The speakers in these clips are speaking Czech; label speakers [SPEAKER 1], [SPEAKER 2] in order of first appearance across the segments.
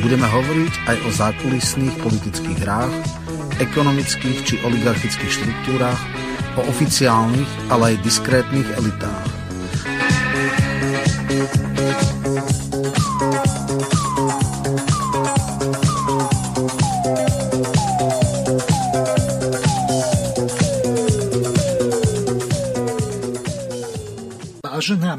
[SPEAKER 1] Budeme hovoriť aj o zákulisných politických hrách, ekonomických či oligarchických štruktúrách, o oficiálnych, ale aj diskrétnych elitách.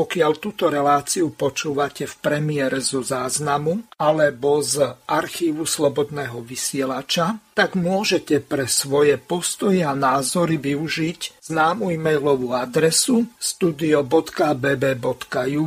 [SPEAKER 2] Pokiaľ túto reláciu počúvate v premiére zo záznamu alebo z archívu Slobodného vysielača, tak môžete pre svoje postoje a názory využiť známu e-mailovú adresu studio.bb.ju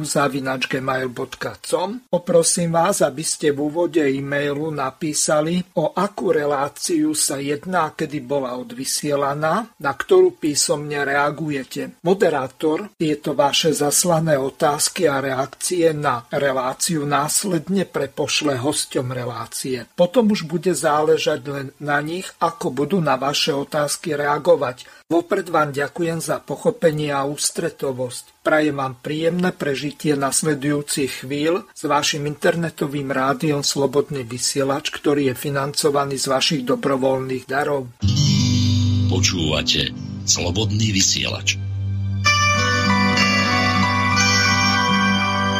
[SPEAKER 2] zavinačgmail.com Poprosím vás, aby ste v úvode e-mailu napísali, o akú reláciu sa jedná, kedy bola odvysielaná, na ktorú písomne reagujete. Moderátor tieto vaše zaslané otázky a reakcie na reláciu následne prepošle hosťom relácie. Potom už bude záležať len na nich, ako budú na vaše otázky reagovať Vopred vám ďakujem za pochopenie a ústretovosť. Prajem vám príjemné prežitie nasledujúcich chvíľ s vašim internetovým rádiom Slobodný vysielač, ktorý je financovaný z vašich dobrovoľných darov.
[SPEAKER 3] Počúvate Slobodný vysielač.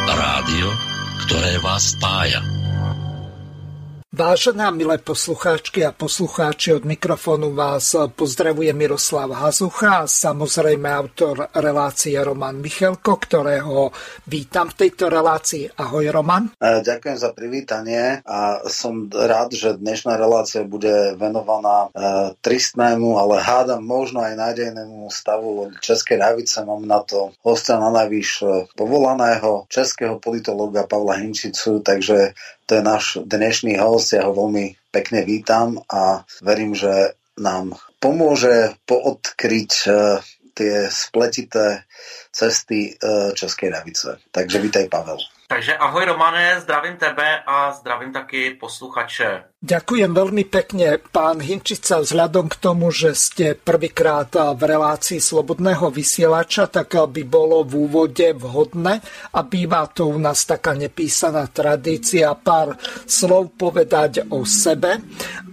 [SPEAKER 3] Rádio, ktoré vás spája.
[SPEAKER 2] Vážená milé poslucháčky a poslucháči, od mikrofónu vás pozdravuje Miroslav Hazucha a samozrejme autor relácie Roman Michelko, ktorého vítam v tejto relácii. Ahoj Roman.
[SPEAKER 4] E, ďakujem za privítanie a som rád, že dnešná relácia bude venovaná e, tristnému, ale hádam možno aj nádejnému stavu Českej ľavice. Mám na to hostia na povolaného českého politológa Pavla Hinčicu, takže to je náš dnešný host, ja ho veľmi pekne vítam a verím, že nám pomôže poodkryť e, tie spletité cesty e, Českej ľavice. Takže vítaj Pavel.
[SPEAKER 5] Takže ahoj Romane, zdravím tebe a zdravím taky posluchače.
[SPEAKER 2] Ďakujem veľmi pekne, pán Hinčica, vzhľadom k tomu, že ste prvýkrát v relácii Slobodného vysielača, tak by bolo v úvode vhodné a býva to u nás taká nepísaná tradícia pár slov povedať o sebe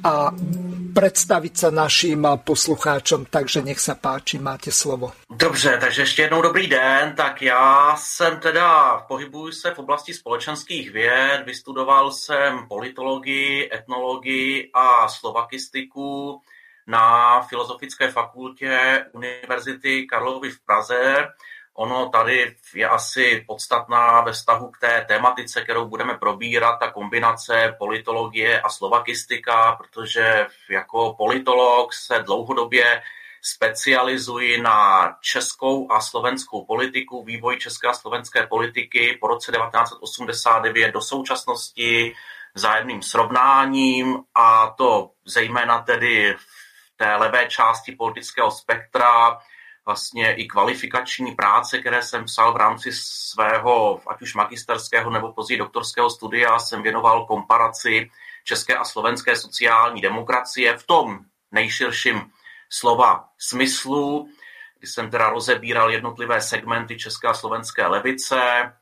[SPEAKER 2] a predstaviť sa našim poslucháčom, takže nech sa páči, máte slovo.
[SPEAKER 5] Dobře, takže ještě jednou dobrý den. Tak já jsem teda, pohybuju se v oblasti společenských věd, vystudoval jsem politologii, etnologii a slovakistiku na Filozofické fakultě Univerzity Karlovy v Praze. Ono tady je asi podstatná ve vztahu k té tématice, kterou budeme probírat, ta kombinace politologie a slovakistika, protože jako politolog se dlouhodobě specializuji na českou a slovenskou politiku, vývoj české a slovenské politiky po roce 1989 do současnosti vzájemným srovnáním a to zejména tedy v té levé části politického spektra, vlastně i kvalifikační práce, které jsem psal v rámci svého, ať už magisterského nebo později doktorského studia, jsem věnoval komparaci české a slovenské sociální demokracie v tom nejširším slova smyslu, kdy jsem teda rozebíral jednotlivé segmenty české a slovenské levice.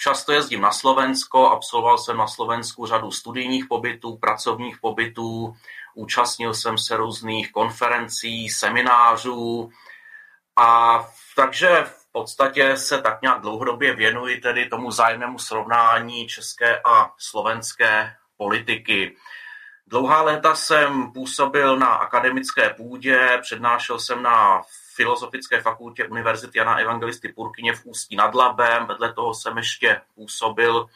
[SPEAKER 5] Často jezdím na Slovensko, absolvoval jsem na Slovensku řadu studijních pobytů, pracovních pobytů, účastnil jsem se různých konferencí, seminářů a takže v podstatě se tak nějak dlouhodobě věnuji tedy tomu zájemnému srovnání české a slovenské politiky. Dlouhá léta jsem působil na akademické půdě, přednášel jsem na Filozofické fakultě Univerzity Jana Evangelisty Purkyně v Ústí nad Labem. Vedle toho jsem ještě působil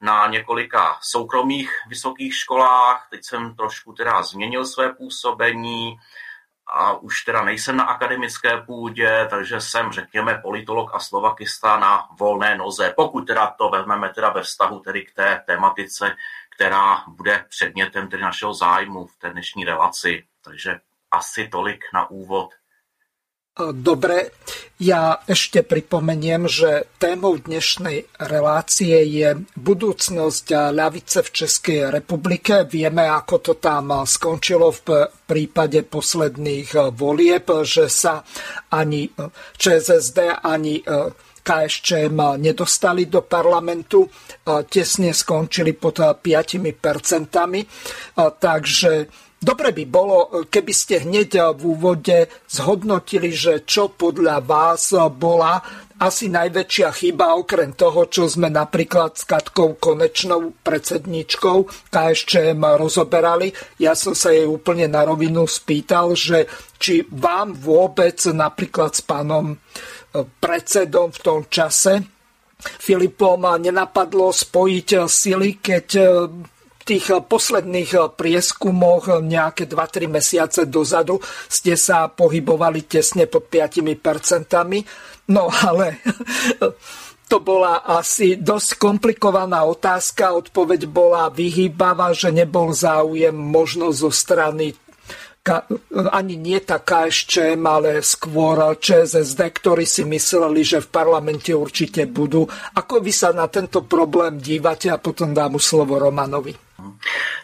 [SPEAKER 5] na několika soukromých vysokých školách. Teď jsem trošku teda změnil své působení a už teda nejsem na akademické půdě, takže jsem, řekněme, politolog a slovakista na volné noze. Pokud teda to vezmeme teda ve vztahu tedy k té tematice, která bude předmětem tedy našeho zájmu v té dnešní relaci. Takže asi tolik na úvod.
[SPEAKER 2] Dobre, ja ešte pripomeniem, že témou dnešnej relácie je budúcnosť ľavice v Českej republike. Vieme, ako to tam skončilo v prípade posledných volieb, že sa ani ČSSD, ani KSČM nedostali do parlamentu, tesne skončili pod 5%. Takže Dobre by bolo, keby ste hneď v úvode zhodnotili, že čo podľa vás bola asi najväčšia chyba, okrem toho, čo sme napríklad s Katkou Konečnou predsedničkou KSČM rozoberali. Ja som sa jej úplne na rovinu spýtal, že či vám vôbec napríklad s pánom eh, predsedom v tom čase Filipom nenapadlo spojiť sily, keď eh, tých eh, posledných eh, prieskumoch eh, nejaké 2-3 mesiace dozadu ste sa pohybovali tesne pod 5%. No ale to bola asi dosť komplikovaná otázka. Odpoveď bola vyhýbavá, že nebol záujem možno zo strany ani nie taká ešte, ale skôr ČSSD, ktorí si mysleli, že v parlamente určite budú. Ako vy sa na tento problém dívate a potom dám slovo Romanovi.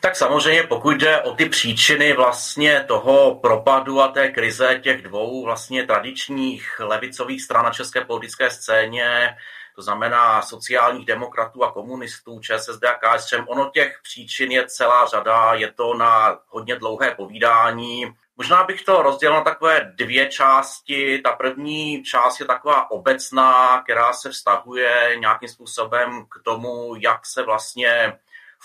[SPEAKER 5] Tak samozřejmě, pokud jde o ty příčiny vlastně toho propadu a té krize těch dvou vlastně tradičních levicových stran na české politické scéně, to znamená sociálních demokratů a komunistů, ČSSD a KSČM, ono těch příčin je celá řada, je to na hodně dlouhé povídání. Možná bych to rozdělil na takové dvě části. Ta první část je taková obecná, která se vztahuje nějakým způsobem k tomu, jak se vlastně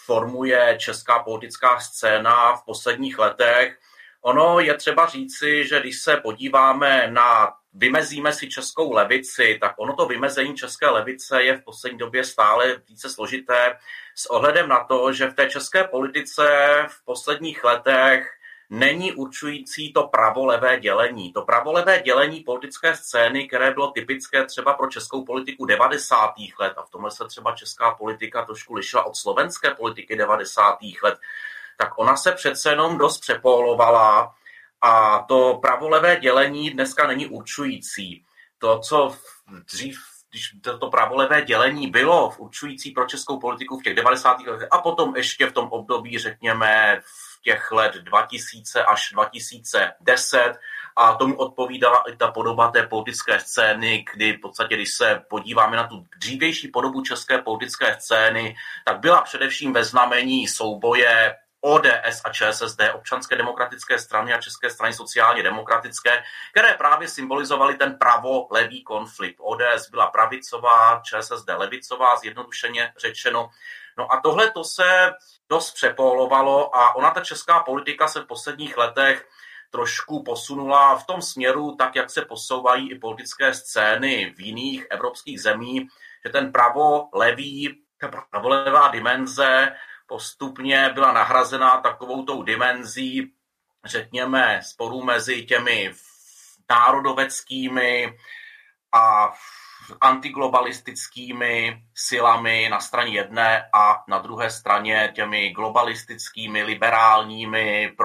[SPEAKER 5] formuje česká politická scéna v posledních letech. Ono je třeba říci, že když se podíváme na, vymezíme si českou levici, tak ono to vymezení české levice je v poslední době stále více složité s ohledem na to, že v té české politice v posledních letech není určující to pravolevé dělení. To pravolevé dělení politické scény, které bylo typické třeba pro českou politiku 90. let, a v tomhle se třeba česká politika trošku lišila od slovenské politiky 90. let, tak ona se přece jenom dost přepolovala a to pravolevé dělení dneska není určující. To, co dřív když to pravolevé dělení bylo v určující pro českou politiku v těch 90. letech a potom ještě v tom období, řekněme, v těch let 2000 až 2010 a tomu odpovídala i ta podoba té politické scény, kdy v podstatě, když se podíváme na tu dřívější podobu české politické scény, tak byla především ve znamení souboje ODS a ČSSD, občanské demokratické strany a České strany sociálně demokratické, které právě symbolizovaly ten pravo-levý konflikt. ODS byla pravicová, ČSSD levicová, zjednodušeně řečeno. No a tohle to se dost přepolovalo a ona ta česká politika se v posledních letech trošku posunula v tom směru, tak jak se posouvají i politické scény v jiných evropských zemí, že ten pravo-levý, ta pravolevá dimenze postupně byla nahrazena takovou tou dimenzí, řekněme, sporů mezi těmi národoveckými a antiglobalistickými silami na straně jedné a na druhé straně těmi globalistickými, liberálními,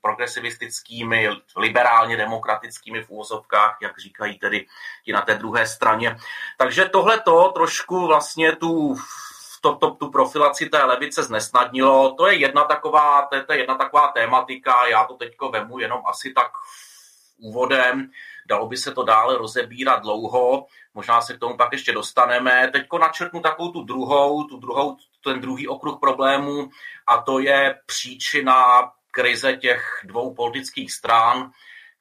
[SPEAKER 5] progresivistickými, liberálně demokratickými v úvozovkách, jak říkají tedy ti na té druhé straně. Takže tohle to trošku vlastně tu to, to, tu profilaci té levice znesnadnilo. To je jedna taková, to je, to je jedna taková tématika, já to teďko vemu jenom asi tak úvodem, dalo by se to dále rozebírat dlouho, možná se k tomu pak ještě dostaneme. Teďko načrtnu takovou tu druhou, tu druhou, ten druhý okruh problémů a to je příčina krize těch dvou politických stran,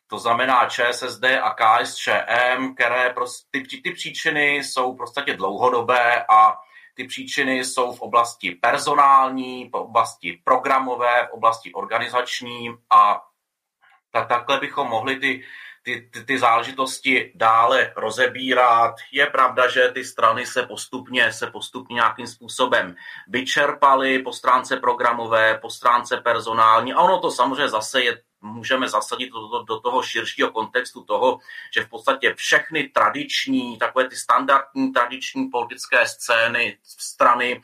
[SPEAKER 5] to znamená ČSSD a KSČM, které prostě, ty, ty příčiny jsou podstatě dlouhodobé a ty příčiny jsou v oblasti personální, v oblasti programové, v oblasti organizační a tak, takhle bychom mohli ty ty, ty, ty záležitosti dále rozebírat. Je pravda, že ty strany se postupně, se postupně nějakým způsobem vyčerpaly po stránce programové, po stránce personální a ono to samozřejmě zase je můžeme zasadit do, do toho širšího kontextu toho, že v podstatě všechny tradiční, takové ty standardní tradiční politické scény, strany,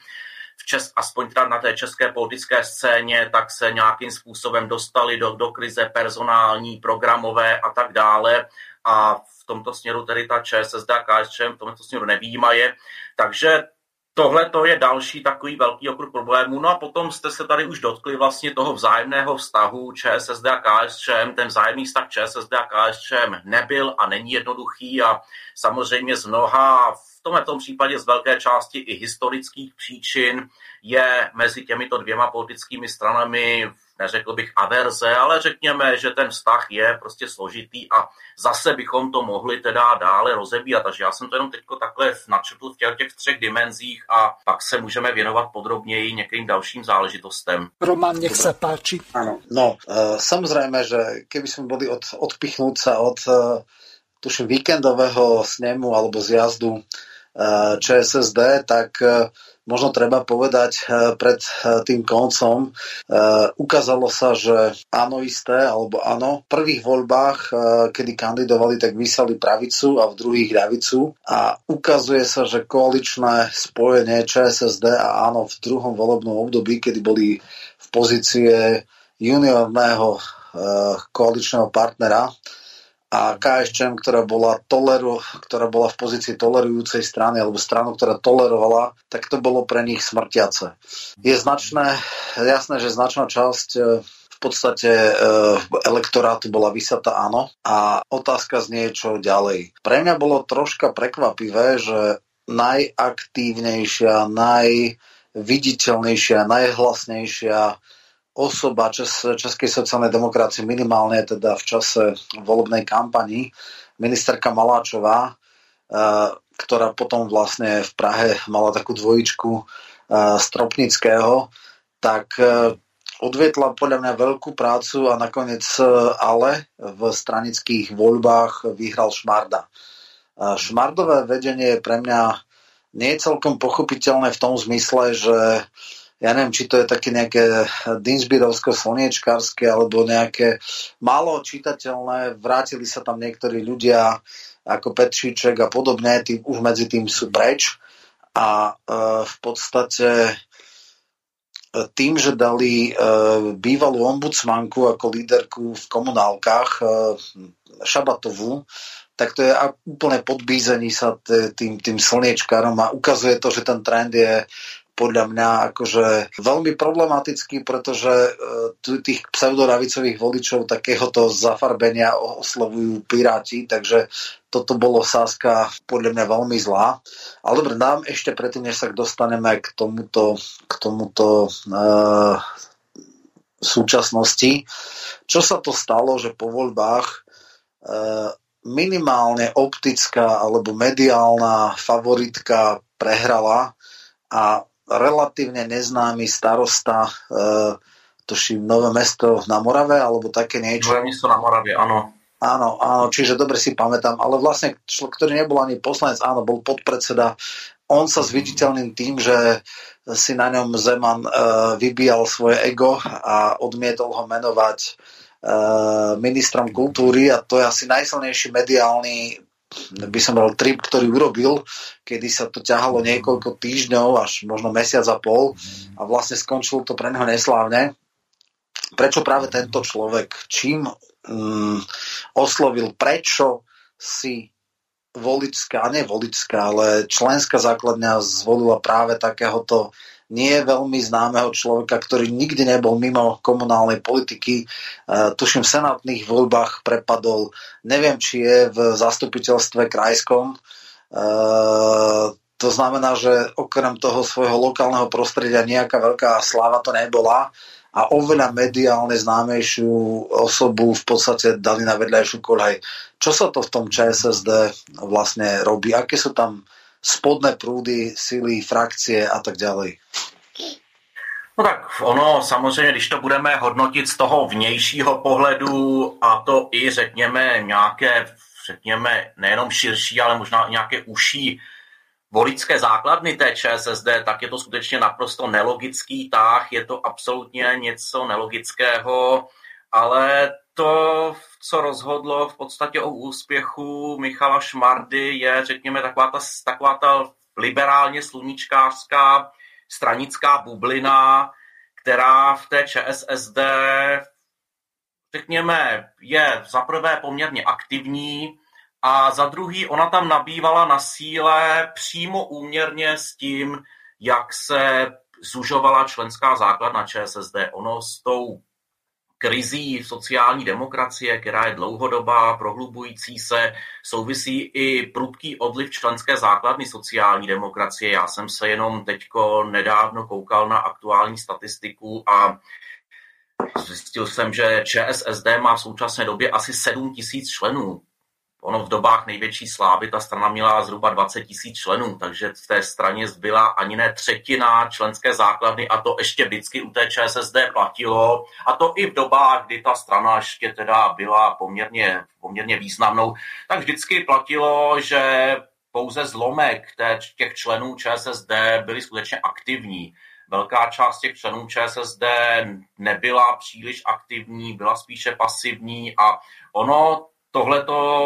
[SPEAKER 5] v Čes, aspoň teda na té české politické scéně, tak se nějakým způsobem dostali do, do krize personální, programové a tak dále. A v tomto směru tedy ta ČSSD a KSČM v tomto směru nevýjímaje. Takže Tohle to je další takový velký okruh problémů. No a potom jste se tady už dotkli vlastně toho vzájemného vztahu ČSSD a KSČM. Ten vzájemný vztah ČSSD a KSČM nebyl a není jednoduchý a samozřejmě z mnoha v tomto případě z velké části i historických příčin je mezi těmito dvěma politickými stranami neřekl bych averze, ale řekněme, že ten vztah je prostě složitý a zase bychom to mohli teda dále rozebírat. Takže já jsem to jenom teď takhle načetl v těch, těch třech dimenzích a pak se můžeme věnovat podrobněji některým dalším záležitostem.
[SPEAKER 2] Roman, nech se páči.
[SPEAKER 4] Ano, no, uh, samozrejme, že keby sme boli od, odpichnúť sa od uh, tuším víkendového snemu alebo zjazdu uh, ČSSD, tak uh, možno treba povedať eh, pred eh, tým koncom, eh, ukázalo sa, že áno isté, alebo áno, v prvých voľbách, kedy kandidovali, tak vysali pravicu a v druhých ľavicu. A ukazuje sa, že koaličné spojenie ČSSD a áno v druhom volebnom období, kedy boli v pozície juniorného koaličného partnera, a KSČM, ktorá bola, toleru, ktorá bola v pozícii tolerujúcej strany alebo stranu, ktorá tolerovala, tak to bolo pre nich smrtiace. Je značné, jasné, že značná časť e, v podstate e, elektorátu bola vysata áno a otázka znie, čo ďalej. Pre mňa bolo troška prekvapivé, že najaktívnejšia, najviditeľnejšia, najhlasnejšia osoba Čes, Českej sociálnej demokracie minimálne teda v čase volebnej kampani, ministerka Maláčová, eh, ktorá potom vlastne v Prahe mala takú dvojičku eh, Stropnického, tak eh, odvietla podľa mňa veľkú prácu a nakoniec ale v stranických voľbách vyhral Šmarda. Šmardové vedenie je pre mňa nie je celkom pochopiteľné v tom zmysle, že ja neviem, či to je také nejaké Dinsbirovsko-slniečkárske alebo nejaké málo čitateľné. Vrátili sa tam niektorí ľudia ako Petříček a podobne, tí už medzi tým sú preč. A e, v podstate e, tým, že dali e, bývalú ombudsmanku ako líderku v komunálkach e, Šabatovú, tak to je úplne podbízení sa tým, tým slniečkárom a ukazuje to, že ten trend je podľa mňa akože veľmi problematický, pretože e, tých pseudoravicových voličov takéhoto zafarbenia oslovujú piráti, takže toto bolo sáska podľa mňa veľmi zlá. Ale dobre, nám ešte predtým, než sa dostaneme k tomuto, k tomuto uh, súčasnosti. Čo sa to stalo, že po voľbách uh, minimálne optická alebo mediálna favoritka prehrala a relatívne neznámy starosta, e, tuším, Nové mesto na Morave, alebo také niečo.
[SPEAKER 5] Nové mesto na Morave, áno.
[SPEAKER 4] Áno, áno, čiže dobre si pamätám, ale vlastne človek, ktorý nebol ani poslanec, áno, bol podpredseda, on sa zviditeľným tým, že si na ňom Zeman e, vybíjal svoje ego a odmietol ho menovať e, ministrom kultúry a to je asi najsilnejší mediálny by som bol trip, ktorý urobil, kedy sa to ťahalo niekoľko týždňov až možno mesiac a pol a vlastne skončilo to pre neho neslávne. Prečo práve tento človek? Čím mm, oslovil? Prečo si volická, nie volická, ale členská základňa zvolila práve takéhoto nie veľmi známeho človeka, ktorý nikdy nebol mimo komunálnej politiky. E, tuším, v senátnych voľbách prepadol, neviem, či je v zastupiteľstve krajskom. E, to znamená, že okrem toho svojho lokálneho prostredia nejaká veľká sláva to nebola a oveľa mediálne známejšiu osobu v podstate dali na vedľajšiu kolej. Čo sa to v tom ČSSD vlastne robí? Aké sú tam spodné prúdy, sily, frakcie a tak ďalej.
[SPEAKER 5] No tak ono samozřejmě, když to budeme hodnotit z toho vnějšího pohledu a to i řekněme nějaké, řekněme nejenom širší, ale možná nějaké uší voličské základny té ČSSD, tak je to skutečně naprosto nelogický tah, je to absolutně něco nelogického, ale to, co rozhodlo v podstatě o úspěchu Michala Šmardy, je, řekněme, taková ta, taková ta liberálně sluníčkářská stranická bublina, která v té ČSSD, řekněme, je za prvé poměrně aktivní a za druhý ona tam nabývala na síle přímo úměrně s tím, jak se zužovala členská základna ČSSD. Ono s tou krizí sociální demokracie, která je dlouhodobá, prohlubující se, souvisí i prudký odliv členské základny sociální demokracie. Já jsem se jenom teďko nedávno koukal na aktuální statistiku a zjistil jsem, že ČSSD má v současné době asi 7 tisíc členů. Ono v dobách největší slávy ta strana měla zhruba 20 tisíc členů, takže v té straně zbyla ani ne třetina členské základny a to ještě vždycky u té ČSSD platilo. A to i v dobách, kdy ta strana ještě teda byla poměrně, poměrně významnou, tak vždycky platilo, že pouze zlomek těch členů ČSSD byli skutečně aktivní. Velká část těch členů ČSSD nebyla příliš aktivní, byla spíše pasivní a ono Tohle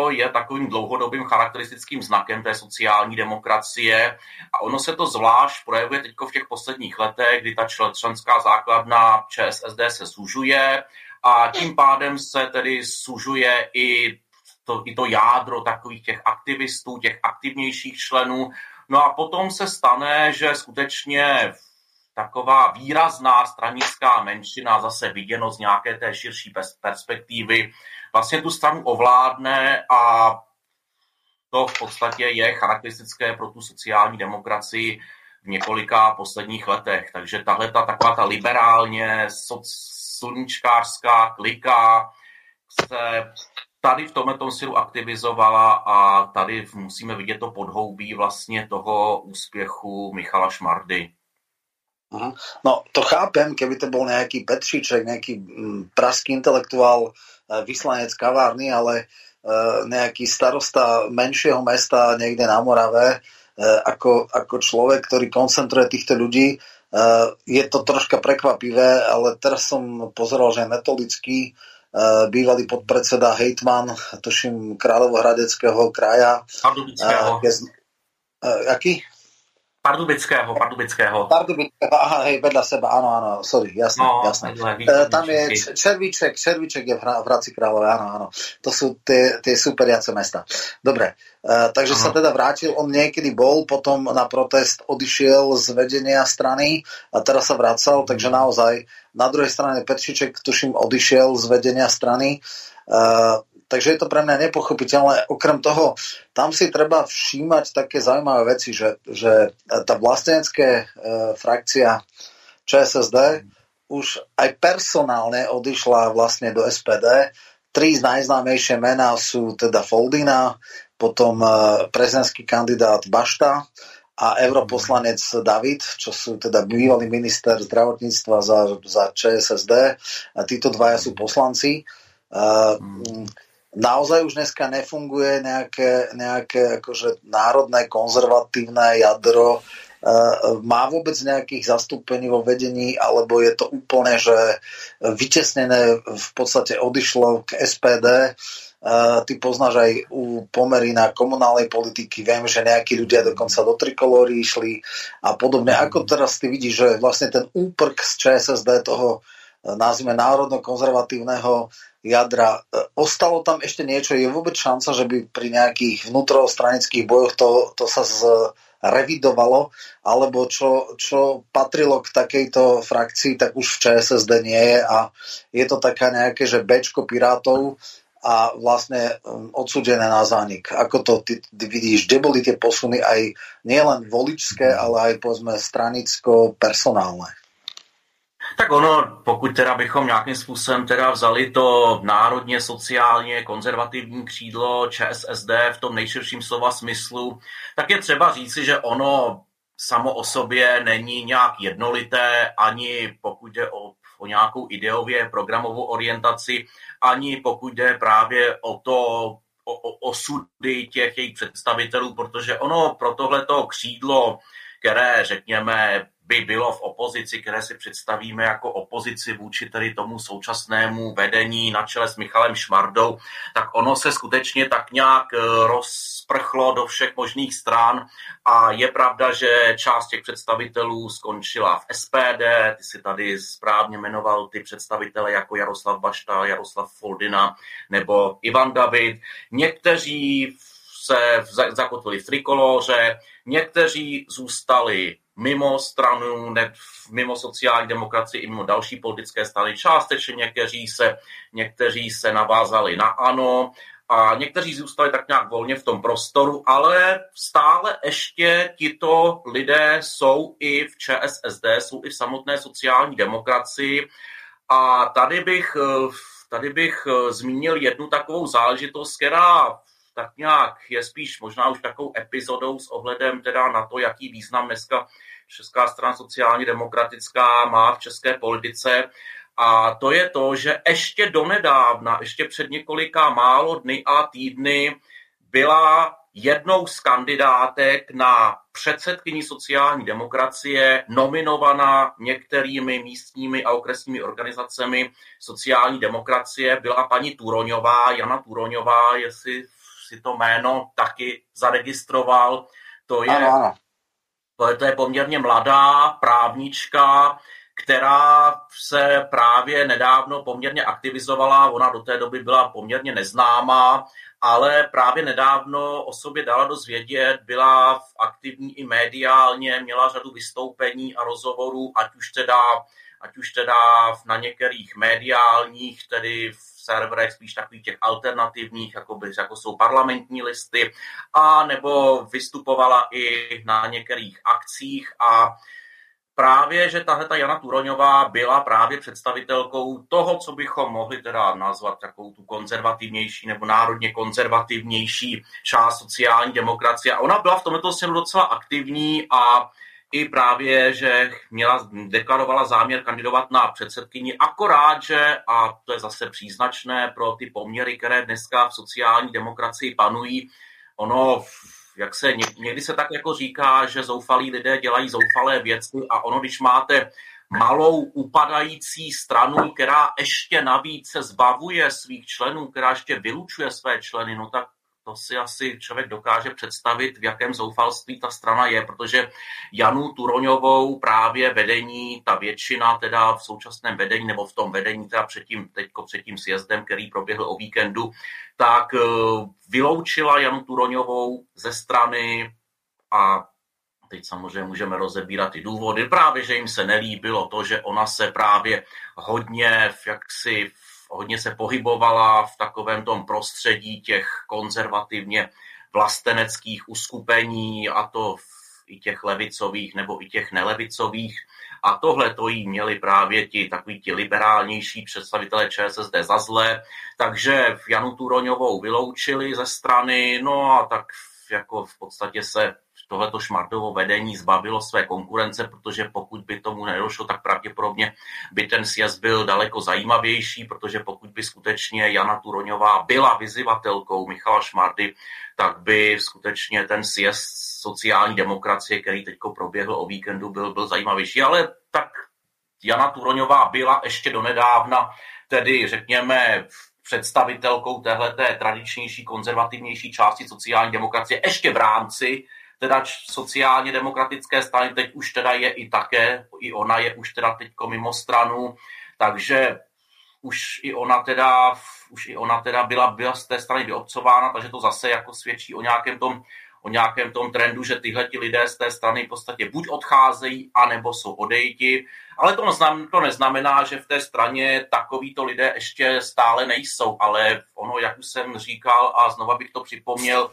[SPEAKER 5] je takovým dlouhodobým charakteristickým znakem té sociální demokracie a ono se to zvlášť projevuje teď v těch posledních letech, kdy ta členská základna ČSSD se sužuje a tím pádem se tedy sužuje i to, i to jádro takových těch aktivistů, těch aktivnějších členů. No a potom se stane, že skutečně taková výrazná stranická menšina, zase viděno z nějaké té širší perspektivy, vlastně tu stranu ovládne a to v podstatě je charakteristické pro tu sociální demokracii v několika posledních letech. Takže tahle ta taková ta liberálně sluníčkářská klika se tady v tomhle stylu aktivizovala a tady musíme vidět to podhoubí vlastně toho úspěchu Michala Šmardy.
[SPEAKER 4] No to chápem, keby to bol nejaký Petříček, nejaký mm, praský intelektuál, e, vyslanec kavárny, ale e, nejaký starosta menšieho mesta niekde na Morave, e, ako, ako človek, ktorý koncentruje týchto ľudí, je to troška prekvapivé, ale teraz som pozeral, že metodický bývalý podpredseda hejtman, tuším, Kráľovohradeckého kraja.
[SPEAKER 5] Pardubického.
[SPEAKER 4] Aký?
[SPEAKER 5] Pardubického, Pardubického.
[SPEAKER 4] Pardubického, aha, hej, vedľa seba, áno, áno, sorry, jasné, no, jasné. e, tam je Červíček, Červíček je v, v Hradci Králové, áno, áno. To sú tie, tie superiace mesta. Dobre, e, takže sa teda vrátil, on niekedy bol, potom na protest odišiel z vedenia strany a teraz sa vracal, takže naozaj na druhej strane Petriček, tuším, odišiel z vedenia strany. E, takže je to pre mňa nepochopiteľné. Okrem toho, tam si treba všímať také zaujímavé veci, že, že tá vlastenecké e, frakcia ČSSD už aj personálne odišla vlastne do SPD. Tri z najznámejšie mená sú teda Foldina, potom e, prezidentský kandidát Bašta a europoslanec David, čo sú teda bývalý minister zdravotníctva za, za ČSSD. A títo dvaja sú poslanci. Uh, naozaj už dneska nefunguje nejaké, nejaké akože národné konzervatívne jadro, e, má vôbec nejakých zastúpení vo vedení, alebo je to úplne, že vytesnené v podstate odišlo k SPD. E, ty poznáš aj u pomery na komunálnej politiky, viem, že nejakí ľudia dokonca do trikolóry išli a podobne. Ako teraz ty vidíš, že vlastne ten úprk z ČSSD toho nazvime národno-konzervatívneho jadra. E, ostalo tam ešte niečo? Je vôbec šanca, že by pri nejakých vnútrostranických bojoch to, to sa zrevidovalo? Alebo čo, čo patrilo k takejto frakcii, tak už v ČSSD nie je a je to taká nejaké, že bečko pirátov a vlastne odsudené na zánik. Ako to ty, ty vidíš? Kde boli tie posuny aj nielen voličské, ale aj povedzme stranicko-personálne?
[SPEAKER 5] Tak ono, pokud teda bychom nějakým způsobem teda vzali to národně sociálně konzervativní křídlo ČSSD v tom nejširším slova smyslu, tak je třeba říci, že ono samo o sobě není nějak jednolité, ani pokud jde o, o nějakou ideově programovou orientaci, ani pokud jde právě o to, o, o osudy těch jejich představitelů, protože ono pro tohleto křídlo, které, řekněme, by bylo v opozici, které si představíme jako opozici vůči tedy tomu současnému vedení na čele s Michalem Šmardou, tak ono se skutečně tak nějak eh, rozprchlo do všech možných stran a je pravda, že část těch představitelů skončila v SPD, ty si tady správně jmenoval ty představitele jako Jaroslav Bašta, Jaroslav Foldina nebo Ivan David. Někteří se zakotvili v trikoloře, někteří zůstali mimo stranu, mimo sociální demokracii i mimo další politické strany. Částečně někteří se, někteří se navázali na ANO a někteří zůstali tak nějak volně v tom prostoru, ale stále ještě tito lidé jsou i v ČSSD, jsou i v samotné sociální demokracii. A tady bych, tady bych zmínil jednu takovou záležitost, která tak nějak je spíš možná už takovou epizodou s ohledem teda na to, jaký význam dneska Česká strana sociálně demokratická má v české politice. A to je to, že ještě donedávna, ještě před několika málo dny a týdny byla jednou z kandidátek na předsedkyni sociální demokracie nominovaná některými místními a okresními organizacemi sociální demokracie byla paní Turoňová, Jana Turoňová, jestli si to jméno taky zaregistroval. To je, ano, ano. To je, to je poměrně mladá právnička, která se právě nedávno poměrně aktivizovala. Ona do té doby byla poměrně neznámá, ale právě nedávno o sobě dala dozvědět, byla aktivní i mediálně, měla řadu vystoupení a rozhovorů, ať už teda, ať už teda na některých mediálních, tedy v serverech spíš takových těch alternativních, jako, by, jako jsou parlamentní listy, a nebo vystupovala i na některých akcích a právě, že tahle ta Jana Turoňová byla právě představitelkou toho, co bychom mohli teda nazvat takovou tu konzervativnější nebo národně konzervativnější část sociální demokracie. A ona byla v tomto směru docela aktivní a i právě, že měla, deklarovala záměr kandidovat na předsedkyni, akorát, že, a to je zase příznačné pro ty poměry, které dneska v sociální demokracii panují, ono jak se někdy se tak jako říká, že zoufalí lidé dělají zoufalé věci a ono, když máte malou upadající stranu, která ještě navíc se zbavuje svých členů, která ještě vylučuje své členy, no tak to si asi člověk dokáže představit, v jakém zoufalství ta strana je, protože Janu Turoňovou právě vedení, ta většina teda v současném vedení, nebo v tom vedení teda předtím, teďko před tím sjezdem, který proběhl o víkendu, tak eh, vyloučila Janu Turoňovou ze strany a teď samozřejmě můžeme rozebírat ty důvody, právě, že jim se nelíbilo to, že ona se právě hodně jaksi hodně se pohybovala v takovém tom prostředí těch konzervativně vlasteneckých uskupení, a to i těch levicových nebo i těch nelevicových. A tohle to jí měli právě ti takový ti liberálnější představitelé ČSSD za zlé, takže Janu Turoňovou vyloučili ze strany, no a tak jako v podstatě se tohleto šmardovo vedení zbavilo své konkurence, protože pokud by tomu nedošlo, tak pravděpodobně by ten sjezd byl daleko zajímavější, protože pokud by skutečně Jana Turoňová byla vyzývatelkou Michala Šmardy, tak by skutečně ten sjezd sociální demokracie, který teď proběhl o víkendu, byl, byl zajímavější. Ale tak Jana Turoňová byla ještě donedávna, tedy řekněme představitelkou téhleté tradičnější, konzervativnější části sociální demokracie ještě v rámci teda sociálně demokratické strany, teď už teda je i také, i ona je už teda teďko mimo stranu, takže už i ona teda, už i ona teda byla, byla z té strany vyobcována, takže to zase jako svědčí o nějakém tom, o nějakém tom trendu, že tyhle ti lidé z té strany v podstatě buď odcházejí, anebo jsou odejti. Ale to, neznamená, to neznamená, že v té straně takovýto lidé ještě stále nejsou, ale ono, jak už jsem říkal a znova bych to připomněl,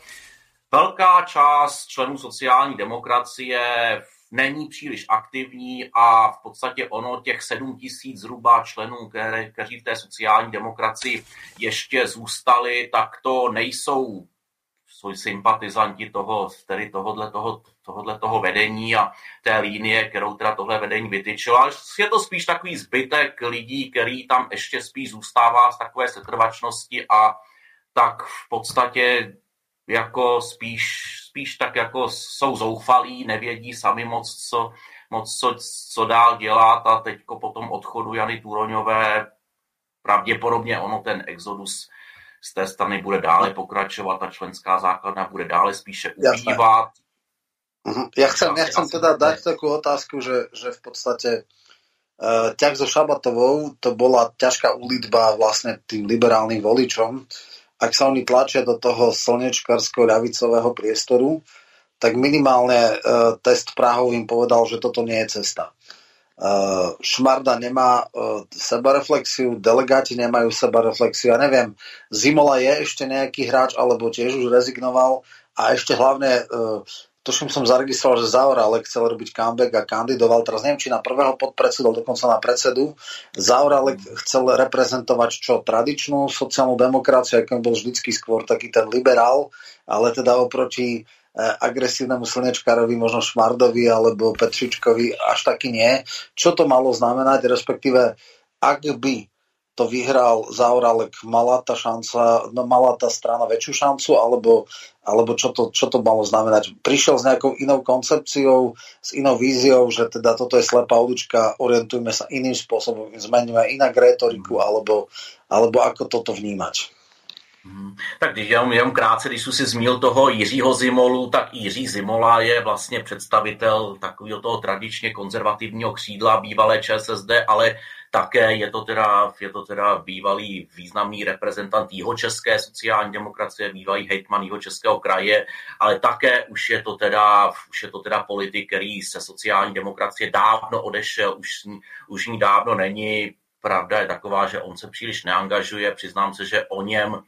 [SPEAKER 5] Velká část členů sociální demokracie není příliš aktivní a v podstatě ono těch 7 tisíc zhruba členů, které, kteří v té sociální demokracii ještě zůstali, tak to nejsou jsou sympatizanti toho, tedy tohohle toho, tohohle toho vedení a té línie, kterou teda tohle vedení vytyčilo. Ale je to spíš takový zbytek lidí, který tam ještě spíš zůstává z takové setrvačnosti a tak v podstatě jako spíš, spíš tak jako jsou zoufalí, nevědí sami moc, co, moc co, co dál dělat a teď po tom odchodu Jany Turoňové pravděpodobně ono ten exodus z té strany bude dále pokračovat a členská základna bude dále spíše ubývat.
[SPEAKER 4] Mhm. Ja chcem, ja chcem teda dať takú otázku, že, že v podstate uh, ťah so Šabatovou to bola ťažká úlitba vlastne tým liberálnym voličom. Ak sa oni tlačia do toho slnečkarského ľavicového priestoru, tak minimálne uh, test Prahov im povedal, že toto nie je cesta. Uh, Šmarda nemá uh, sebareflexiu, delegáti nemajú sebareflexiu, ja neviem, Zimola je ešte nejaký hráč, alebo tiež už rezignoval a ešte hlavne, uh, tuším som zaregistroval, že Zaoralek chcel robiť comeback a kandidoval, teraz neviem, či na prvého podpredsedu, dokonca na predsedu. Zaoralek chcel reprezentovať čo tradičnú sociálnu demokraciu, akým bol vždycky skôr taký ten liberál, ale teda oproti E, agresívnemu slnečkárovi, možno Šmardovi alebo Petričkovi, až taký nie. Čo to malo znamenať, respektíve ak by to vyhral Zauralek, mala tá šanca, no mala tá strana väčšiu šancu, alebo, alebo čo, to, čo to malo znamenať? Prišiel s nejakou inou koncepciou, s inou víziou, že teda toto je slepá ulička, orientujme sa iným spôsobom, zmeníme inak retoriku, alebo, alebo ako toto vnímať?
[SPEAKER 5] Hmm. Tak když jenom, jenom krátce, když jsem si zmínil toho Jiřího Zimolu, tak Jiří Zimola je vlastně představitel takového toho tradičně konzervativního křídla bývalé ČSSD, ale také je to teda, je to teda bývalý významný reprezentant české sociální demokracie, bývalý hejtman českého kraje, ale také už je to teda, už je to teda politik, který se sociální demokracie dávno odešel, už, už ní dávno není. Pravda je taková, že on se příliš neangažuje, přiznám se, že o něm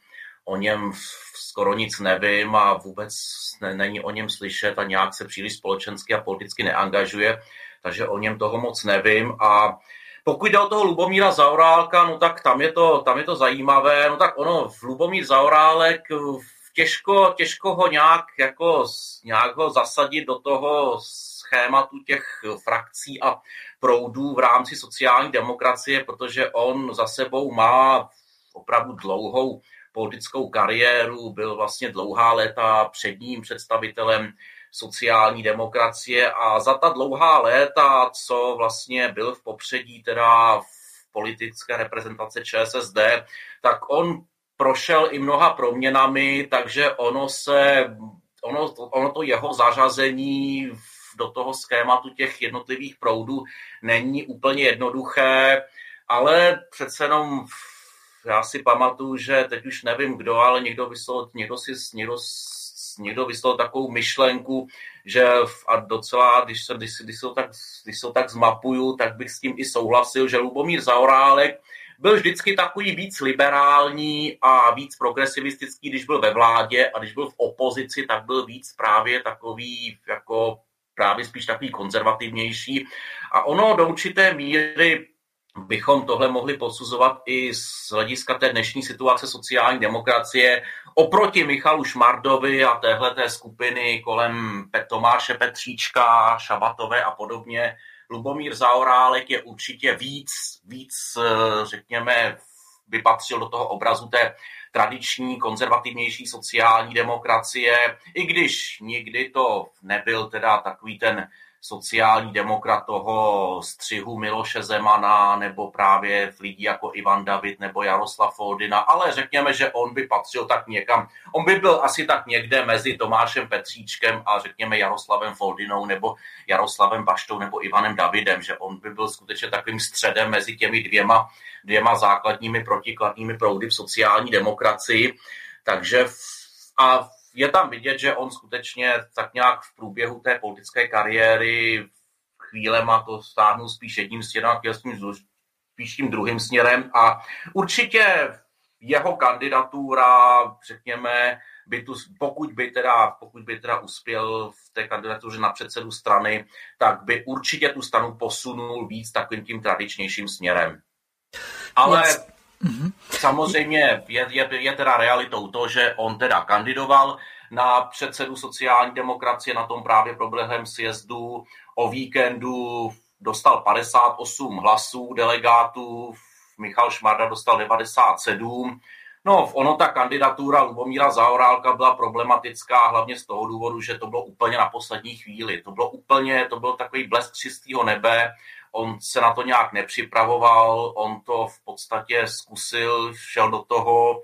[SPEAKER 5] o něm skoro nic nevím a vůbec ne, není o něm slyšet a nějak se příliš společensky a politicky neangažuje, takže o něm toho moc nevím a pokud jde o toho Lubomíra Zaurálka, no tak tam je to, tam je to zajímavé, no tak ono, Lubomír Zaurálek, těžko, těžko ho nějak, jako, nějak ho zasadit do toho schématu těch frakcí a proudů v rámci sociální demokracie, protože on za sebou má opravdu dlouhou politickou kariéru, byl vlastně dlouhá léta předním představitelem sociální demokracie a za ta dlouhá léta, co vlastně byl v popředí teda v politické reprezentace ČSSD, tak on prošel i mnoha proměnami, takže ono se, ono, ono to jeho zařazení do toho schématu těch jednotlivých proudů není úplně jednoduché, ale přece jenom já si pamatuju, že teď už nevím kdo, ale někdo vyslal, někdo si, někdo, někdo vyslal takovou myšlenku, že a docela, když, se, když, když, se tak, když se tak zmapuju, tak bych s tím i souhlasil, že Lubomír Zaorálek byl vždycky takový víc liberální a víc progresivistický, když byl ve vládě a když byl v opozici, tak byl víc právě takový jako právě spíš takový konzervativnější. A ono do určité míry bychom tohle mohli posuzovat i z hlediska té dnešní situace sociální demokracie oproti Michalu Šmardovi a téhleté skupiny kolem Tomáše Petříčka, Šabatové a podobně. Lubomír Zaorálek je určitě víc, víc, eh, řekněme, by patřil do toho obrazu té tradiční, konzervativnější sociální demokracie, i když nikdy to nebyl teda takový ten sociální demokrat toho střihu Miloše Zemana nebo právě lidí jako Ivan David nebo Jaroslav Foldina, ale řekněme, že on by patřil tak někam. On by byl asi tak někde mezi Tomášem Petříčkem a řekněme Jaroslavem Foldinou nebo Jaroslavem Baštou nebo Ivanem Davidem, že on by byl skutečně takovým středem mezi těmi dvěma, dvěma základními protikladnými proudy v sociální demokracii. Takže a je tam vidět, že on skutečně tak nějak v průběhu té politické kariéry chvílema to stáhnul spíš jedním směrem spíš tím druhým směrem a určitě jeho kandidatura, řekněme, by tu, pokud, by teda, pokud by teda uspěl v té kandidatuře na předsedu strany, tak by určitě tu stranu posunul víc takovým tím tradičnějším směrem. Ale Mm-hmm. Samozřejmě je, je, je teda realitou to, že on teda kandidoval na předsedu sociální demokracie na tom právě proběhlém sjezdu o víkendu dostal 58 hlasů delegátů, Michal Šmarda dostal 97. No, ono ta kandidatura Lubomíra Zaorálka byla problematická hlavně z toho důvodu, že to bylo úplně na poslední chvíli. To bylo úplně, to byl takový blesk čistého nebe, on se na to nějak nepřipravoval, on to v podstatě zkusil, šel do toho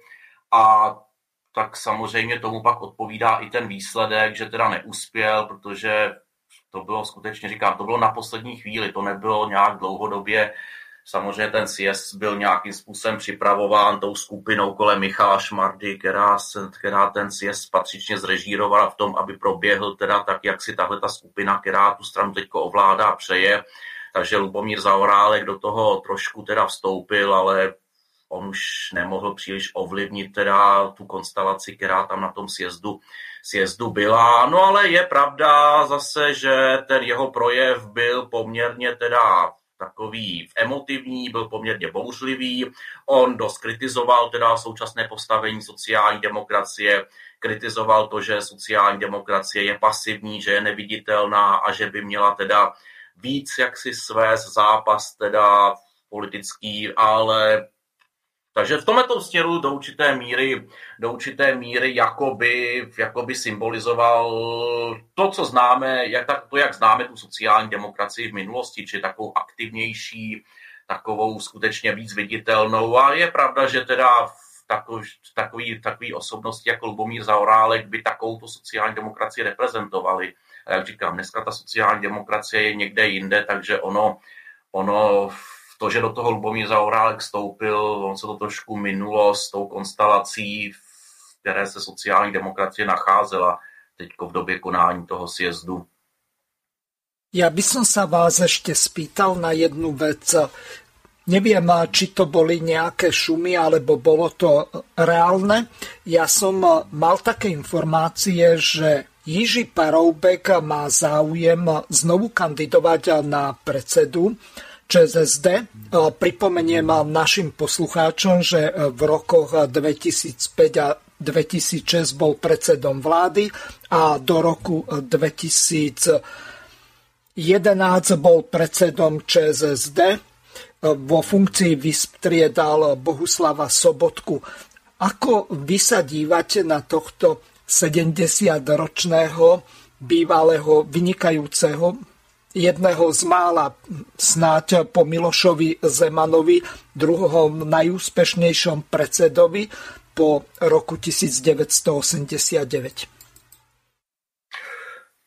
[SPEAKER 5] a tak samozřejmě tomu pak odpovídá i ten výsledek, že teda neuspěl, protože to bylo skutečně, říkám, to bylo na poslední chvíli, to nebylo nějak dlouhodobě. Samozřejmě ten sjezd byl nějakým způsobem připravován tou skupinou kolem Michala Šmardy, která, se, která ten sjezd patřičně zrežírovala v tom, aby proběhl teda tak, jak si tahle ta skupina, která tu stranu teď ovládá, přeje. Takže Lubomír Zaorálek do toho trošku teda vstoupil, ale on už nemohl příliš ovlivnit teda tu konstelaci, která tam na tom sjezdu, sjezdu byla. No ale je pravda zase, že ten jeho projev byl poměrně teda takový emotivní, byl poměrně bouřlivý. On dost kritizoval teda současné postavení sociální demokracie, kritizoval to, že sociální demokracie je pasivní, že je neviditelná a že by měla teda víc jaksi svést zápas teda politický, ale takže v tomto směru do určité míry, do určité míry jakoby, jakoby symbolizoval to, co známe, jak, to, jak známe tu sociální demokracii v minulosti, či takovou aktivnější, takovou skutečně víc viditelnou. A je pravda, že teda v takový, takový, takový osobnosti jako Lubomír Zaorálek by takovou sociální demokracii reprezentovali. A jak říkám, dneska ta sociální demokracie je někde jinde, takže ono, ono to, že do toho Lubomír Zaurálek vstoupil, on se to trošku minulo s tou konstelací, v které se sociální demokracie nacházela teď v době konání toho sjezdu.
[SPEAKER 2] Ja by som sa vás ešte spýtal na jednu vec. Neviem, či to boli nejaké šumy, alebo bolo to reálne. Ja som mal také informácie, že Jiří Paroubek má záujem znovu kandidovať na predsedu ČSSD. Pripomeniem našim poslucháčom, že v rokoch 2005 a 2006 bol predsedom vlády a do roku 2011 bol predsedom ČSSD. Vo funkcii vystriedal Bohuslava Sobotku. Ako vy sa dívate na tohto 70-ročného bývalého vynikajúceho jedného z mála snáď po Milošovi Zemanovi, druhom najúspešnejšom predsedovi po roku 1989.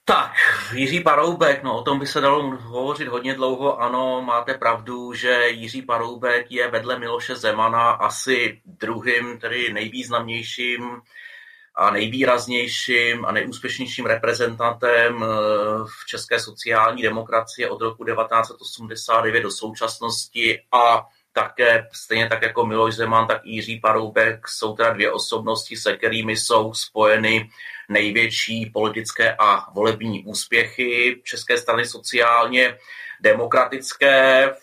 [SPEAKER 5] Tak, Jiří Paroubek, no o tom by se dalo hovořit hodně dlouho. Ano, máte pravdu, že Jiří Paroubek je vedle Miloše Zemana asi druhým, tedy nejvýznamnějším a nejvýraznějším a nejúspěšnějším reprezentantem eh, v české sociální demokracie od roku 1989 do současnosti a také, stejně tak jako Miloš Zeman, tak Jiří Paroubek jsou teda dvě osobnosti, se kterými jsou spojeny největší politické a volební úspěchy České strany sociálně demokratické,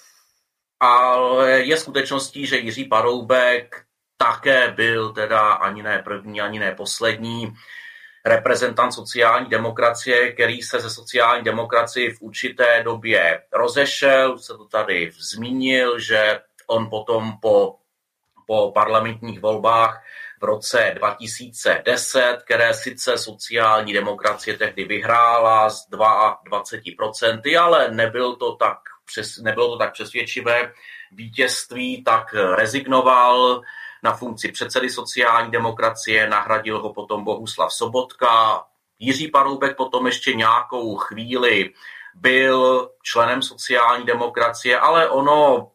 [SPEAKER 5] ale je skutečností, že Jiří Paroubek také byl teda ani ne první, ani ne poslední reprezentant sociální demokracie, který se ze sociální demokracie v určité době rozešel, se to tady zmínil, že on potom po, po parlamentních volbách v roce 2010, které sice sociální demokracie tehdy vyhrála z 22%, ale nebyl to tak, nebylo to tak přesvědčivé vítězství, tak rezignoval, na funkci předsedy sociální demokracie, nahradil ho potom Bohuslav Sobotka. Jiří Paroubek potom ještě nějakou chvíli byl členem sociální demokracie, ale ono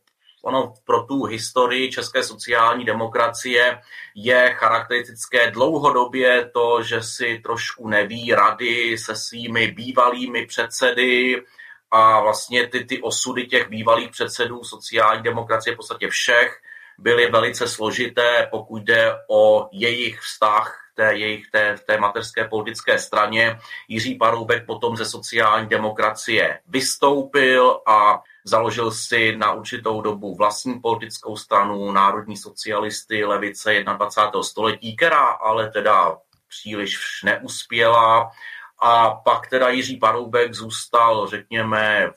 [SPEAKER 5] ono pro tu historii české sociální demokracie je charakteristické dlouhodobě to, že si trošku neví rady se svými bývalými předsedy a vlastně ty, ty osudy těch bývalých předsedů sociální demokracie v podstatě všech byly velice složité, pokud jde o jejich vztah té, jejich té, té mateřské politické straně. Jiří Paroubek potom ze sociální demokracie vystoupil a založil si na určitou dobu vlastní politickou stranu Národní socialisty levice 21. století, která ale teda příliš neuspěla. A pak teda Jiří Paroubek zůstal, řekněme,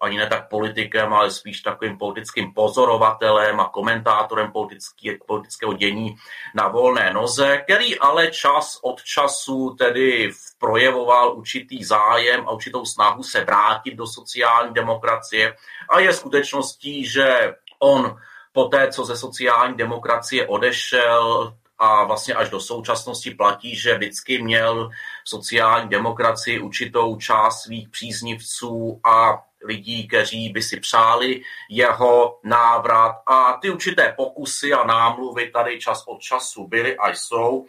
[SPEAKER 5] ani ne tak politikem, ale spíš takovým politickým pozorovatelem a komentátorem politický, politického dění na volné noze, který ale čas od času tedy projevoval určitý zájem a určitou snahu se vrátit do sociální demokracie. A je skutečností, že on po té, co ze sociální demokracie odešel, a vlastně až do současnosti platí, že vždycky měl sociální demokracii určitou část svých příznivců a lidí, kteří by si přáli jeho návrat. A ty určité pokusy a námluvy tady čas od času byly a jsou,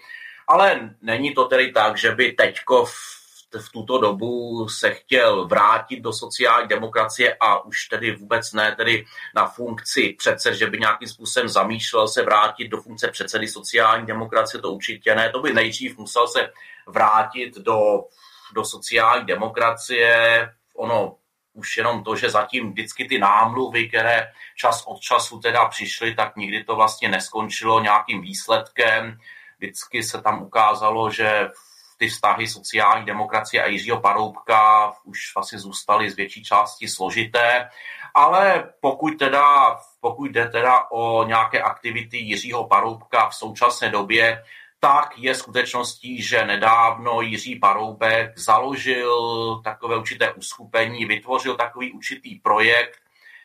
[SPEAKER 5] ale není to tedy tak, že by teďko v, v tuto dobu se chtěl vrátit do sociální demokracie a už tedy vůbec ne tedy na funkci přece, že by nějakým způsobem zamýšlel se vrátit do funkce předsedy sociální demokracie, to určitě ne, to by nejdřív musel se vrátit do, do sociální demokracie, ono už jenom to, že zatím vždycky ty námluvy, které čas od času teda přišly, tak nikdy to vlastně neskončilo nějakým výsledkem. Vždycky se tam ukázalo, že ty vztahy sociální demokracie a Jiřího Paroubka už vlastně zůstaly z větší části složité, ale pokud teda, pokud jde teda o nějaké aktivity Jiřího Paroubka v současné době, tak je skutečností, že nedávno Jiří Paroubek založil takové určité uskupení, vytvořil takový určitý projekt,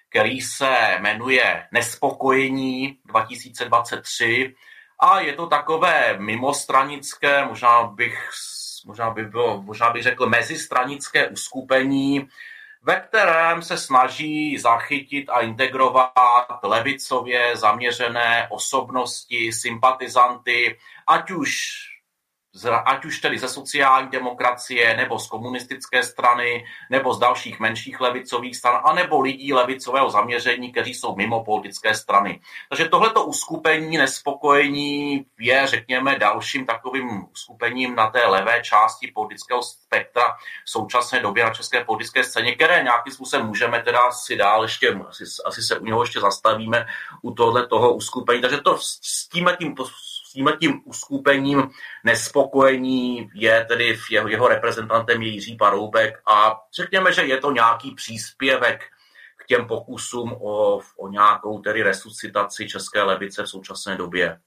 [SPEAKER 5] který se jmenuje Nespokojení 2023 a je to takové mimostranické, možná bych, možná by bylo, možná bych řekl mezistranické uskupení, ve kterém se snaží zachytit a integrovat levicově zaměřené osobnosti, sympatizanty, ať už ať už tedy ze sociální demokracie, nebo z komunistické strany, nebo z dalších menších levicových stran, anebo lidí levicového zaměření, kteří jsou mimo politické strany. Takže tohleto uskupení nespokojení je, řekněme, dalším takovým uskupením na té levé části politického spektra v současné době na české politické scéně, které nějakým způsobem můžeme teda si dál ještě, asi, asi se u něho ještě zastavíme u tohle toho uskupení. Takže to s tím, tím tím uskupením nespokojení je tedy jeho, jeho reprezentantem je Jiří Paroubek a řekněme, že je to nějaký příspěvek k těm pokusům o, o nějakou tedy resuscitaci české levice v současné době.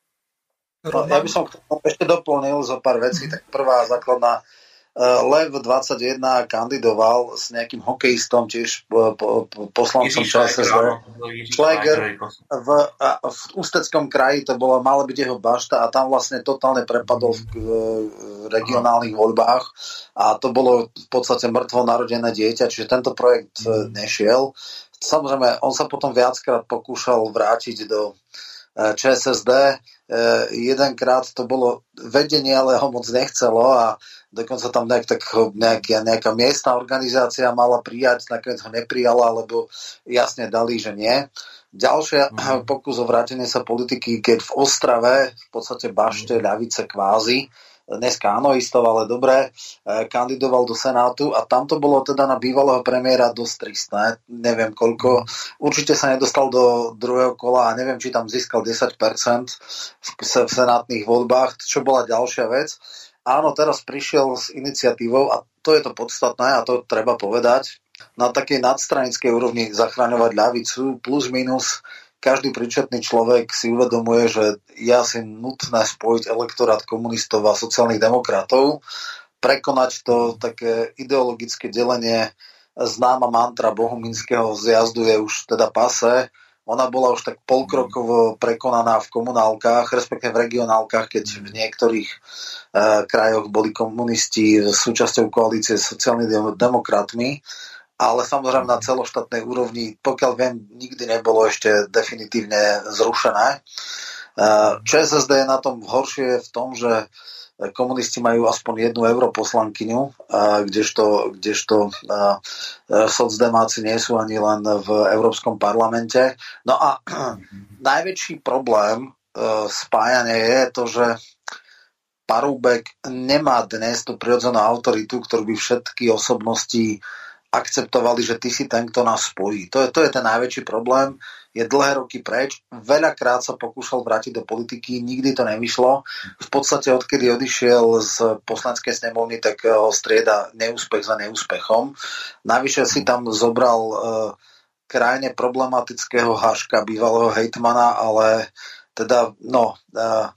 [SPEAKER 4] No, ja by som k tomu doplnil zo pár vecí. Tak prvá základná Lev 21 kandidoval s nejakým hokejistom, tiež eh, poslancom ČSSD. Šleger v, v Ústeckom kraji to bolo, mala byť jeho bašta a tam vlastne totálne prepadol v, v regionálnych voľbách a to bolo v podstate mŕtvo narodené dieťa, čiže tento projekt eh, nešiel. Samozrejme, on sa potom viackrát pokúšal vrátiť do ČSSD. Jedenkrát to bolo vedenie, ale ho moc nechcelo a dokonca tam nejak, tak, nejak, nejaká miestna organizácia mala prijať, nakoniec ho neprijala, lebo jasne dali, že nie. Ďalšia mm. pokus o vrátenie sa politiky, keď v Ostrave, v podstate bašte mm. ľavice kvázi, dneska anoistov, ale dobre, e, kandidoval do Senátu a tam to bolo teda na bývalého premiéra dosť tristné, neviem koľko, určite sa nedostal do druhého kola a neviem, či tam získal 10% v, v senátnych voľbách, čo bola ďalšia vec áno, teraz prišiel s iniciatívou a to je to podstatné a to treba povedať, na takej nadstranickej úrovni zachraňovať ľavicu plus minus každý príčetný človek si uvedomuje, že je asi nutné spojiť elektorát komunistov a sociálnych demokratov, prekonať to také ideologické delenie. Známa mantra bohuminského zjazdu je už teda pase, ona bola už tak polkrokovo prekonaná v komunálkach, respektíve v regionálkach, keď v niektorých e, krajoch boli komunisti súčasťou koalície s sociálnymi demokratmi, ale samozrejme na celoštátnej úrovni, pokiaľ viem, nikdy nebolo ešte definitívne zrušené. E, ČSSD je na tom horšie v tom, že komunisti majú aspoň jednu europoslankyňu, kdežto, kdežto socdemáci nie sú ani len v Európskom parlamente. No a najväčší problém e, spájania je to, že Parúbek nemá dnes tú prirodzenú autoritu, ktorú by všetky osobnosti akceptovali, že ty si ten, kto nás spojí. To je, to je ten najväčší problém. Je dlhé roky preč. Veľakrát sa pokúšal vrátiť do politiky, nikdy to nevyšlo. V podstate odkedy odišiel z poslaneckej snemovny, tak ho strieda neúspech za neúspechom. Navyše si tam zobral uh, krajne problematického Haška, bývalého hejtmana, ale teda, no, uh,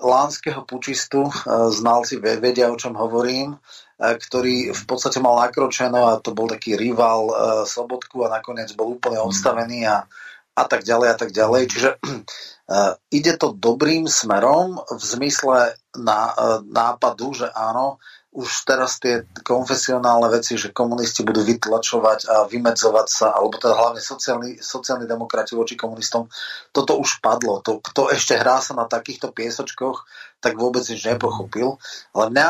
[SPEAKER 4] lánskeho pučistu, uh, znalci vedia, o čom hovorím, ktorý v podstate mal nakročeno a to bol taký rival Slobodku a nakoniec bol úplne odstavený a, a tak ďalej a tak ďalej. Čiže uh, ide to dobrým smerom v zmysle na, uh, nápadu, že áno, už teraz tie konfesionálne veci, že komunisti budú vytlačovať a vymedzovať sa, alebo teda hlavne sociálni, sociálni demokrati voči komunistom, toto už padlo. To, kto ešte hrá sa na takýchto piesočkoch, tak vôbec nič nepochopil. Ale mňa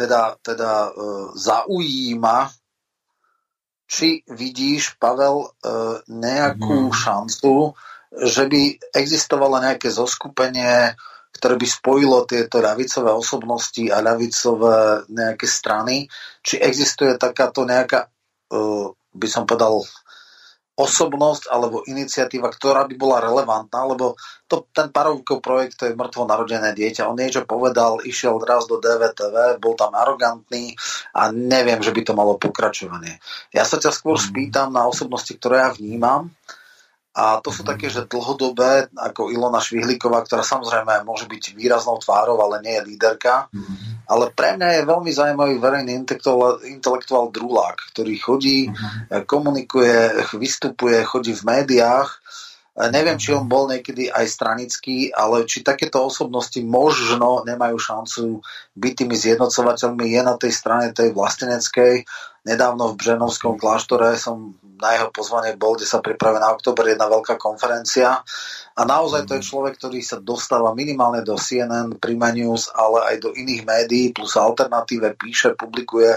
[SPEAKER 4] teda, teda e, zaujíma, či vidíš, Pavel, e, nejakú mm. šancu, že by existovalo nejaké zoskupenie, ktoré by spojilo tieto ľavicové osobnosti a ľavicové nejaké strany. Či existuje takáto nejaká, e, by som povedal, osobnosť alebo iniciatíva, ktorá by bola relevantná, lebo to, ten Parovkov projekt to je mŕtvo narodené dieťa. On niečo povedal, išiel raz do DVTV, bol tam arogantný a neviem, že by to malo pokračovanie. Ja sa ťa skôr spýtam na osobnosti, ktoré ja vnímam, a to sú také, že dlhodobé, ako Ilona Švihlíková, ktorá samozrejme môže byť výraznou tvárou, ale nie je líderka. Mm-hmm. Ale pre mňa je veľmi zaujímavý verejný intelektuál, intelektuál Drulák, ktorý chodí, mm-hmm. komunikuje, vystupuje, chodí v médiách. Neviem, či on bol niekedy aj stranický, ale či takéto osobnosti možno nemajú šancu byť tými zjednocovateľmi. Je na tej strane tej vlasteneckej. Nedávno v Břenovskom kláštore som na jeho pozvanie bol, kde sa pripravuje na oktober jedna veľká konferencia. A naozaj to je človek, ktorý sa dostáva minimálne do CNN, Prima News, ale aj do iných médií, plus alternatíve píše, publikuje,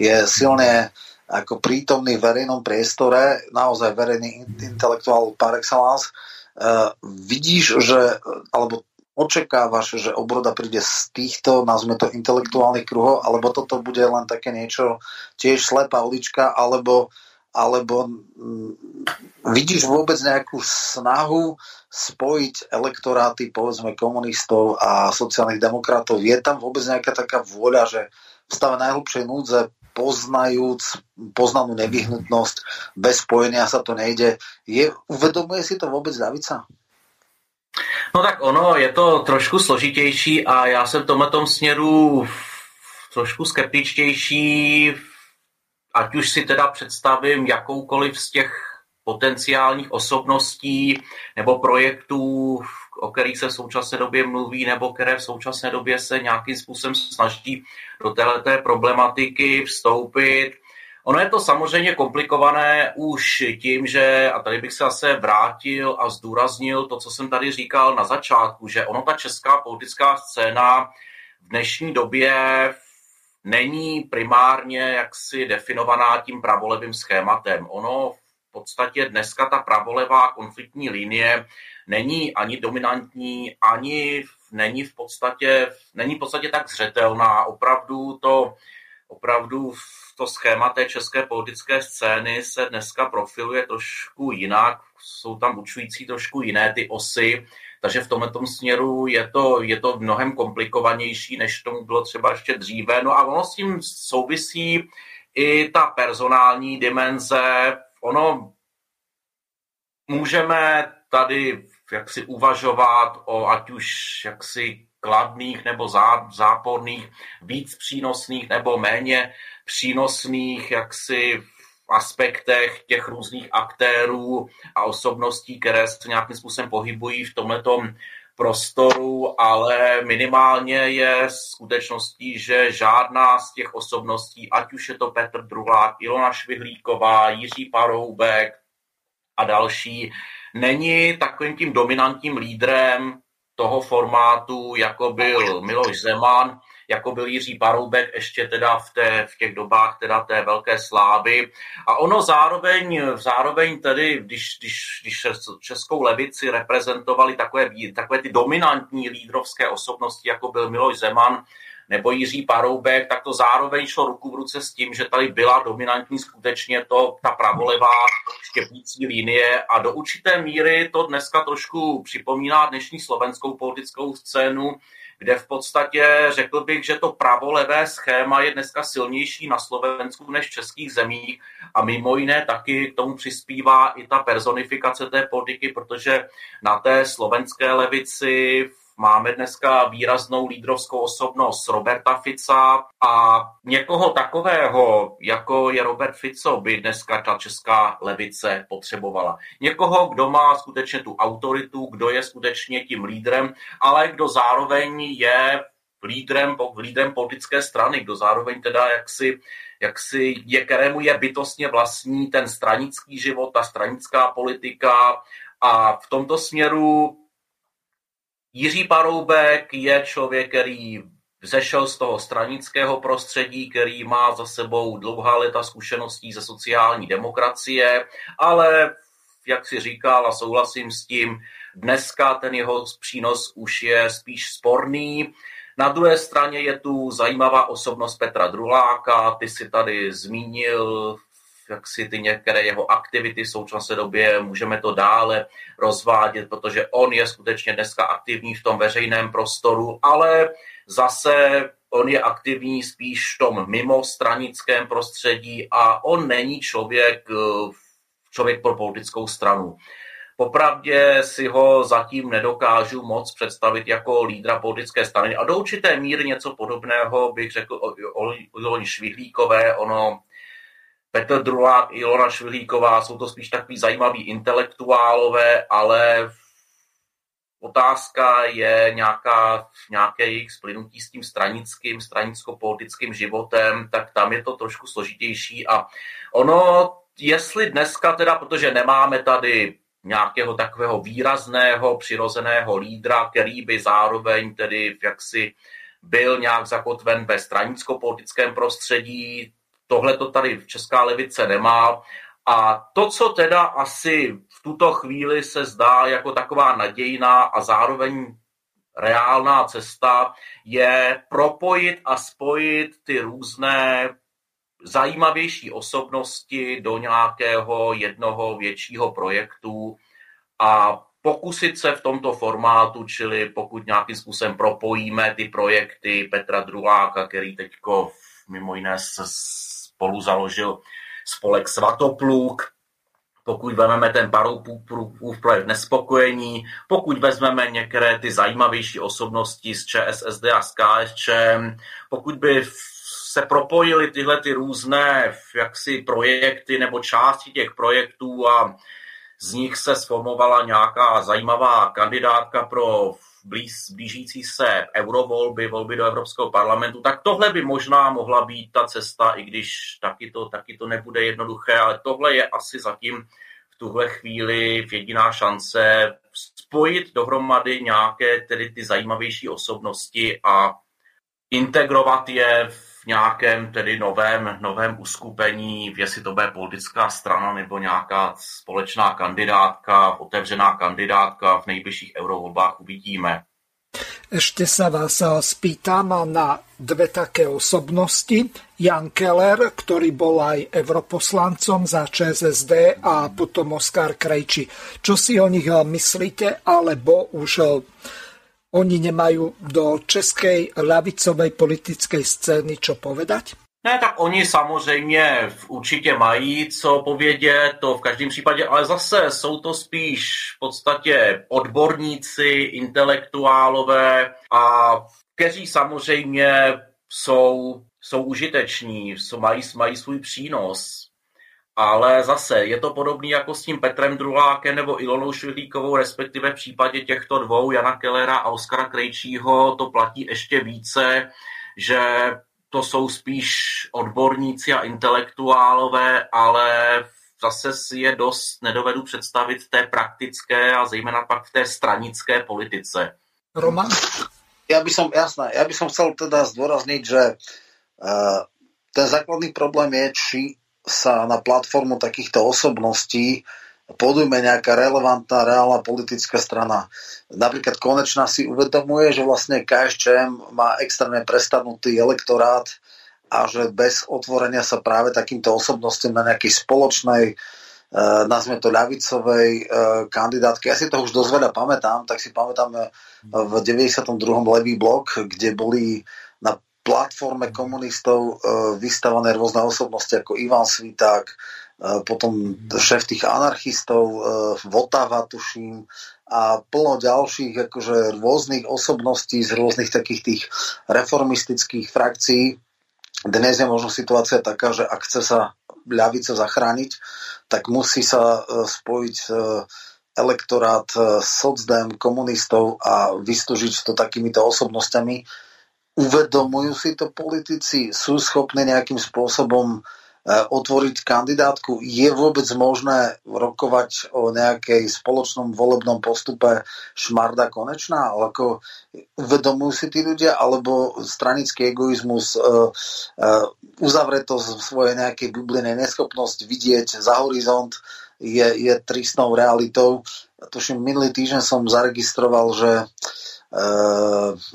[SPEAKER 4] je silne ako prítomný v verejnom priestore, naozaj verejný intelektuál par excellence. Uh, vidíš, že, alebo očakávaš, že obroda príde z týchto, nazvime to intelektuálnych kruhov, alebo toto bude len také niečo, tiež slepá ulička, alebo alebo mm, vidíš vôbec nejakú snahu spojiť elektoráty, povedzme, komunistov a sociálnych demokratov? Je tam vôbec nejaká taká vôľa, že v stave najhlbšej núdze poznajúc poznanú nevyhnutnosť, bez spojenia sa to nejde. Je, uvedomuje si to vůbec Davica?
[SPEAKER 5] No tak ono, je to trošku složitější a já jsem v tomhle směru trošku skeptičtější ať už si teda představím jakoukoliv z těch potenciálních osobností nebo projektů, o kterých se v současné době mluví, nebo které v současné době se nějakým způsobem snaží do této problematiky vstoupit. Ono je to samozřejmě komplikované už tím, že, a tady bych se zase vrátil a zdůraznil to, co jsem tady říkal na začátku, že ono ta česká politická scéna v dnešní době není primárně jaksi definovaná tím pravolevým schématem. Ono v podstatě dneska ta pravolevá konfliktní linie není ani dominantní, ani není v podstatě, není v podstatě tak zřetelná. Opravdu to, opravdu to schéma té české politické scény se dneska profiluje trošku jinak, jsou tam učující trošku jiné ty osy, takže v tomto směru je to, je to mnohem komplikovanější, než tomu bylo třeba ještě dříve. No a ono s tím souvisí i ta personální dimenze. Ono můžeme tady jaksi uvažovat o ať už jaksi kladných nebo záporných, víc přínosných nebo méně přínosných jaksi aspektech těch různých aktérů a osobností, které se nějakým způsobem pohybují v tomto prostoru, ale minimálně je skutečností, že žádná z těch osobností, ať už je to Petr Druhák, Ilona Švihlíková, Jiří Paroubek a další, není takovým tím dominantním lídrem toho formátu, jako byl Miloš Zeman, jako byl Jiří Paroubek ještě teda v, té, v těch dobách teda té velké slávy. A ono zároveň, zároveň tedy, když, když, když českou levici reprezentovali takové, takové ty dominantní lídrovské osobnosti, jako byl Miloš Zeman, nebo Jiří Paroubek, tak to zároveň šlo ruku v ruce s tím, že tady byla dominantní skutečně to, ta pravolevá štěpící linie a do určité míry to dneska trošku připomíná dnešní slovenskou politickou scénu, kde v podstatě řekl bych, že to pravolevé schéma je dneska silnější na Slovensku než v českých zemích a mimo jiné taky k tomu přispívá i ta personifikace té politiky, protože na té slovenské levici Máme dneska výraznou lídrovskou osobnost Roberta Fica a někoho takového, jako je Robert Fico, by dneska ta česká levice potřebovala. Někoho, kdo má skutečně tu autoritu, kdo je skutečně tím lídrem, ale kdo zároveň je lídrem, lídrem politické strany, kdo zároveň teda jaksi, jaksi je, kterému je bytostně vlastní ten stranický život, ta stranická politika a v tomto směru Jiří Paroubek je člověk, který vzešel z toho stranického prostředí, který má za sebou dlouhá léta zkušeností ze sociální demokracie, ale jak si říkal a souhlasím s tím, dneska ten jeho přínos už je spíš sporný. Na druhé straně je tu zajímavá osobnost Petra Druláka, ty si tady zmínil jak si ty některé jeho aktivity v současné době, můžeme to dále rozvádět, protože on je skutečně dneska aktivní v tom veřejném prostoru, ale zase on je aktivní spíš v tom mimo stranickém prostředí a on není člověk, člověk pro politickou stranu. Popravdě si ho zatím nedokážu moc představit jako lídra politické strany a do určité míry něco podobného bych řekl o, o, o Švihlíkové. Ono Petr Drulák, Ilona Švihlíková, jsou to spíš takový zajímaví intelektuálové, ale otázka je nějaká, nějaké jejich splynutí s tím stranickým, stranicko-politickým životem, tak tam je to trošku složitější. A ono, jestli dneska teda, protože nemáme tady nějakého takového výrazného, přirozeného lídra, který by zároveň tedy jaksi byl nějak zakotven ve stranicko-politickém prostředí, tohle to tady v Česká levice nemá. A to, co teda asi v tuto chvíli se zdá jako taková nadějná a zároveň reálná cesta, je propojit a spojit ty různé zajímavější osobnosti do nějakého jednoho většího projektu a pokusit se v tomto formátu, čili pokud nějakým způsobem propojíme ty projekty Petra Druláka, který teďko mimo jiné se spolu založil spolek Svatopluk, pokud vezmeme ten Paroubův projekt nespokojení, pokud vezmeme některé ty zajímavější osobnosti z ČSSD a z KSČ, pokud by se propojily tyhle ty různé jaksi projekty nebo části těch projektů a z nich se sformovala nějaká zajímavá kandidátka pro blíž, blížící se eurovolby, volby do Evropského parlamentu, tak tohle by možná mohla být ta cesta, i když taky to, taky to nebude jednoduché, ale tohle je asi zatím v tuhle chvíli jediná šance spojit dohromady nějaké tedy ty zajímavější osobnosti a integrovat je v nějakém tedy novém, novém uskupení, jestli to bude politická strana nebo nějaká společná kandidátka, otevřená kandidátka v nejbližších eurovolbách uvidíme.
[SPEAKER 2] Ešte sa vás spýtam na dve také osobnosti. Jan Keller, ktorý bol aj europoslancom za ČSSD a potom Oskar Krejči. Čo si o nich myslíte, alebo už oni nemajú do českej ľavicovej politickej scény čo povedať?
[SPEAKER 5] Ne, tak oni samozřejmě určitě mají co povědět, to v každém případě, ale zase jsou to spíš v podstatě odborníci, intelektuálové a kteří samozřejmě jsou, jsou užiteční, jsou, mají, mají svůj přínos. Ale zase je to podobný jako s tím Petrem Drulákem nebo Ilonou Švihlíkovou, respektive v případě těchto dvou, Jana Kellera a Oskara Krejčího, to platí ještě více, že to jsou spíš odborníci a intelektuálové, ale zase si je dost nedovedu představit v té praktické a zejména pak v té stranické politice.
[SPEAKER 2] Roman?
[SPEAKER 4] Ja by som, jasné, ja by som chcel teda zdôrazniť, že uh, ten základný problém je, či sa na platformu takýchto osobností podujme nejaká relevantná, reálna politická strana. Napríklad Konečná si uvedomuje, že vlastne KSČM má extrémne prestanutý elektorát a že bez otvorenia sa práve takýmto osobnostiam na nejakej spoločnej uh, nazvime to ľavicovej uh, kandidátky. Ja si to už dosť veľa pamätám, tak si pamätám v 92. levý blok, kde boli platforme komunistov uh, vystavané rôzne osobnosti ako Ivan Sviták, potom šéf tých anarchistov, Votava, tuším, a plno ďalších akože rôznych osobností z rôznych takých tých reformistických frakcií. Dnes je možno situácia taká, že ak chce sa ľavica zachrániť, tak musí sa spojiť elektorát socdem, komunistov a vystúžiť to takýmito osobnosťami. Uvedomujú si to politici, sú schopní nejakým spôsobom otvoriť kandidátku. Je vôbec možné rokovať o nejakej spoločnom volebnom postupe šmarda konečná? Ako uvedomujú si tí ľudia, alebo stranický egoizmus uh, uh, uzavre to v svojej nejakej bubline neschopnosť vidieť za horizont je, je tristnou realitou. Tuším, minulý týždeň som zaregistroval, že uh,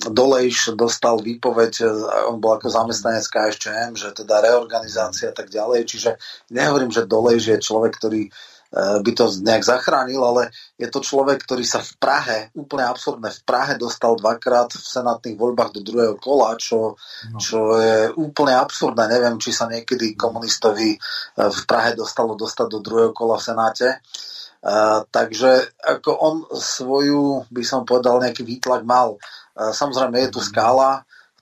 [SPEAKER 4] Dolejš dostal výpoveď, eh, on bol ako zamestnanec KSČM, že teda reorganizácia a tak ďalej, čiže nehovorím, že Dolejš je človek, ktorý eh, by to nejak zachránil, ale je to človek, ktorý sa v Prahe, úplne absurdné, v Prahe dostal dvakrát v senátnych voľbách do druhého kola, čo, no. čo je úplne absurdné. Neviem, či sa niekedy komunistovi v Prahe dostalo dostať do druhého kola v Senáte. Uh, Uh, takže ako on svoju, by som povedal, nejaký výtlak mal. Uh, samozrejme je tu mhm. skála,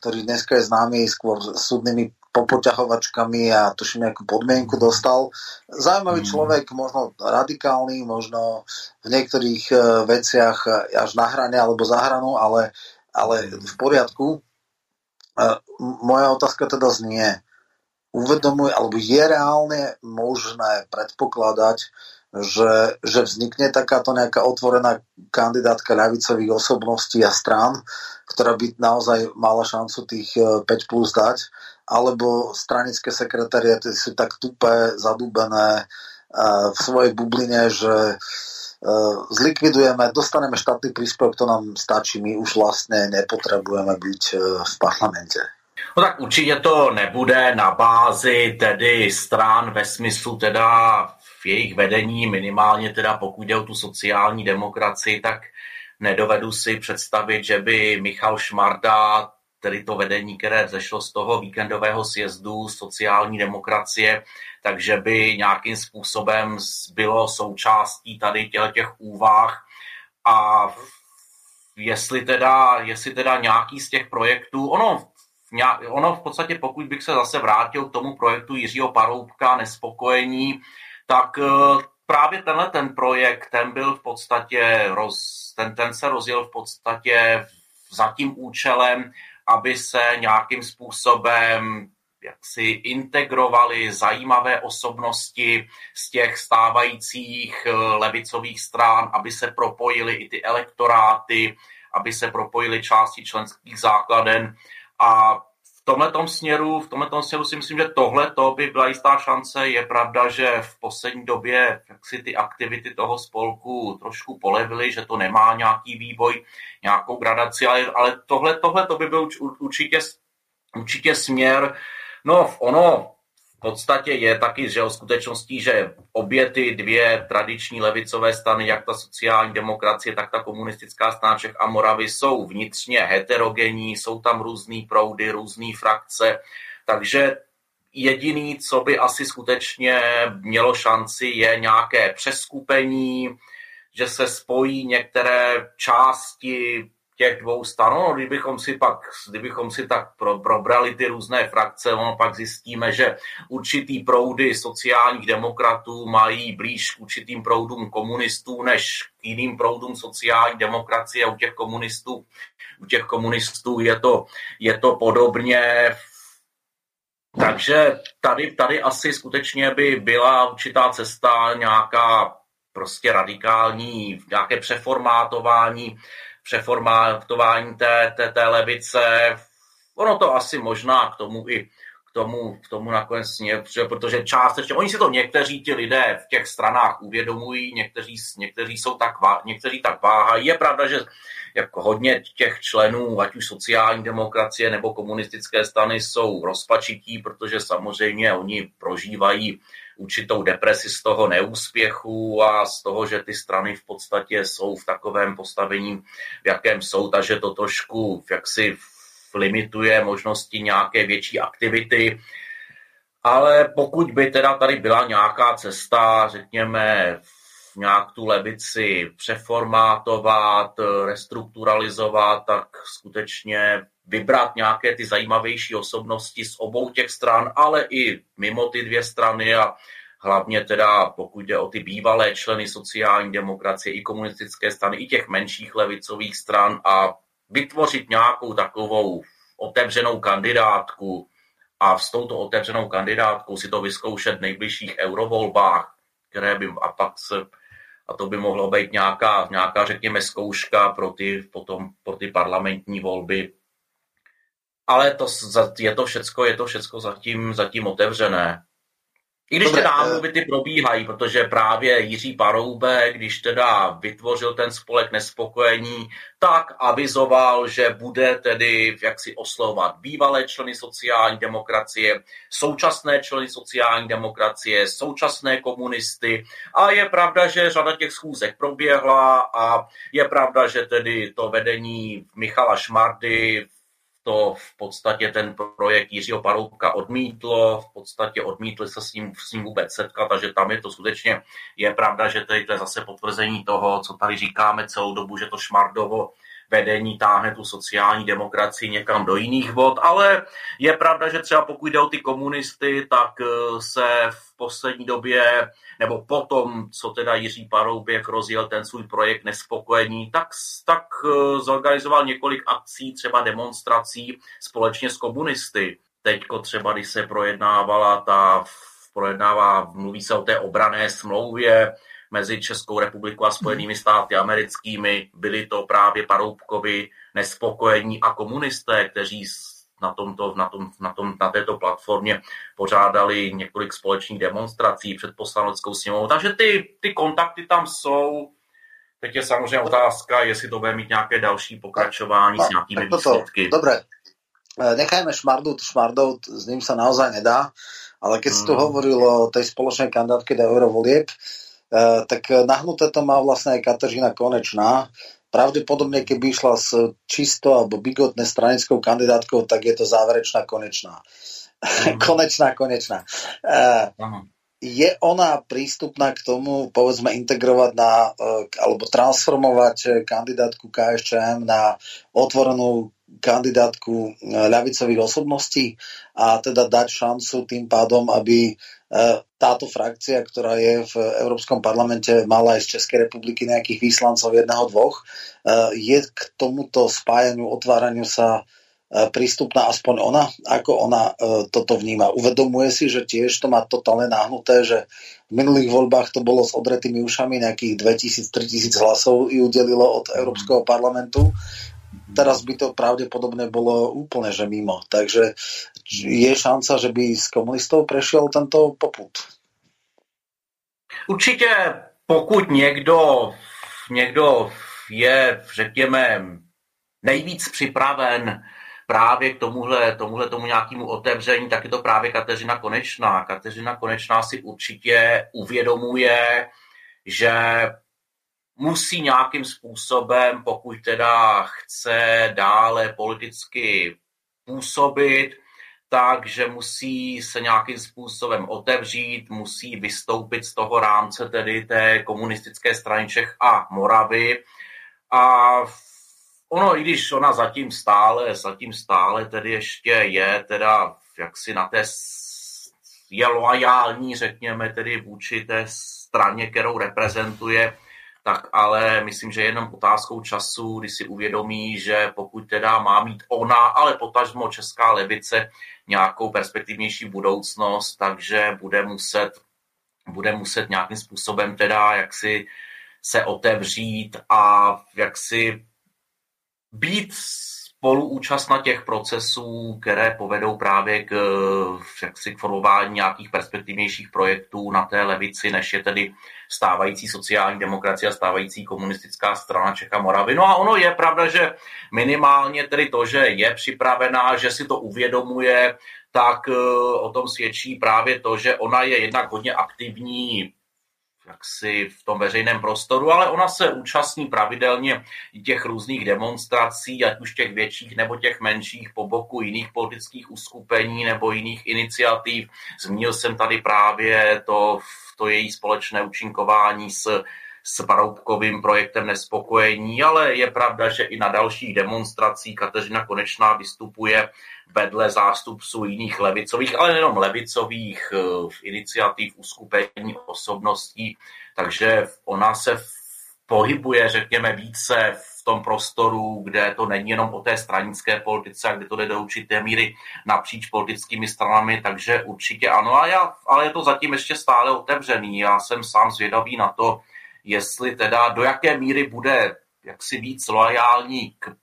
[SPEAKER 4] ktorý dneska je známy skôr súdnymi popoťahovačkami a tuším nejakú podmienku dostal. Zaujímavý mm. človek, možno radikálny, možno v niektorých uh, veciach až na hrane alebo za hranu, ale, ale v poriadku. Uh, moja otázka teda znie, uvedomuje, alebo je reálne možné predpokladať, že, že vznikne takáto nejaká otvorená kandidátka ľavicových osobností a strán, ktorá by naozaj mala šancu tých 5 e, plus dať, alebo stranické sekretariaty sú tak tupé, zadúbené e, v svojej bubline, že e, zlikvidujeme, dostaneme štátny príspevok, to nám stačí, my už vlastne nepotrebujeme byť v parlamente.
[SPEAKER 5] No tak určitě to nebude na bázi tedy stran ve smyslu teda v jejich vedení, minimálně teda pokud jde o tu sociální demokracii, tak nedovedu si představit, že by Michal Šmarda, tedy to vedení, které zešlo z toho víkendového sjezdu sociální demokracie, takže by nějakým způsobem bylo součástí tady těch, úvah. A jestli teda, jestli teda nějaký z těch projektů, ono, ono v podstatě, pokud bych se zase vrátil k tomu projektu Jiřího Paroubka, nespokojení, tak eh, právě tenhle ten projekt, ten byl v podstatě, roz, ten, ten se rozjel v podstatě za tím účelem, aby se nějakým způsobem jak si integrovali zajímavé osobnosti z těch stávajících eh, levicových strán, aby se propojili i ty elektoráty, aby se propojili části členských základen a tomhle směru, v tomhle směru si myslím, že tohle to by byla jistá šance. Je pravda, že v poslední době jak si ty aktivity toho spolku trošku polevily, že to nemá nějaký vývoj, nějakou gradaci, ale, ale tohle, tohle to by byl určitě, určitě směr. No, ono podstatě je taky že o skutečností, že obě ty dvě tradiční levicové strany, jak ta sociální demokracie, tak ta komunistická strana Čech a Moravy, jsou vnitřně heterogenní, jsou tam různý proudy, různé frakce, takže jediný, co by asi skutečně mělo šanci, je nějaké přeskupení, že se spojí některé části těch dvou stran. No, kdybychom si pak, kdybychom si tak pro, probrali ty různé frakce, ono pak zjistíme, že určitý proudy sociálních demokratů mají blíž k určitým proudům komunistů než k jiným proudům sociální demokracie. U těch komunistů, u těch komunistů je to, je to podobně. Takže tady, tady asi skutečně by byla určitá cesta nějaká prostě radikální, nějaké přeformátování přeformátování té, té, té levice. Ono to asi možná k tomu i, k tomu, k tomu nakonec směr, protože částečně, oni si to někteří ti lidé v těch stranách uvědomují, někteří, někteří jsou tak, někteří tak váhají. Je pravda, že jako hodně těch členů, ať už sociální demokracie nebo komunistické strany, jsou rozpačití, protože samozřejmě oni prožívají určitou depresi z toho neúspěchu a z toho, že ty strany v podstatě jsou v takovém postavení, v jakém jsou, takže to trošku jaksi limituje možnosti nějaké větší aktivity. Ale pokud by teda tady byla nějaká cesta, řekněme, nějak tu levici přeformátovat, restrukturalizovat, tak skutečně vybrat nějaké ty zajímavější osobnosti z obou těch stran, ale i mimo ty dvě strany a hlavně teda pokud jde o ty bývalé členy sociální demokracie i komunistické strany, i těch menších levicových stran a vytvořit nějakou takovou otevřenou kandidátku a s touto otevřenou kandidátkou si to vyzkoušet v nejbližších eurovolbách, které by a pak se a to by mohlo být nějaká, nějaká řekněme, zkouška pro ty, potom, pro ty parlamentní volby. Ale to, je to všecko, je to všecko zatím, zatím otevřené. I když Dobre, teda ty eh, probíhají, protože právě Jiří Paroubek, když teda vytvořil ten spolek nespokojení, tak avizoval, že bude tedy jaksi oslovovat bývalé členy sociální demokracie, současné členy sociální demokracie, současné komunisty a je pravda, že řada těch schůzek proběhla a je pravda, že tedy to vedení Michala Šmardy to v podstatě ten projekt Jiřího Paroubka odmítlo, v podstatě odmítli se s ním, s ním vůbec setkat, takže tam je to skutečně, je pravda, že tady to je zase potvrzení toho, co tady říkáme celou dobu, že to Šmardovo vedení táhne tu sociální demokracii někam do jiných vod, ale je pravda, že třeba pokud jde o ty komunisty, tak eh, se v poslední době, nebo potom, co teda Jiří Parouběk rozjel ten svůj projekt nespokojení, tak, tak eh, zorganizoval několik akcí, třeba demonstrací společně s komunisty. Teďko třeba, když se projednávala ta projednává, mluví se o té obrané smlouvě, mezi Českou republikou a Spojenými státy americkými. Byli to právě Paroubkovi nespokojení a komunisté, kteří na, tomto, na, tom, na, tom, na této platformě pořádali několik společných demonstrací před poslaneckou sněmovou. Takže ty, ty kontakty tam jsou. Teď je samozřejmě otázka, jestli to bude mít nějaké další pokračování tak, s nějakými tak výsledky.
[SPEAKER 4] Dobre, e, nechajme Šmardut, Šmardut, s ním sa naozaj nedá, ale keď si tu hmm. hovoril o tej spoločnej kandidátke do eurovolieb, Eh, tak nahnuté to má vlastne aj Kateřina Konečná. Pravdepodobne, keby išla s čisto alebo bigotne stranickou kandidátkou, tak je to záverečná konečná. Mm. konečná, konečná. Uh, je ona prístupná k tomu, povedzme, integrovať na, alebo transformovať kandidátku KSČM na otvorenú kandidátku ľavicových osobností a teda dať šancu tým pádom, aby E, táto frakcia, ktorá je v Európskom parlamente, mala aj z Českej republiky nejakých výslancov jedného, dvoch, e, je k tomuto spájaniu, otváraniu sa prístupná aspoň ona, ako ona toto vníma. Uvedomuje si, že tiež to má totálne náhnuté, že v minulých voľbách to bolo s odretými ušami, nejakých 2000-3000 hlasov ju udelilo od Európskeho parlamentu teraz by to pravdepodobne bolo úplne že mimo. Takže je šanca, že by z komunistov prešiel tento poput?
[SPEAKER 5] Určitě, pokud někdo, někdo je, řekněme, nejvíc připraven právě k tomuhle, tomuhle tomu nějakému otevření, tak je to právě Kateřina Konečná. Kateřina Konečná si určitě uvědomuje, že musí nějakým způsobem, pokud teda chce dále politicky působit, takže musí se nějakým způsobem otevřít, musí vystoupit z toho rámce tedy té komunistické strany Čech a Moravy. A ono, i když ona zatím stále, zatím stále tedy ještě je teda jaksi na té je loajální, řekněme, tedy vůči té straně, kterou reprezentuje, tak ale myslím, že jenom otázkou času, kdy si uvědomí, že pokud teda má mít ona, ale potažmo česká levice nějakou perspektivnější budoucnost, takže bude muset, bude muset nějakým způsobem teda jaksi se otevřít a jaksi být spoluúčast na těch procesů, které povedou právě k, jaksi, k formování nějakých perspektivnějších projektů na té levici, než je tedy stávající sociální demokracie a stávající komunistická strana Čecha Moravy. No a ono je pravda, že minimálně tedy to, že je připravená, že si to uvědomuje, tak eh, o tom svědčí právě to, že ona je jednak hodně aktivní jaksi v tom veřejném prostoru, ale ona se účastní pravidelně těch různých demonstrací, ať už těch větších nebo těch menších po boku jiných politických uskupení nebo jiných iniciativ. Zmínil jsem tady právě to, to její společné účinkování s s Paroubkovým projektem nespokojení, ale je pravda, že i na dalších demonstracích Kateřina Konečná vystupuje vedle zástupců jiných levicových, ale nejenom levicových eh, iniciativ, uskupení osobností, takže ona se pohybuje, řekněme, více v tom prostoru, kde to není jenom o té stranické politice, a kde to jde do určité míry napříč politickými stranami, takže určitě ano, a já, ale je to zatím ještě stále otevřený. Já jsem sám zvědavý na to, jestli teda do jaké míry bude jaksi víc loajální k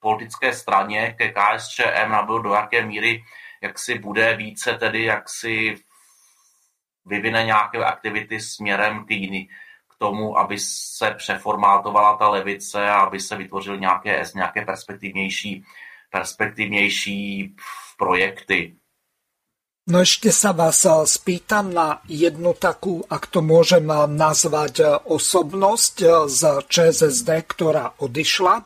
[SPEAKER 5] politické straně, ke KSČM, nebo do jaké míry jaksi bude více tedy jaksi vyvine nějaké aktivity směrem k jiný, k tomu, aby se přeformátovala ta levice a aby se vytvořily nějaké, nějaké perspektivnější, perspektivnější projekty.
[SPEAKER 2] No ešte sa vás eh, spýtam na jednu takú, ak to môžem eh, nazvať, eh, osobnosť z ČSSD, ktorá odišla.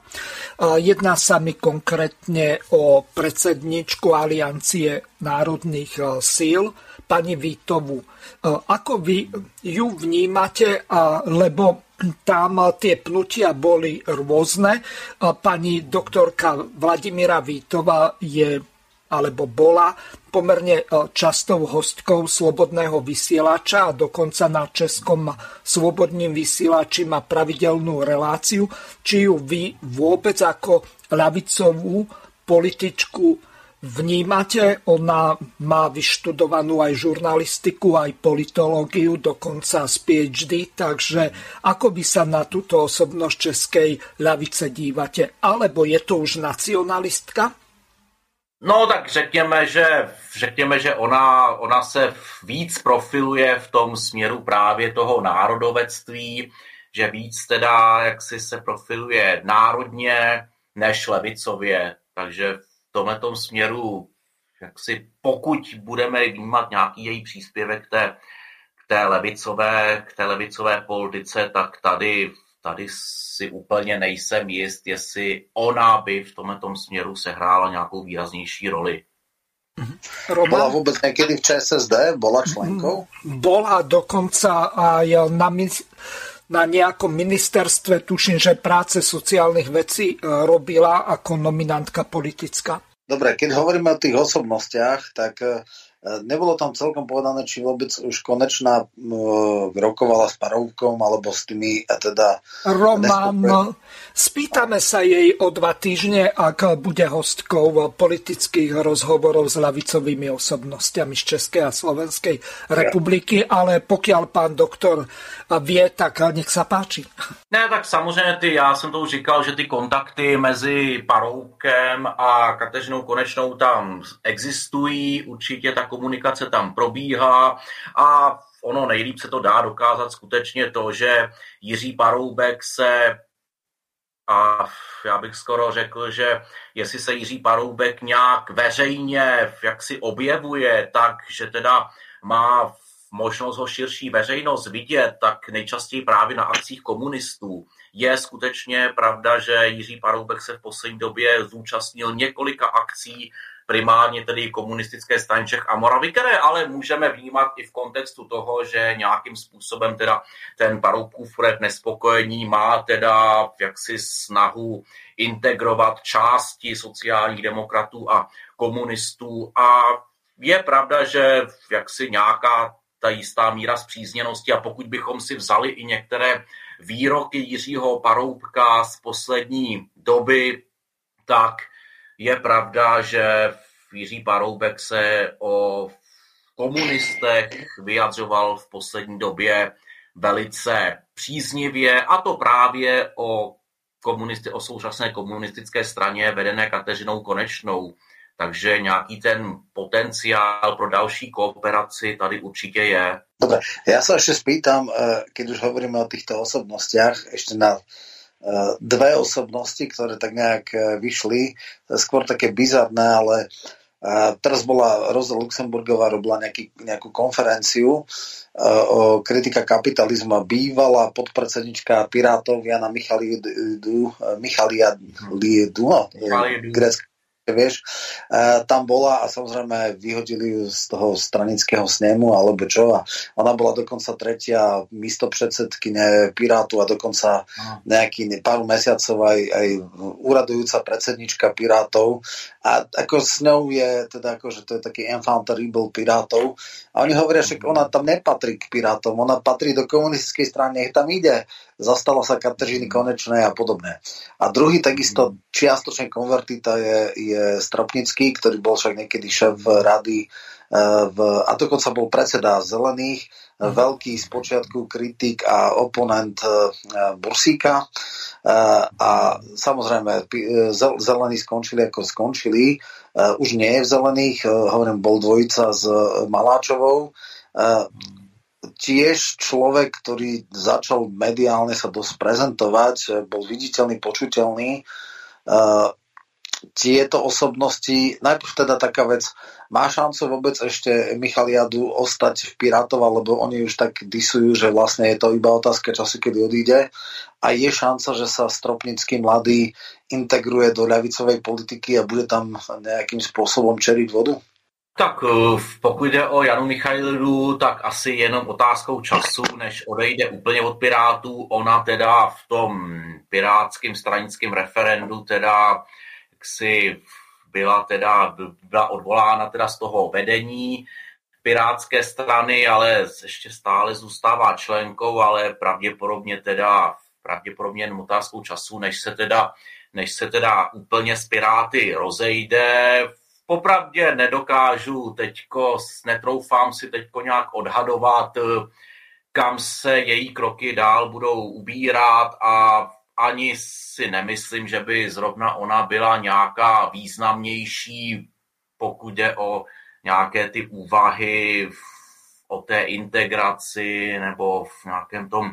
[SPEAKER 2] Jedná sa mi konkrétne o predsedničku Aliancie národných síl, pani Vítovu. Ako vy ju vnímate, lebo tam tie pnutia boli rôzne. Pani doktorka Vladimíra Vítova je alebo bola pomerne e, častou hostkou Slobodného vysielača a dokonca na Českom Slobodným vysielači má pravidelnú reláciu. Či ju vy vôbec ako ľavicovú političku vnímate? Ona má vyštudovanú aj žurnalistiku, aj politológiu, dokonca z PhD, takže ako by sa na túto osobnosť českej ľavice dívate? Alebo je to už nacionalistka?
[SPEAKER 5] No tak řekněme, že, řekněme, že ona, ona se víc profiluje v tom směru právě toho národovectví, že víc teda jak si se profiluje národně než levicově. Takže v tomhle směru, jak si pokud budeme vnímat nějaký její příspěvek k té, k té levicové, k té levicové politice, tak tady tady si úplně nejsem jist, jestli ona by v tomto směru sehrála nějakou výraznější roli.
[SPEAKER 4] Mhm. Roman? Bola vůbec někdy v ČSSD? Bola členkou?
[SPEAKER 2] Bola dokonca aj na, na nějakom ministerstve, tuším, že práce sociálnych vecí e, robila jako nominantka politická.
[SPEAKER 4] Dobre, keď hovoríme o tých osobnostiach, tak e, Nebolo tam celkom povedané, či vôbec už konečná uh, rokovala s Parovkom alebo s tými a teda...
[SPEAKER 2] Roman, spýtame sa jej o dva týždne, ak bude hostkou politických rozhovorov s lavicovými osobnostiami z Českej a Slovenskej republiky, ale pokiaľ pán doktor vie, tak nech sa páči.
[SPEAKER 5] Ne, tak samozřejmě ty, já jsem to už říkal, že ty kontakty mezi Paroukem a Kateřinou Konečnou tam existují, určitě tak komunikace tam probíhá a ono nejlíp se to dá dokázat skutečně to, že Jiří Paroubek se a já bych skoro řekl, že jestli se Jiří Paroubek nějak veřejně jak si objevuje, tak že teda má možnost ho širší veřejnost vidět, tak nejčastěji právě na akcích komunistů. Je skutečně pravda, že Jiří Paroubek se v poslední době zúčastnil několika akcí primárně tedy komunistické strany Čech a Moravy, které ale můžeme vnímat i v kontextu toho, že nějakým způsobem teda ten Paroubkův projekt nespokojení má teda jaksi snahu integrovat části sociálních demokratů a komunistů. A je pravda, že jaksi nějaká ta jistá míra zpřízněnosti a pokud bychom si vzali i některé výroky Jiřího Paroubka z poslední doby, tak je pravda, že Jiří Paroubek se o komunistech vyjadřoval v poslední době velice příznivě, a to právě o komunisti, o současné komunistické straně vedené Kateřinou Konečnou. Takže nějaký ten potenciál pro další kooperaci tady určitě je.
[SPEAKER 4] Dobre, ja sa ešte spýtam, eh, keď už hovoríme o týchto osobnostiach, ešte na dve osobnosti, ktoré tak nejak eh, vyšli, skôr také bizarné, ale teraz bola Rosa Luxemburgová robila nejaký, nejakú konferenciu o kritika kapitalizmu a bývalá podpredsednička Pirátov Jana Michalidu, Michaliadu, no, grécka vieš, e, tam bola a samozrejme vyhodili ju z toho stranického snemu alebo čo a ona bola dokonca tretia místopredsedkyne Pirátu a dokonca nejaký pár mesiacov aj, aj úradujúca predsednička Pirátov. A ako s ňou je teda ako, že to je taký enfant terrible Pirátov. A oni hovoria, že ona tam nepatrí k Pirátom, ona patrí do komunistickej strany, nech tam ide zastala sa Kateřiny Konečnej a podobne. A druhý takisto čiastočne konvertita je, je Stropnický, ktorý bol však niekedy šéf rady e, v, a dokonca bol predseda Zelených, mm. veľký spočiatku kritik a oponent e, Bursíka. E, a samozrejme, zelení skončili ako skončili. Už nie je v zelených, hovorím, bol dvojica s Maláčovou tiež človek, ktorý začal mediálne sa dosť prezentovať, eh, bol viditeľný, počuteľný. Uh, tieto osobnosti, najprv teda taká vec, má šancu vôbec ešte Michal Jadu ostať v Pirátov, alebo oni už tak disujú, že vlastne je to iba otázka času, kedy odíde. A je šanca, že sa Stropnický mladý integruje do ľavicovej politiky a bude tam nejakým spôsobom čeriť vodu?
[SPEAKER 5] Tak eh, pokud jde o Janu Michailu, tak asi jenom otázkou času, než odejde úplně od Pirátů. Ona teda v tom pirátském stranickém referendu teda si byla teda byla odvolána teda z toho vedení pirátské strany, ale ještě stále zůstává členkou, ale pravděpodobně teda pravděpodobně jen otázkou času, než se teda, než se teda úplně z Piráty rozejde popravdě nedokážu teďko, netroufám si teďko nějak odhadovat, kam se její kroky dál budou ubírat a ani si nemyslím, že by zrovna ona byla nějaká významnější, pokud jde o nějaké ty úvahy o té integraci nebo v nějakém tom,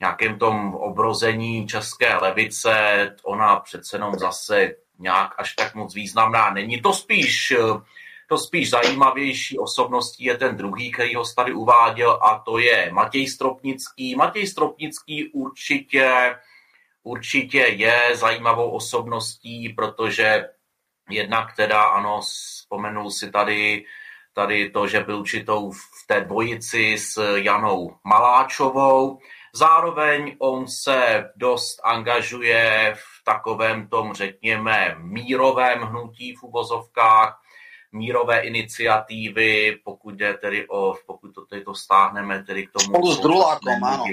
[SPEAKER 5] nějakém tom obrození české levice. Ona přece jenom zase nějak až tak moc významná není. To spíš, eh, to spíš zajímavější osobností je ten druhý, který ho tady uváděl a to je Matěj Stropnický. Matěj Stropnický určitě, určitě je zajímavou osobností, protože jednak teda, ano, vzpomenul si tady, tady to, že byl určitou v té dvojici s Janou Maláčovou. Zároveň on se dost angažuje v takovém tom, řekněme, mírovém hnutí v uvozovkách, mírové iniciativy, pokud jde tedy o, pokud to tedy to stáhneme tedy k tomu.
[SPEAKER 4] Spolu s Drulákem, ano.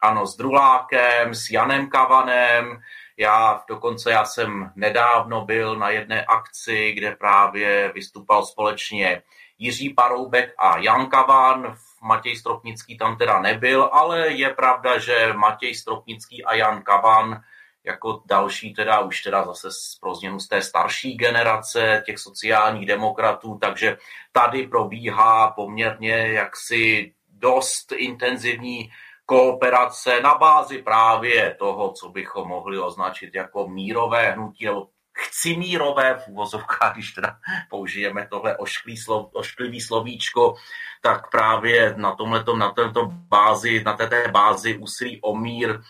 [SPEAKER 5] Ano, s Drulákem, s Janem Kavanem, já dokonce já jsem nedávno byl na jedné akci, kde právě vystupal společně Jiří Paroubek a Jan Kavan. Matěj Stropnický tam teda nebyl, ale je pravda, že Matěj Stropnický a Jan Kavan jako další teda už teda zase pro změnu z té starší generace těch sociálních demokratů, takže tady probíhá poměrně jaksi dost intenzivní kooperace na bázi právě toho, co bychom mohli označit jako mírové hnutí nebo chci mírové v uvozovkách, když teda použijeme tohle ošklý slov, ošklivý slovíčko, tak právě na tomhletom, na této bázi, na této bázi úsilí o mír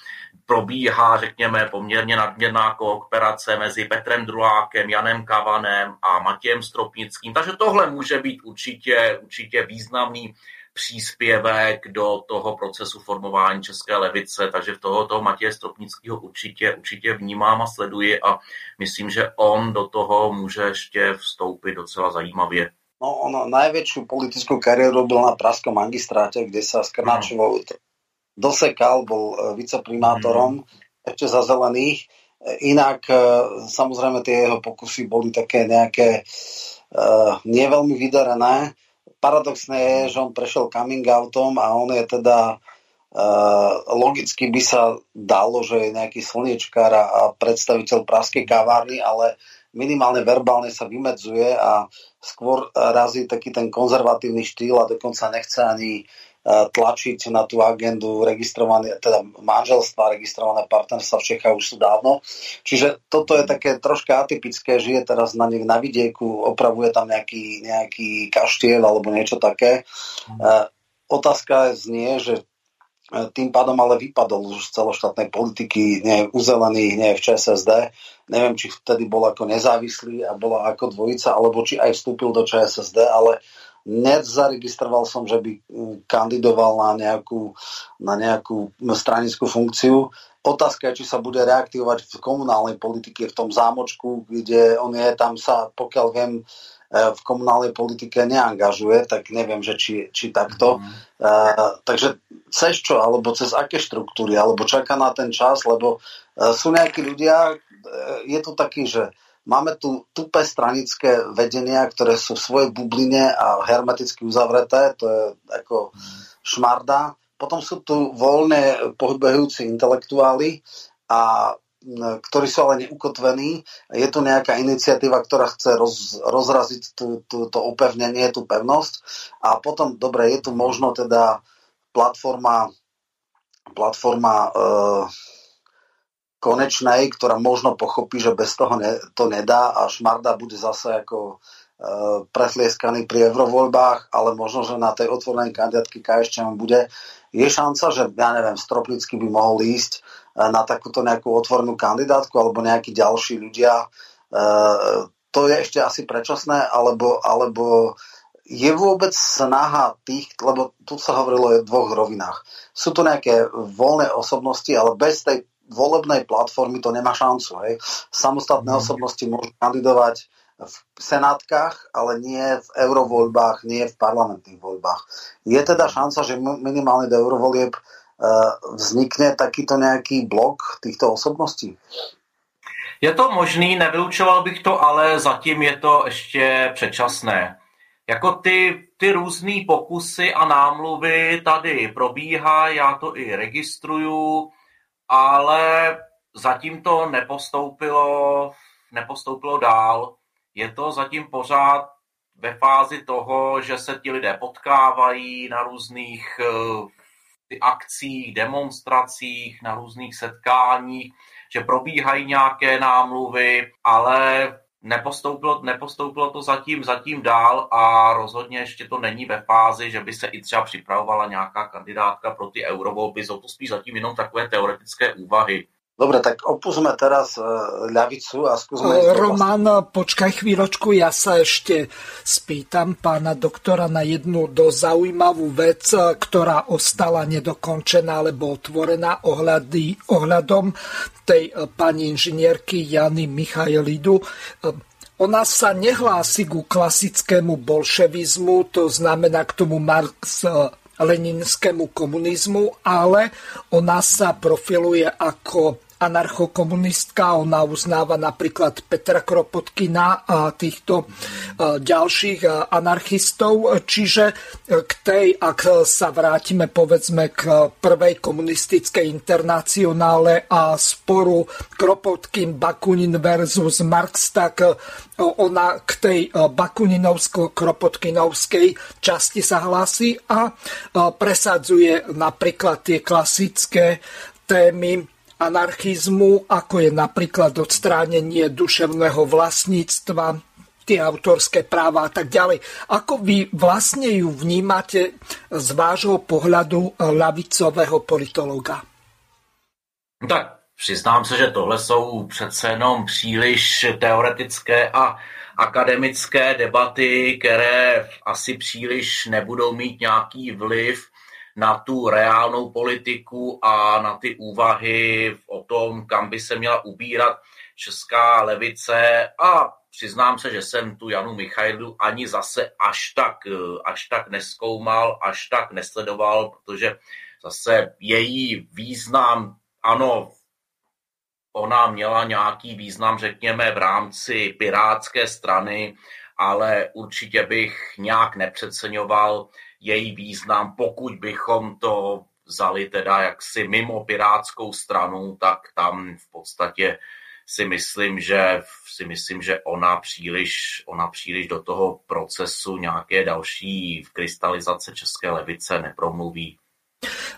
[SPEAKER 5] probíhá, řekněme, poměrně nadměrná kooperace mezi Petrem Drulákem, Janem Kavanem a Matějem Stropnickým. Takže tohle může být určitě, určitě významný příspěvek do toho procesu formování české levice, takže v tohoto Matěje Stropnického určitě, určitě vnímám a sleduji a myslím, že on do toho může ještě vstoupit docela zajímavě.
[SPEAKER 4] No, on najväčšiu politickú kariéru byl na Pražskom magistráte, kde sa s Krnáčovou dosekal, bol e, viceprimátorom mm. ešte za zelených. E, inak e, samozrejme tie jeho pokusy boli také nejaké uh, nie veľmi vydarené. Paradoxné je, že on prešiel coming outom a on je teda logicky by sa dalo, že je nejaký slniečkár a predstaviteľ praskej kavárny, ale minimálne verbálne sa vymedzuje a skôr razí taký ten konzervatívny štýl a dokonca nechce ani tlačiť na tú agendu registrované, teda manželstva, registrované partnerstva v Čechách už sú dávno. Čiže toto je také troška atypické, žije teraz na, nech na vidieku, opravuje tam nejaký, nejaký kaštiel alebo niečo také. Mm. Otázka znie, že e, tým pádom ale vypadol už z celoštátnej politiky, nie je uzelený, nie je v ČSSD. Neviem, či vtedy bol ako nezávislý a bola ako dvojica, alebo či aj vstúpil do ČSSD, ale Nezaregistroval som, že by mm, kandidoval na nejakú, na nejakú stranickú funkciu. Otázka je, či sa bude reaktivovať v komunálnej politike, v tom zámočku, kde on je, tam sa, pokiaľ viem, e, v komunálnej politike neangažuje, tak neviem, že či, či takto. Mm. Uh, takže cez čo, alebo cez aké štruktúry, alebo čaká na ten čas, lebo uh, sú nejakí ľudia, uh, je to taký, že Máme tu tupé stranické vedenia, ktoré sú v svojej bubline a hermeticky uzavreté, to je ako šmarda. Potom sú tu voľne pohybujúci intelektuáli, a, ktorí sú ale neukotvení. Je tu nejaká iniciatíva, ktorá chce roz, rozraziť tú, tú, to opevnenie, tú pevnosť. A potom, dobre, je tu možno teda platforma, platforma uh, konečnej, ktorá možno pochopí, že bez toho ne, to nedá a Šmarda bude zase ako e, pretlieskaný pri eurovoľbách, ale možno, že na tej otvorenej kandidátky KSČM bude. Je šanca, že, ja neviem, Stropnický by mohol ísť e, na takúto nejakú otvorenú kandidátku alebo nejakí ďalší ľudia. E, to je ešte asi predčasné, alebo, alebo je vôbec snaha tých, lebo tu sa hovorilo o dvoch rovinách. Sú to nejaké voľné osobnosti, ale bez tej volebnej platformy to nemá šancu. Hej. Samostatné mm. osobnosti môžu kandidovať v senátkach, ale nie v eurovoľbách, nie v parlamentných voľbách. Je teda šanca, že minimálne do eurovolieb uh, vznikne takýto nejaký blok týchto osobností?
[SPEAKER 5] Je to možný, nevylučoval bych to, ale zatím je to ještě předčasné. Jako ty, ty různé pokusy a námluvy tady probíhá, já to i registruju, ale zatím to nepostoupilo, nepostoupilo dál. Je to zatím pořád ve fázi toho, že se ti lidé potkávají na různých uh, akcích, demonstracích, na různých setkáních, že probíhají nějaké námluvy, ale nepostoupilo, nepostoupilo to zatím, zatím dál a rozhodně ještě to není ve fázi, že by se i třeba připravovala nějaká kandidátka pro ty eurovolby. Jsou to spíš zatím jenom takové teoretické úvahy.
[SPEAKER 4] Dobre, tak opúsme teraz uh, ľavicu a skúsme...
[SPEAKER 2] Uh, Roman, počkaj chvíľočku, ja sa ešte spýtam pána doktora na jednu do zaujímavú vec, e, ktorá ostala nedokončená alebo otvorená ohľady, ohľadom tej uh, pani inžinierky Jany Michailidu. Uh, ona sa nehlási ku klasickému bolševizmu, to znamená k tomu Marx leninskému komunizmu, ale ona sa profiluje ako anarchokomunistka. Ona uznáva napríklad Petra Kropotkina a týchto ďalších anarchistov. Čiže k tej, ak sa vrátime povedzme k prvej komunistickej internacionále a sporu Kropotkin, Bakunin versus Marx, tak ona k tej Bakuninovsko-Kropotkinovskej časti sa hlási a presadzuje napríklad tie klasické témy anarchizmu, ako je napríklad odstránenie duševného vlastníctva, tie autorské práva a tak ďalej. Ako vy vlastne ju vnímate z vášho pohľadu lavicového politologa?
[SPEAKER 5] No tak přiznám se, že tohle jsou přece jenom příliš teoretické a akademické debaty, které asi příliš nebudou mít nějaký vliv na tu reálnou politiku a na ty úvahy o tom, kam by se měla ubírat česká levice. A přiznám se, že jsem tu Janu Michailu ani zase až tak, až tak neskoumal, až tak nesledoval, protože zase její význam, ano, ona měla nějaký význam, řekněme, v rámci pirátské strany, ale určitě bych nějak nepřeceňoval její význam, pokud bychom to vzali teda jaksi mimo pirátskou stranu, tak tam v podstatě si myslím, že si myslím, že ona příliš, ona příliš do toho procesu nějaké další krystalizace české levice nepromluví.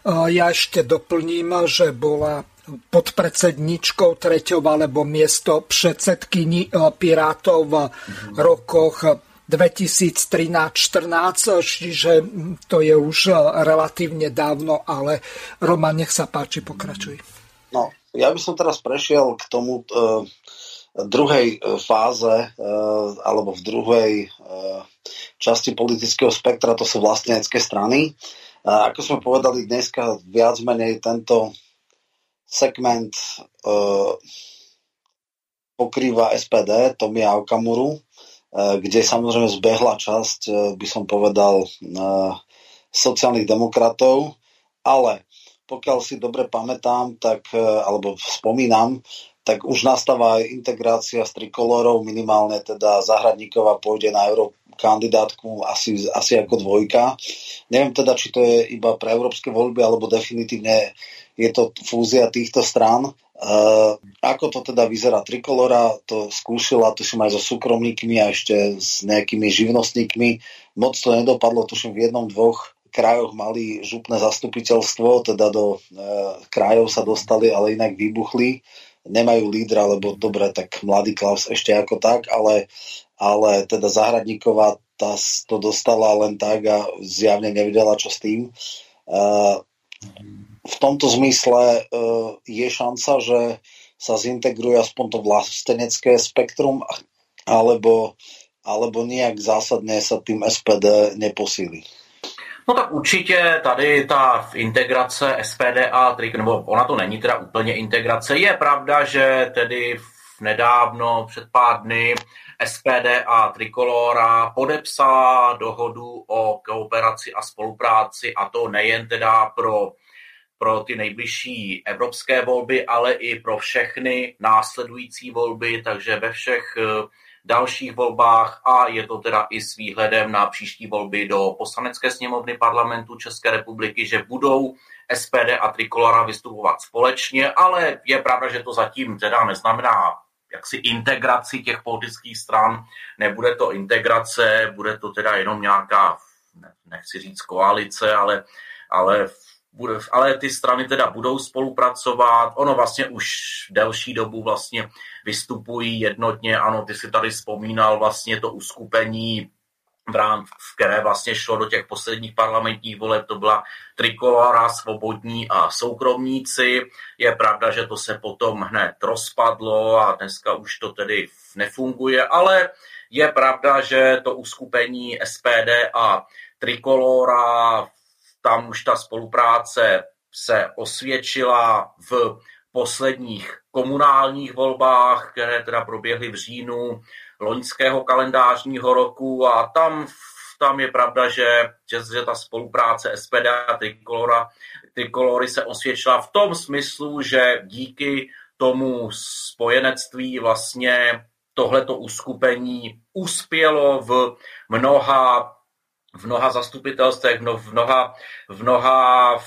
[SPEAKER 2] Ja ešte doplním, že bola podpredsedničkou treťou alebo miesto predsedkyni Pirátov v rokoch 2013-14, čiže to je už relatívne dávno, ale Roman, nech sa páči, pokračuj.
[SPEAKER 4] No, ja by som teraz prešiel k tomu uh, druhej e, fáze uh, alebo v druhej uh, časti politického spektra, to sú vlastnenecké strany. Uh, ako sme povedali dneska, viac menej tento segment uh, pokrýva SPD, Tomia Okamuru, kde samozrejme zbehla časť, uh, by som povedal, uh, sociálnych demokratov, ale pokiaľ si dobre pamätám, tak, alebo spomínam, tak už nastáva aj integrácia s trikolorou, minimálne teda Zahradníková pôjde na euro kandidátku asi, asi ako dvojka. Neviem teda, či to je iba pre európske voľby, alebo definitívne je to fúzia týchto strán. Uh, ako to teda vyzerá? Trikolora to skúšila, tuším aj so súkromníkmi a ešte s nejakými živnostníkmi. Moc to nedopadlo, tuším v jednom, dvoch krajoch mali župné zastupiteľstvo, teda do e, krajov sa dostali, ale inak vybuchli. Nemajú lídra, lebo dobre, tak mladý Klaus ešte ako tak, ale, ale teda Zahradníková tá to dostala len tak a zjavne nevedela, čo s tým. E, v tomto zmysle e, je šanca, že sa zintegruje aspoň to vlastenecké spektrum, alebo, alebo nejak zásadne sa tým SPD neposíli.
[SPEAKER 5] No tak určitě tady ta integrace SPD a Trik, nebo ona to není teda úplně integrace. Je pravda, že tedy v nedávno, před pár dny, SPD a Trikolora podepsala dohodu o kooperaci a spolupráci a to nejen teda pro pro ty nejbližší evropské volby, ale i pro všechny následující volby, takže ve všech dalších volbách a je to teda i s výhledem na příští volby do poslanecké sněmovny parlamentu České republiky, že budou SPD a Trikolora vystupovat společně, ale je pravda, že to zatím teda neznamená jaksi integraci těch politických stran. Nebude to integrace, bude to teda jenom nějaká, nechci říct koalice, ale, ale bude, ale ty strany teda budou spolupracovat. Ono vlastně už delší dobu vlastně vystupují jednotně. Ano, ty si tady vzpomínal vlastně to uskupení v které vlastně šlo do těch posledních parlamentních voleb, to byla Trikolora, Svobodní a Soukromníci. Je pravda, že to se potom hned rozpadlo a dneska už to tedy nefunguje, ale je pravda, že to uskupení SPD a Trikolora tam už ta spolupráce se osvědčila v posledních komunálních volbách, které teda proběhly v říjnu loňského kalendářního roku a tam, tam je pravda, že, že, že ta spolupráce SPD a Trikolora, Trikolory se osvědčila v tom smyslu, že díky tomu spojenectví vlastně tohleto uskupení uspělo v mnoha v mnoha zastupitelstvech, v mnoha, v mnoha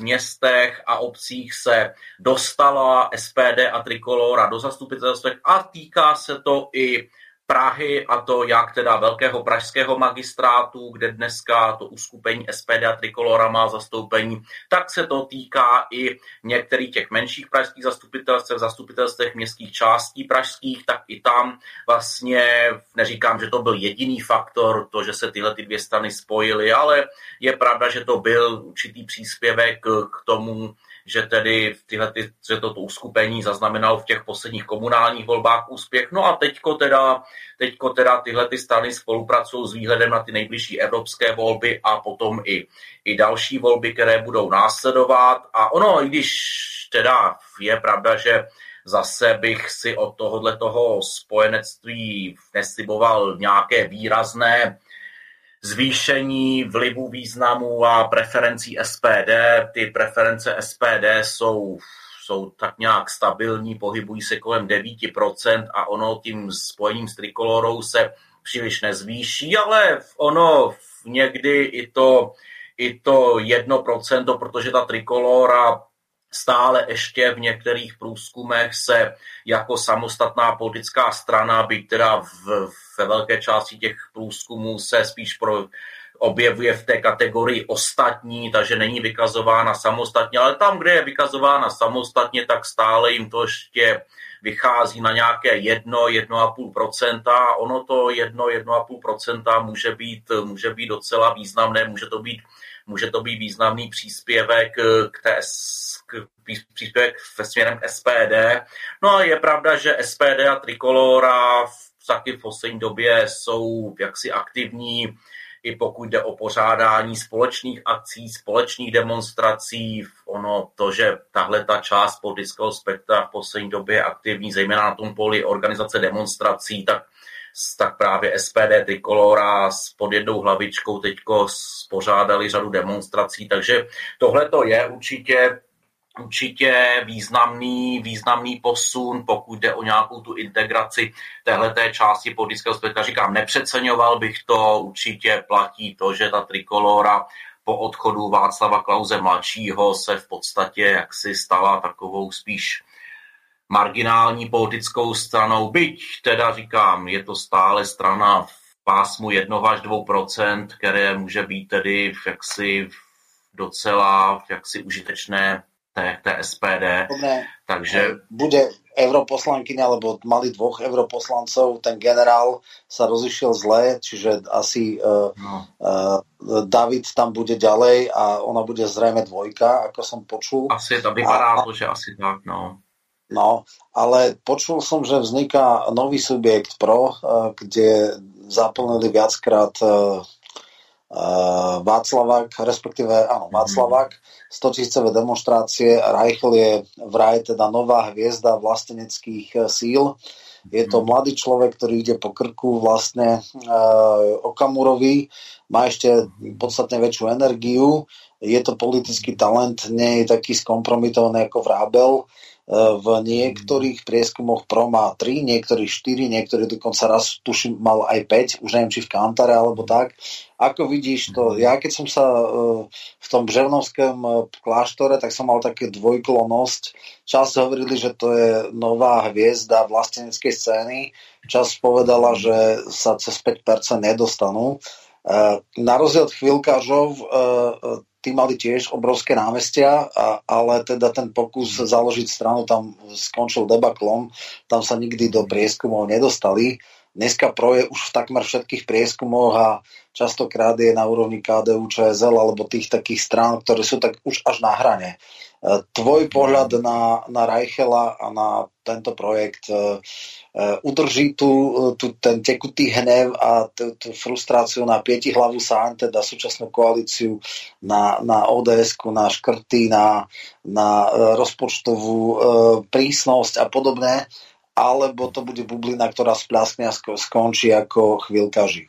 [SPEAKER 5] městech a obcích se dostala SPD a Trikolora do zastupitelstv a týká se to i Prahy, a to jak teda velkého pražského magistrátu, kde dneska to uskupení SPD a Trikolora má zastoupení, tak se to týká i některých těch menších pražských zastupitelstv, zastupitelstvech městských částí pražských, tak i tam vlastně, neříkám, že to byl jediný faktor, to, že se tyhle ty dvě strany spojily, ale je pravda, že to byl určitý příspěvek k tomu, že tedy tyhle, ty, že toto uskupení zaznamenalo v těch posledních komunálních volbách úspěch. No a teďko teda, teďko teda tyhle ty strany spolupracují s výhledem na ty nejbližší evropské volby a potom i, i další volby, které budou následovat. A ono, i když teda je pravda, že zase bych si od tohohle toho spojenectví nesliboval nějaké výrazné zvýšení vlivu významu a preferencí SPD. Ty preference SPD jsou, jsou tak nějak stabilní, pohybují se kolem 9% a ono tím spojením s trikolorou se příliš nezvýší, ale ono někdy i to i to jedno procento, protože ta trikolora stále ještě v některých průzkumech se jako samostatná politická strana, byť teda v, ve velké části těch průzkumů se spíš pro, objevuje v té kategorii ostatní, takže není vykazována samostatně, ale tam, kde je vykazována samostatně, tak stále jim to ještě vychází na nějaké 1, 1,5%. Ono to 1, 1,5% může být, může být docela významné, může to být, může to být významný příspěvek k té k příspěvek ve směrem SPD. No a je pravda, že SPD a Trikolora v, taky v poslední době jsou jaksi aktivní i pokud jde o pořádání společných akcí, společných demonstrací, ono to, že tahle ta část politického spektra v poslední době je aktivní, zejména na tom poli organizace demonstrací, tak tak právě SPD Trikolora s pod jednou hlavičkou teďko spořádali řadu demonstrací, takže tohle to je určitě určitě významný, významný posun, pokud jde o nějakou tu integraci téhleté části politického spektra. Říkám, nepřeceňoval bych to, určitě platí to, že ta trikolora po odchodu Václava Klauze mladšího se v podstatě jaksi stala takovou spíš marginální politickou stranou, byť teda říkám, je to stále strana v pásmu 1 až 2 které může být tedy jaksi docela jaksi užitečné té, té SPD. Dobre. Takže...
[SPEAKER 4] Bude europoslankyňa, lebo mali dvoch europoslancov, ten generál sa rozišiel zle, čiže asi uh, no. uh, David tam bude ďalej a ona bude zrejme dvojka, ako som počul.
[SPEAKER 5] Asi to vypadá a, to, že asi tak, no.
[SPEAKER 4] No, ale počul som, že vzniká nový subjekt pro, uh, kde zaplnili viackrát uh, uh, Václavák, respektíve áno, Václavák, 100 tisícové demonstrácie. Reichl je vraj teda nová hviezda vlasteneckých eh, síl. Je to mhm. mladý človek, ktorý ide po krku vlastne Okamurovi, má ešte podstatne väčšiu energiu, je to politický talent, nie je taký skompromitovaný ako Vrábel. V niektorých prieskumoch Pro má 3, niektorých 4, niektorí dokonca raz tuším mal aj 5, už neviem či v Kantare alebo tak. Ako vidíš to, ja keď som sa e, v tom Břevnovském e, kláštore, tak som mal také dvojklonosť. Čas hovorili, že to je nová hviezda vlasteneckej scény. Čas povedala, že sa cez 5% nedostanú. E, na rozdiel od chvíľkažov tí mali tiež obrovské námestia, ale teda ten pokus založiť stranu tam skončil debaklom, tam sa nikdy do prieskumov nedostali. Dneska Pro je už v takmer všetkých prieskumoch a častokrát je na úrovni KDU, ČSL alebo tých takých strán, ktoré sú tak už až na hrane. E, tvoj pohľad na, na Reichela a na tento projekt e, e, udrží tu, tu ten tekutý hnev a tú, tú frustráciu na pieti hlavu sán, teda súčasnú koalíciu, na, na ods na škrty, na, na rozpočtovú prísnosť a podobné, alebo to bude bublina, ktorá splaskne a skončí ako chvíľka žich.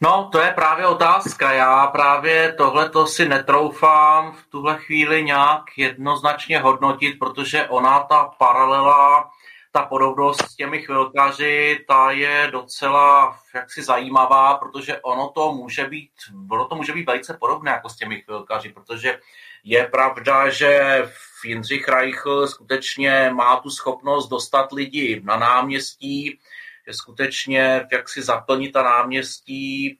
[SPEAKER 5] No, to je právě otázka. Já právě tohleto si netroufám v tuhle chvíli nějak jednoznačně hodnotit, protože ona, ta paralela, ta podobnost s těmi chvilkaři, ta je docela jaksi zajímavá, protože ono to může být, ono to může být velice podobné jako s těmi chvilkaři, protože je pravda, že Jindřich Reichl skutečně má tu schopnost dostat lidi na náměstí, že skutečně jak si zaplnit ta náměstí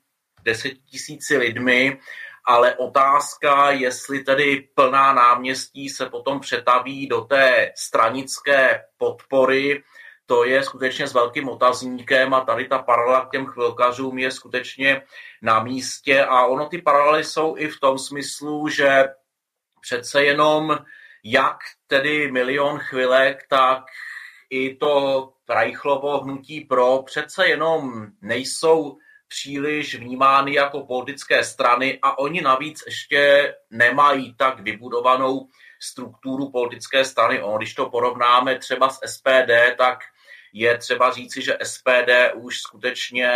[SPEAKER 5] tisíci lidmi, ale otázka, jestli tedy plná náměstí se potom přetaví do té stranické podpory, to je skutečně s velkým otazníkem a tady ta paralela k těm chvilkařům je skutečně na místě. A ono ty paralely jsou i v tom smyslu, že přece jenom jak tedy milion chvilek, tak i to Reichlovo hnutí pro přece jenom nejsou příliš vnímány jako politické strany a oni navíc ještě nemají tak vybudovanou strukturu politické strany. Ono, když to porovnáme třeba s SPD, tak je třeba říci, že SPD už skutečně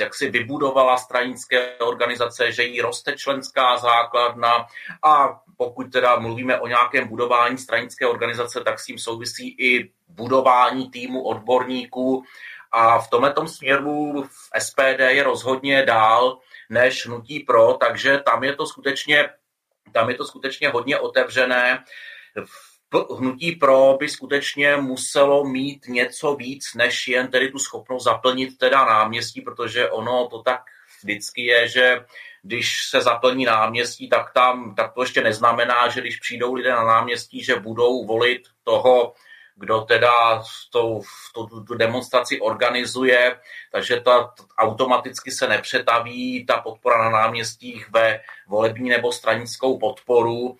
[SPEAKER 5] jak si vybudovala stranické organizace, že jí roste členská základna a pokud teda mluvíme o nějakém budování stranické organizace, tak s tím souvisí i budování týmu odborníků a v tomhle směru v SPD je rozhodně dál, než hnutí pro, takže tam je to skutečně, tam je to skutečně hodně otevřené. Hnutí pro by skutečně muselo mít něco víc, než jen tedy tu schopnost zaplnit teda náměstí, protože ono to tak vždycky je, že když se zaplní náměstí, tak tam tak to ještě neznamená, že když přijdou lidé na náměstí, že budou volit toho, kdo teda tu, tu, tu demonstraci organizuje, takže ta automaticky se nepřetaví ta podpora na náměstích ve volební nebo stranickou podporu.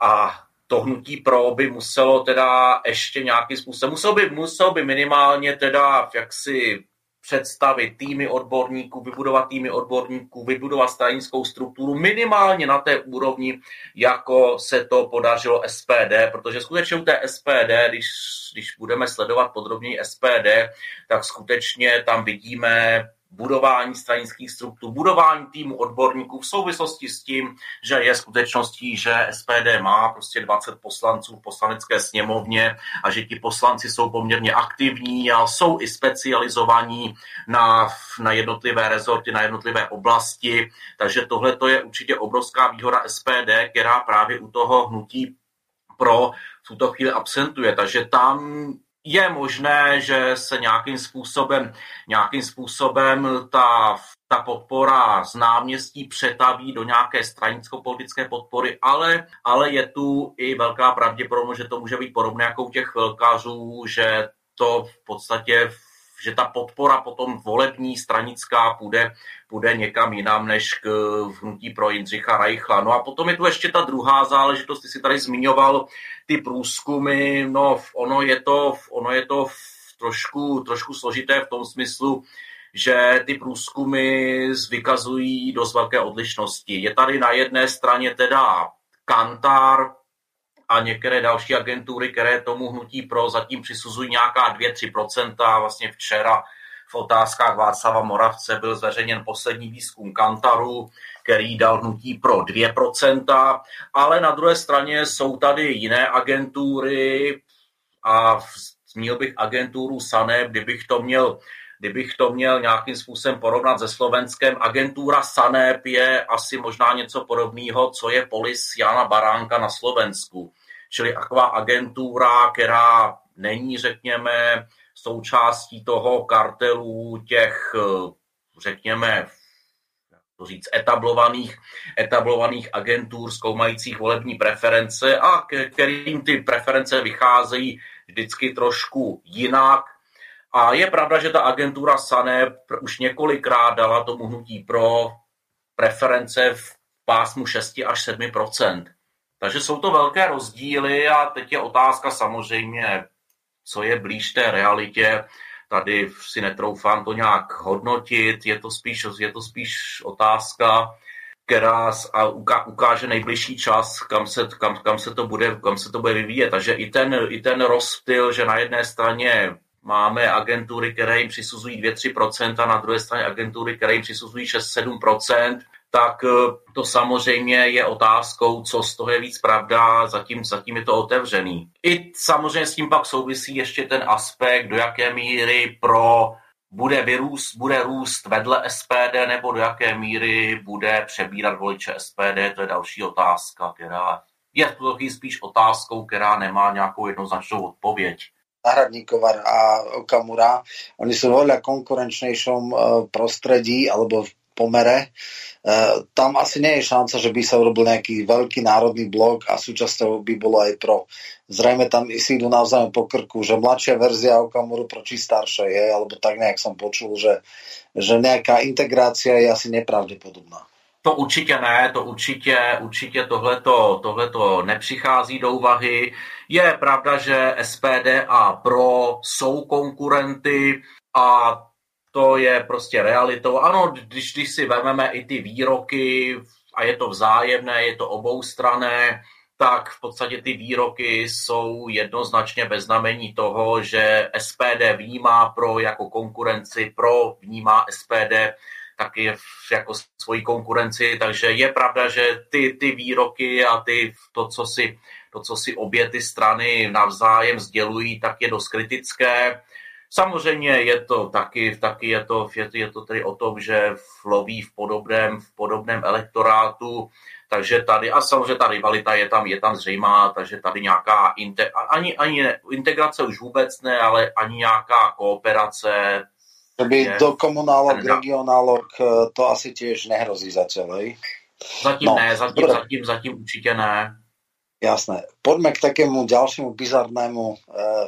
[SPEAKER 5] A to hnutí pro by muselo teda ještě nějakým způsobem, muselo by, muselo by minimálně teda jaksi představit týmy odborníků, vybudovat týmy odborníků, vybudovat stranickou strukturu minimálně na té úrovni, jako se to podařilo SPD, protože skutečně u té SPD, když, když budeme sledovat podrobněji SPD, tak skutečně tam vidíme budování stranických struktur, budování týmu odborníků v souvislosti s tím, že je skutečností, že SPD má prostě 20 poslanců v poslanecké sněmovně a že ti poslanci jsou poměrně aktivní a jsou i specializovaní na, na jednotlivé rezorty, na jednotlivé oblasti. Takže tohle to je určitě obrovská výhoda SPD, která právě u toho hnutí pro tuto chvíli absentuje. Takže tam je možné, že se nějakým způsobem, nějakým způsobem ta, ta podpora z náměstí přetaví do nějaké stranicko-politické podpory, ale, ale je tu i velká pravděpodobnost, že to může být podobné jako u těch velkářů, že to v podstatě že ta podpora potom volební stranická půjde, půjde někam jinam než k hnutí pro Jindřicha Reichla. No a potom je tu ještě ta druhá záležitost, ty si tady zmiňoval ty průzkumy, no ono je to, ono je to trošku, trošku složité v tom smyslu, že ty průzkumy vykazují dost velké odlišnosti. Je tady na jedné straně teda Kantar, a některé další agentury, které tomu hnutí pro zatím přisuzují nějaká 2-3%. Vlastně včera v otázkách Václava Moravce byl zveřejněn poslední výzkum Kantaru, který dal hnutí pro 2%, ale na druhé straně jsou tady jiné agentury a zmínil bych agenturu SANEP, kdybych to měl Kdybych to měl nějakým způsobem porovnat se Slovenskem, agentura SANEP je asi možná něco podobného, co je polis Jana Baránka na Slovensku. Čili taková agentura, která není, řekněme, součástí toho kartelu těch, řekněme, to říct, etablovaných, etablovaných agentur zkoumajících volební preference a kterým ty preference vycházejí vždycky trošku jinak, a je pravda, že ta agentura SANE už několikrát dala tomu hnutí pro preference v pásmu 6 až 7 Takže jsou to velké rozdíly a teď je otázka samozřejmě, co je blíž té realitě. Tady si netroufám to nějak hodnotit, je to spíš, je to spíš otázka, která ukáže nejbližší čas, kam se, kam, kam se, to, bude, kam se to bude vyvíjet. Takže i ten, i ten rozptyl, že na jedné straně máme agentury, které jim přisuzují 2-3%, a na druhé straně agentury, které jim přisuzují 6-7%, tak eh, to samozřejmě je otázkou, co z toho je víc pravda, zatím, zatím je to otevřený. I samozřejmě s tím pak souvisí ještě ten aspekt, do jaké míry pro bude, vyrůst, bude růst vedle SPD, nebo do jaké míry bude přebírat voliče SPD, to je další otázka, která je v tuto spíš otázkou, která nemá nějakou jednoznačnou odpověď
[SPEAKER 4] náhradníkov a Okamura. Oni sú v oveľa konkurenčnejšom e, prostredí alebo v pomere. E, tam asi nie je šanca, že by sa urobil nejaký veľký národný blok a súčasťou by bolo aj pro. Zrejme tam si idú navzájom po krku, že mladšia verzia Okamuru proti staršej, je, alebo tak nejak som počul, že, že nejaká integrácia je asi nepravdepodobná.
[SPEAKER 5] To určitě ne, to určitě, určitě tohleto, tohleto nepřichází do úvahy. Je pravda, že SPD a PRO jsou konkurenty a to je prostě realitou. Ano, když, když si vezmeme i ty výroky a je to vzájemné, je to oboustrané, tak v podstatě ty výroky jsou jednoznačně bez znamení toho, že SPD vnímá pro jako konkurenci, pro vnímá SPD taky jako svoji konkurenci, takže je pravda, že ty, ty výroky a ty, to, co si, to, co si obě ty strany navzájem sdělují, tak je dost kritické. Samozřejmě je to taky, taky je to, je, je to tedy o tom, že loví v podobném, v podobném elektorátu, takže tady, a samozřejmě ta rivalita je tam, je tam zřejmá, takže tady nějaká, inte, ani, ani ne, integrace už vůbec ne, ale ani nějaká kooperace.
[SPEAKER 4] By je, do komunálok, regionálok eh, to asi těž nehrozí zatiaľ,
[SPEAKER 5] Zatím no, ne, zatím, zatím, zatím určitě ne.
[SPEAKER 4] Jasné. Poďme k takému ďalšiemu bizarnému e,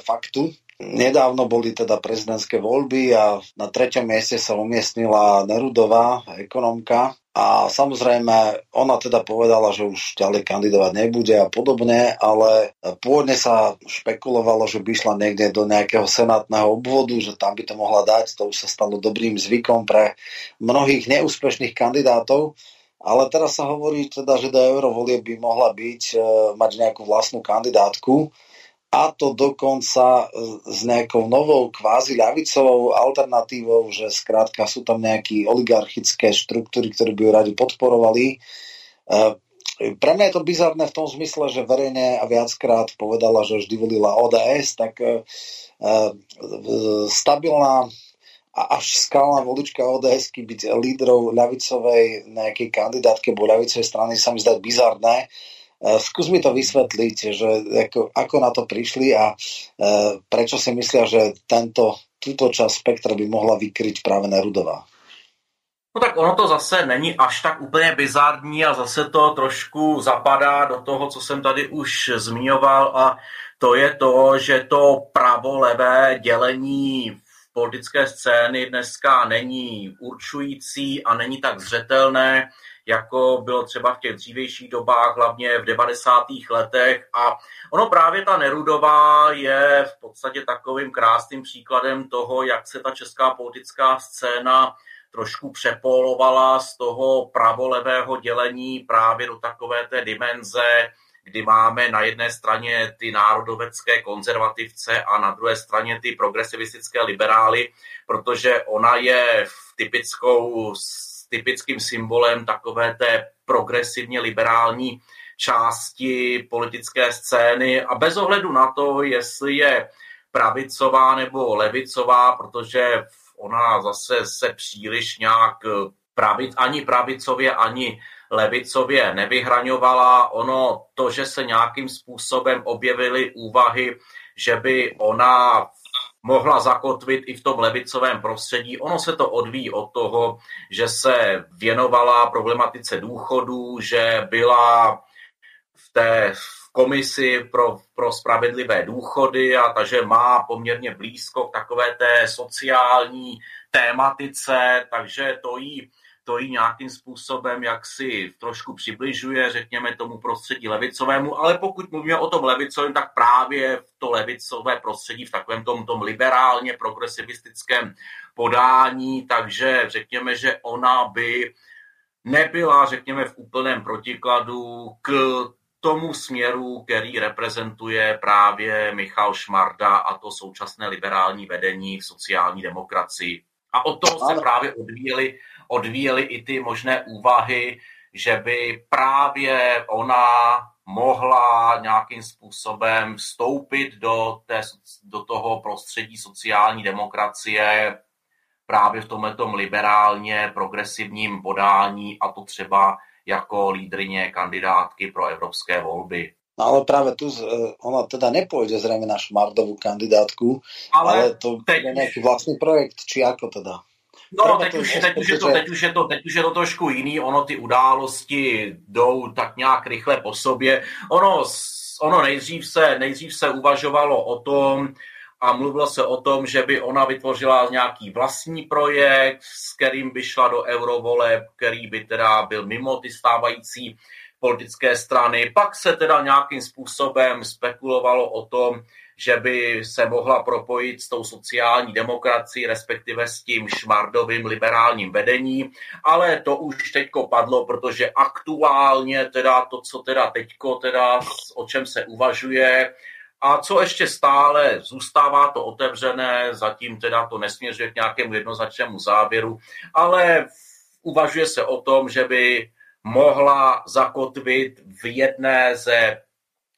[SPEAKER 4] faktu. Nedávno boli teda prezidentské voľby a na treťom mieste sa umiestnila Nerudová, ekonomka. A samozrejme, ona teda povedala, že už ďalej kandidovať nebude a podobne, ale pôvodne sa špekulovalo, že by išla niekde do nejakého senátneho obvodu, že tam by to mohla dať. To už sa stalo dobrým zvykom pre mnohých neúspešných kandidátov. Ale teraz sa hovorí teda, že do eurovolie by mohla byť, e, mať nejakú vlastnú kandidátku a to dokonca e, s nejakou novou kvázi ľavicovou alternatívou, že skrátka sú tam nejaké oligarchické štruktúry, ktoré by ju radi podporovali. E, pre mňa je to bizarné v tom zmysle, že verejne a viackrát povedala, že vždy volila ODS, tak e, stabilná a až skalná volička ODS byť lídrov ľavicovej nejakej kandidátke alebo ľavicovej strany sa mi zdá bizarné. Skús mi to vysvetliť, že ako, ako na to prišli a e, prečo si myslia, že tento, túto časť spektra by mohla vykryť práve Nerudová.
[SPEAKER 5] No tak ono to zase není až tak úplně bizární a zase to trošku zapadá do toho, co jsem tady už zmiňoval a to je to, že to pravo-levé dělení politické scény dneska není určující a není tak zřetelné, jako bylo třeba v těch dřívějších dobách, hlavně v 90. letech. A ono právě ta Nerudová je v podstatě takovým krásným příkladem toho, jak se ta česká politická scéna trošku přepolovala z toho pravolevého dělení právě do takové té dimenze, kdy máme na jedné straně ty národovecké konzervativce a na druhé straně ty progresivistické liberály, protože ona je v typickou typickým symbolem takové té progresivně liberální části politické scény a bez ohledu na to, jestli je pravicová nebo levicová, protože ona zase se příliš nějak pravic, ani pravicově, ani levicově nevyhraňovala. Ono to, že se nějakým způsobem objevily úvahy, že by ona mohla zakotvit i v tom levicovém prostředí. Ono se to odvíjí od toho, že se věnovala problematice důchodů, že byla v té komisi pro, pro spravedlivé důchody a takže má poměrně blízko k takové té sociální tématice, takže to jí to ji nějakým způsobem jaksi trošku přibližuje, řekněme, tomu prostředí levicovému, ale pokud mluvíme o tom levicovém, tak právě v to levicové prostředí, v takovém tom, tom liberálně progresivistickém podání, takže řekněme, že ona by nebyla, řekněme, v úplném protikladu k tomu směru, který reprezentuje právě Michal Šmarda a to současné liberální vedení v sociální demokracii. A od toho se právě odvíjely odvíjely i ty možné úvahy, že by právě ona mohla nějakým způsobem vstoupit do, té, do toho prostředí sociální demokracie právě v tomto liberálně progresivním podání a to třeba jako lídrině kandidátky pro evropské volby.
[SPEAKER 4] No ale práve tu ona teda nepôjde zrejme na Šmardovú kandidátku, ale, ale to teď... je nejaký vlastný projekt, či ako teda?
[SPEAKER 5] No, teď už, teď, už je to, teď, už je to, teď už je to trošku jiný, ono ty události jdou tak nějak rychle po sobě. Ono, ono nejdřív, se, nejdřív se uvažovalo o tom, a mluvilo se o tom, že by ona vytvořila nějaký vlastní projekt, s kterým by šla do eurovoleb, který by teda byl mimo ty stávající politické strany. Pak se teda nějakým způsobem spekulovalo o tom, že by se mohla propojit s tou sociální demokracií, respektive s tím šmardovým liberálním vedením, ale to už teďko padlo, protože aktuálně teda to, co teda teďko teda, o čem se uvažuje, a co ještě stále zůstává to otevřené, zatím teda to nesměřuje k nějakému jednoznačnému závěru, ale uvažuje se o tom, že by mohla zakotvit v jedné ze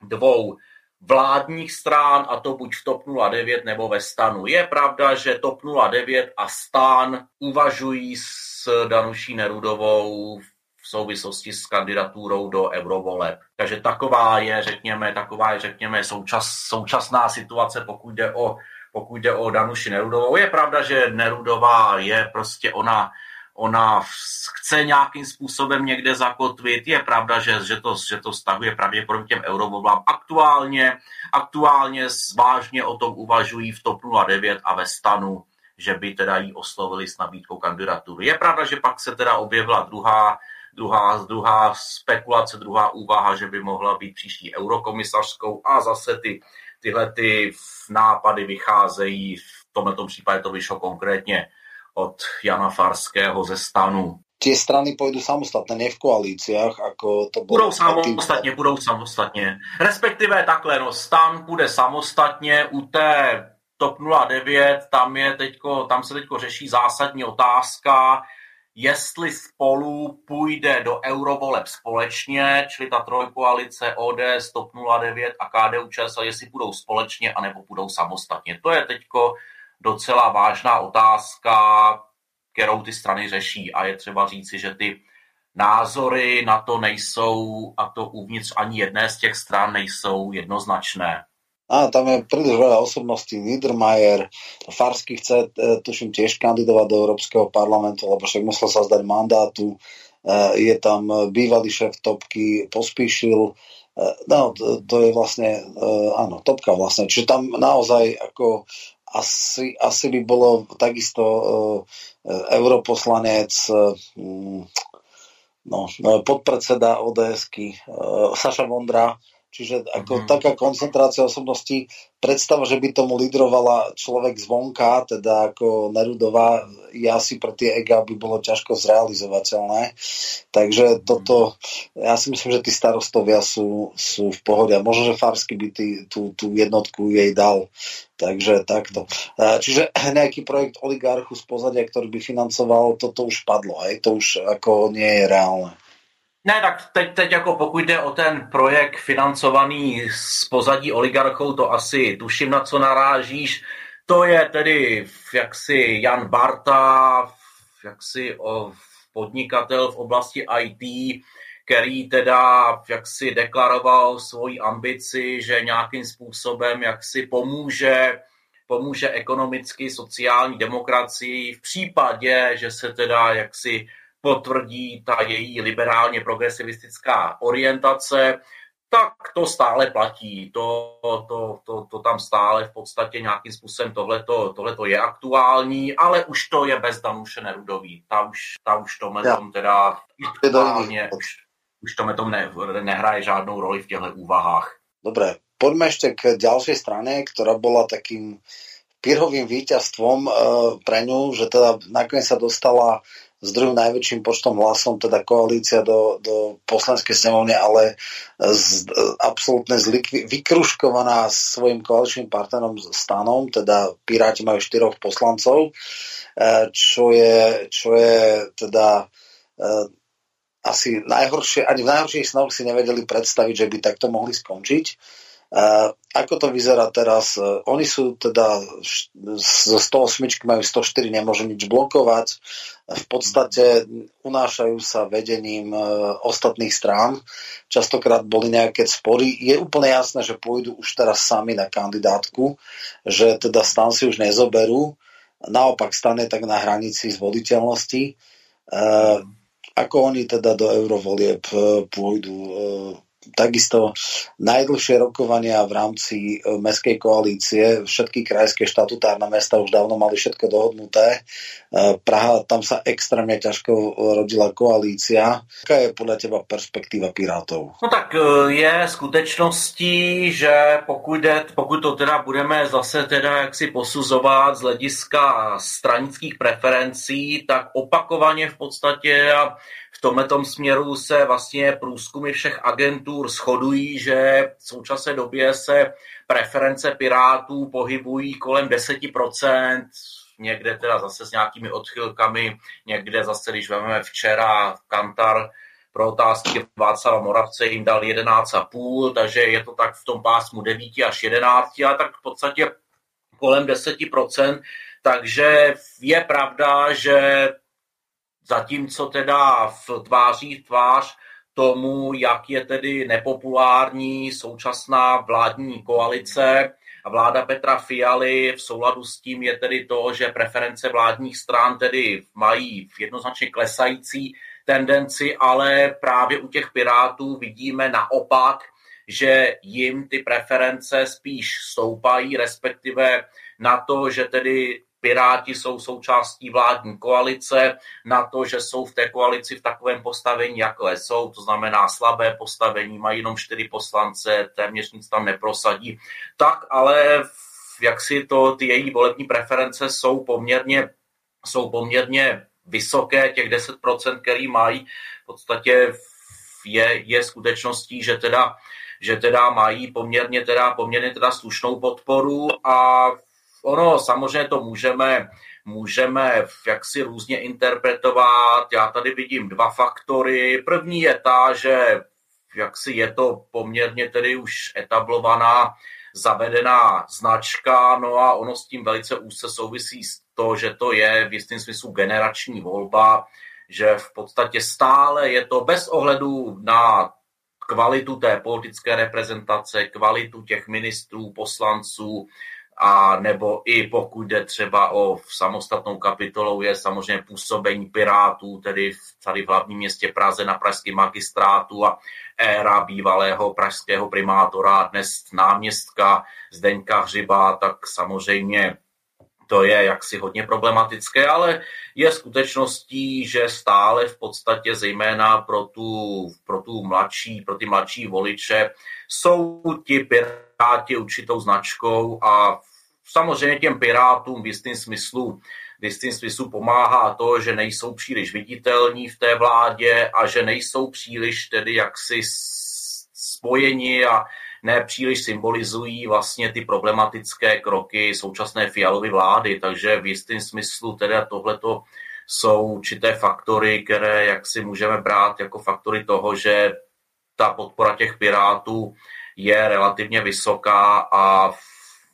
[SPEAKER 5] dvou vládních stran, a to buď v TOP 09 nebo ve stanu. Je pravda, že TOP 09 a stan uvažují s Danuší Nerudovou v souvislosti s kandidaturou do eurovoleb. Takže taková je, řekněme, taková je, řekněme, součas, současná situace, pokud jde o pokud jde o Danuši Nerudovou. Je pravda, že Nerudová je prostě ona ona chce nějakým způsobem někde zakotvit. Je pravda, že, že, to, že to stahuje pravděpodobně těm eurovolbám. Aktuálně, aktuálně vážně o tom uvažují v TOP 09 a ve stanu, že by teda jí oslovili s nabídkou kandidatury. Je pravda, že pak se teda objevila druhá, druhá, druhá spekulace, druhá úvaha, že by mohla být příští eurokomisařskou a zase ty, tyhle ty nápady vycházejí, v tomto případě to vyšlo konkrétně od Jana Farského ze stanu.
[SPEAKER 4] Tie strany pôjdu samostatne, ne v koalíciách, ako to
[SPEAKER 5] bylo. Budou samostatně, budou samostatně. Respektive takhle, no, stan bude samostatně u té TOP 09, tam, je teďko, tam se teďko řeší zásadní otázka, jestli spolu půjde do eurovoleb společně, čili ta trojkoalice ODS, TOP 09 a KDU ČSL, jestli půjdou společně, anebo půjdou samostatně. To je teďko docela vážná otázka, kterou ty strany řeší a je třeba říci, že ty názory na to nejsou, a to uvnitř ani jedné z těch stran nejsou jednoznačné.
[SPEAKER 4] A tam je príliš veľa osobností. Niedermayer, Farsky chce, e, tuším, tiež kandidovať do Európskeho parlamentu, lebo však musel sa zdať mandátu. E, je tam bývalý šéf Topky, pospíšil. E, no, to je vlastne, áno, Topka vlastne. Čiže tam naozaj ako asi, asi by bolo takisto uh, europoslanec uh, no, podpredseda ODSky uh, Saša Vondra, čiže ako mm-hmm. taká koncentrácia osobností predstava, že by tomu lídrovala človek zvonka, teda ako Nerudová, je asi pre tie ega by bolo ťažko zrealizovateľné. Takže toto, ja si myslím, že tí starostovia sú, sú v pohode. A možno, že Farsky by tý, tú, tú jednotku jej dal. Takže takto. Čiže nejaký projekt oligarchu z pozadia, ktorý by financoval, toto už padlo. Hej? To už ako nie je reálne.
[SPEAKER 5] Ne, tak teď, teď jako pokud jde o ten projekt financovaný z pozadí oligarchou, to asi tuším, na co narážíš. To je tedy jaksi Jan Barta, jaksi o podnikatel v oblasti IT, který teda jaksi deklaroval svoji ambici, že nějakým způsobem jaksi pomůže pomůže ekonomicky sociální demokracii v případě, že se teda jaksi potvrdí ta její liberálně progresivistická orientace, tak to stále platí. To, to, to, to tam stále v podstatě nějakým způsobem tohleto, tohleto je aktuální, ale už to je bez Danuše Nerudový. Ta už, ta už to ja. teda aktuálně, už, už to tom ne, nehraje žádnou roli v těchto úvahách.
[SPEAKER 4] Dobré, poďme ešte k ďalšej strane, ktorá bola takým pírhovým víťazstvom uh, pre ňu, že teda nakoniec sa dostala s druhým najväčším počtom hlasom, teda koalícia do, do poslanskej snemovne, ale z, absolútne zlikvi, vykruškovaná svojim koaličným partnerom stanom, teda Piráti majú štyroch poslancov, e, čo je, čo je teda e, asi najhoršie, ani v najhorších snoch si nevedeli predstaviť, že by takto mohli skončiť. Uh, ako to vyzerá teraz? Oni sú teda zo 108 majú 104, nemôžu nič blokovať. V podstate unášajú sa vedením uh, ostatných strán. Častokrát boli nejaké spory. Je úplne jasné, že pôjdu už teraz sami na kandidátku, že teda stan si už nezoberú. Naopak stane tak na hranici zvoliteľnosti. Uh, ako oni teda do eurovolieb pôjdu? Takisto najdlhšie rokovania v rámci e, mestskej koalície. Všetky krajské štatutárne mesta už dávno mali všetko dohodnuté. E, Praha, tam sa extrémne ťažko rodila koalícia. Aká je podľa teba perspektíva Pirátov?
[SPEAKER 5] No tak e, je skutečností, že pokud, pokud to teda budeme zase teda jaksi posuzovat z hlediska stranických preferencí, tak opakovaně v podstatě v tomto směru se vlastně průzkumy všech agentur shodují, že v současné době se preference Pirátů pohybují kolem 10%, někde teda zase s nějakými odchylkami, někde zase, když vezmeme včera Kantar, pro otázky Václava Moravce jim dal 11,5, takže je to tak v tom pásmu 9 až 11, ale tak v podstatě kolem 10%, takže je pravda, že zatímco teda v tváří v tvář tomu, jak je tedy nepopulární současná vládní koalice a vláda Petra Fialy v souladu s tím je tedy to, že preference vládních stran tedy mají jednoznačně klesající tendenci, ale právě u těch Pirátů vidíme naopak, že jim ty preference spíš stoupají, respektive na to, že tedy Piráti jsou součástí vládní koalice, na to, že jsou v té koalici v takovém postavení, jako jsou, to znamená slabé postavení, mají jenom čtyři poslance, téměř nic tam neprosadí, tak ale jak si to, ty její volební preference jsou poměrně, jsou poměrně vysoké, těch 10%, který mají, v podstatě je, je skutečností, že teda, že teda mají poměrně teda, poměrně teda slušnou podporu a ono samozřejmě to můžeme, můžeme jaksi různě interpretovat. Já tady vidím dva faktory. První je ta, že jaksi je to poměrně tedy už etablovaná zavedená značka, no a ono s tím velice úzce souvisí s to, že to je v jistém smyslu generační volba, že v podstatě stále je to bez ohledu na kvalitu té politické reprezentace, kvalitu těch ministrů, poslanců, a nebo i pokud jde třeba o samostatnou kapitolou, je samozřejmě působení Pirátů, tedy tady v hlavním městě Praze na pražském magistrátu a éra bývalého pražského primátora, dnes náměstka Zdeňka Hřiba, tak samozřejmě to je jaksi hodně problematické, ale je skutečností, že stále v podstatě zejména pro tu, pro tu mladší, pro ty mladší voliče jsou ti piráti určitou značkou a samozřejmě těm pirátům v jistém smyslu v jistým smyslu pomáhá to, že nejsou příliš viditelní v té vládě a že nejsou příliš tedy jaksi spojeni a nepříliš symbolizují vlastně ty problematické kroky současné Fialovy vlády, takže v jistém smyslu teda tohleto jsou určité faktory, které jak si můžeme brát jako faktory toho, že ta podpora těch pirátů je relativně vysoká a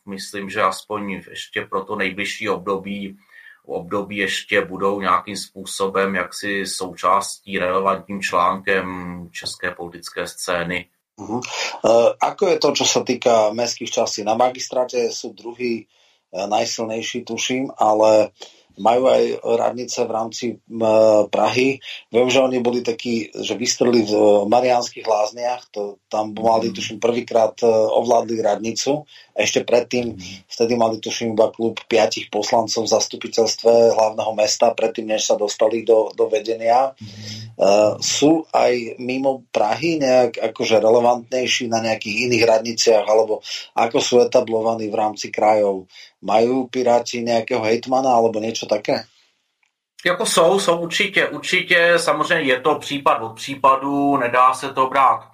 [SPEAKER 5] myslím, že aspoň ještě pro to nejbližší období období ještě budou nějakým způsobem jaksi součástí relevantním článkem české politické scény.
[SPEAKER 4] Uh-huh. Uh, ako je to, čo sa týka mestských častí? Na magistráte sú druhý uh, najsilnejší, tuším, ale majú aj radnice v rámci Prahy. Viem, že oni boli takí, že vystreli v Mariánskych lázniach, to tam mali, mhm. tuším, prvýkrát e, ovládli radnicu. Ešte predtým, mhm. vtedy mali, tuším, iba klub piatich poslancov v zastupiteľstve hlavného mesta, predtým, než sa dostali do, do vedenia. Uh, sú aj mimo Prahy nejak akože relevantnejší na nejakých iných radniciach, alebo ako sú etablovaní v rámci krajov? Mají Piráti nějakého hejtmana alebo něco také?
[SPEAKER 5] Jako jsou, jsou určitě, určitě, samozřejmě je to případ od případu, nedá se to brát,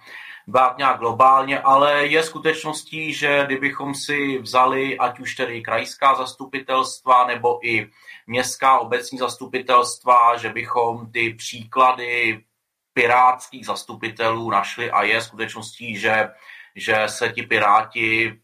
[SPEAKER 5] brát nějak globálně, ale je skutečností, že kdybychom si vzali ať už tedy krajská zastupitelstva nebo i městská obecní zastupitelstva, že bychom ty příklady pirátských zastupitelů našli a je skutečností, že, že se ti piráti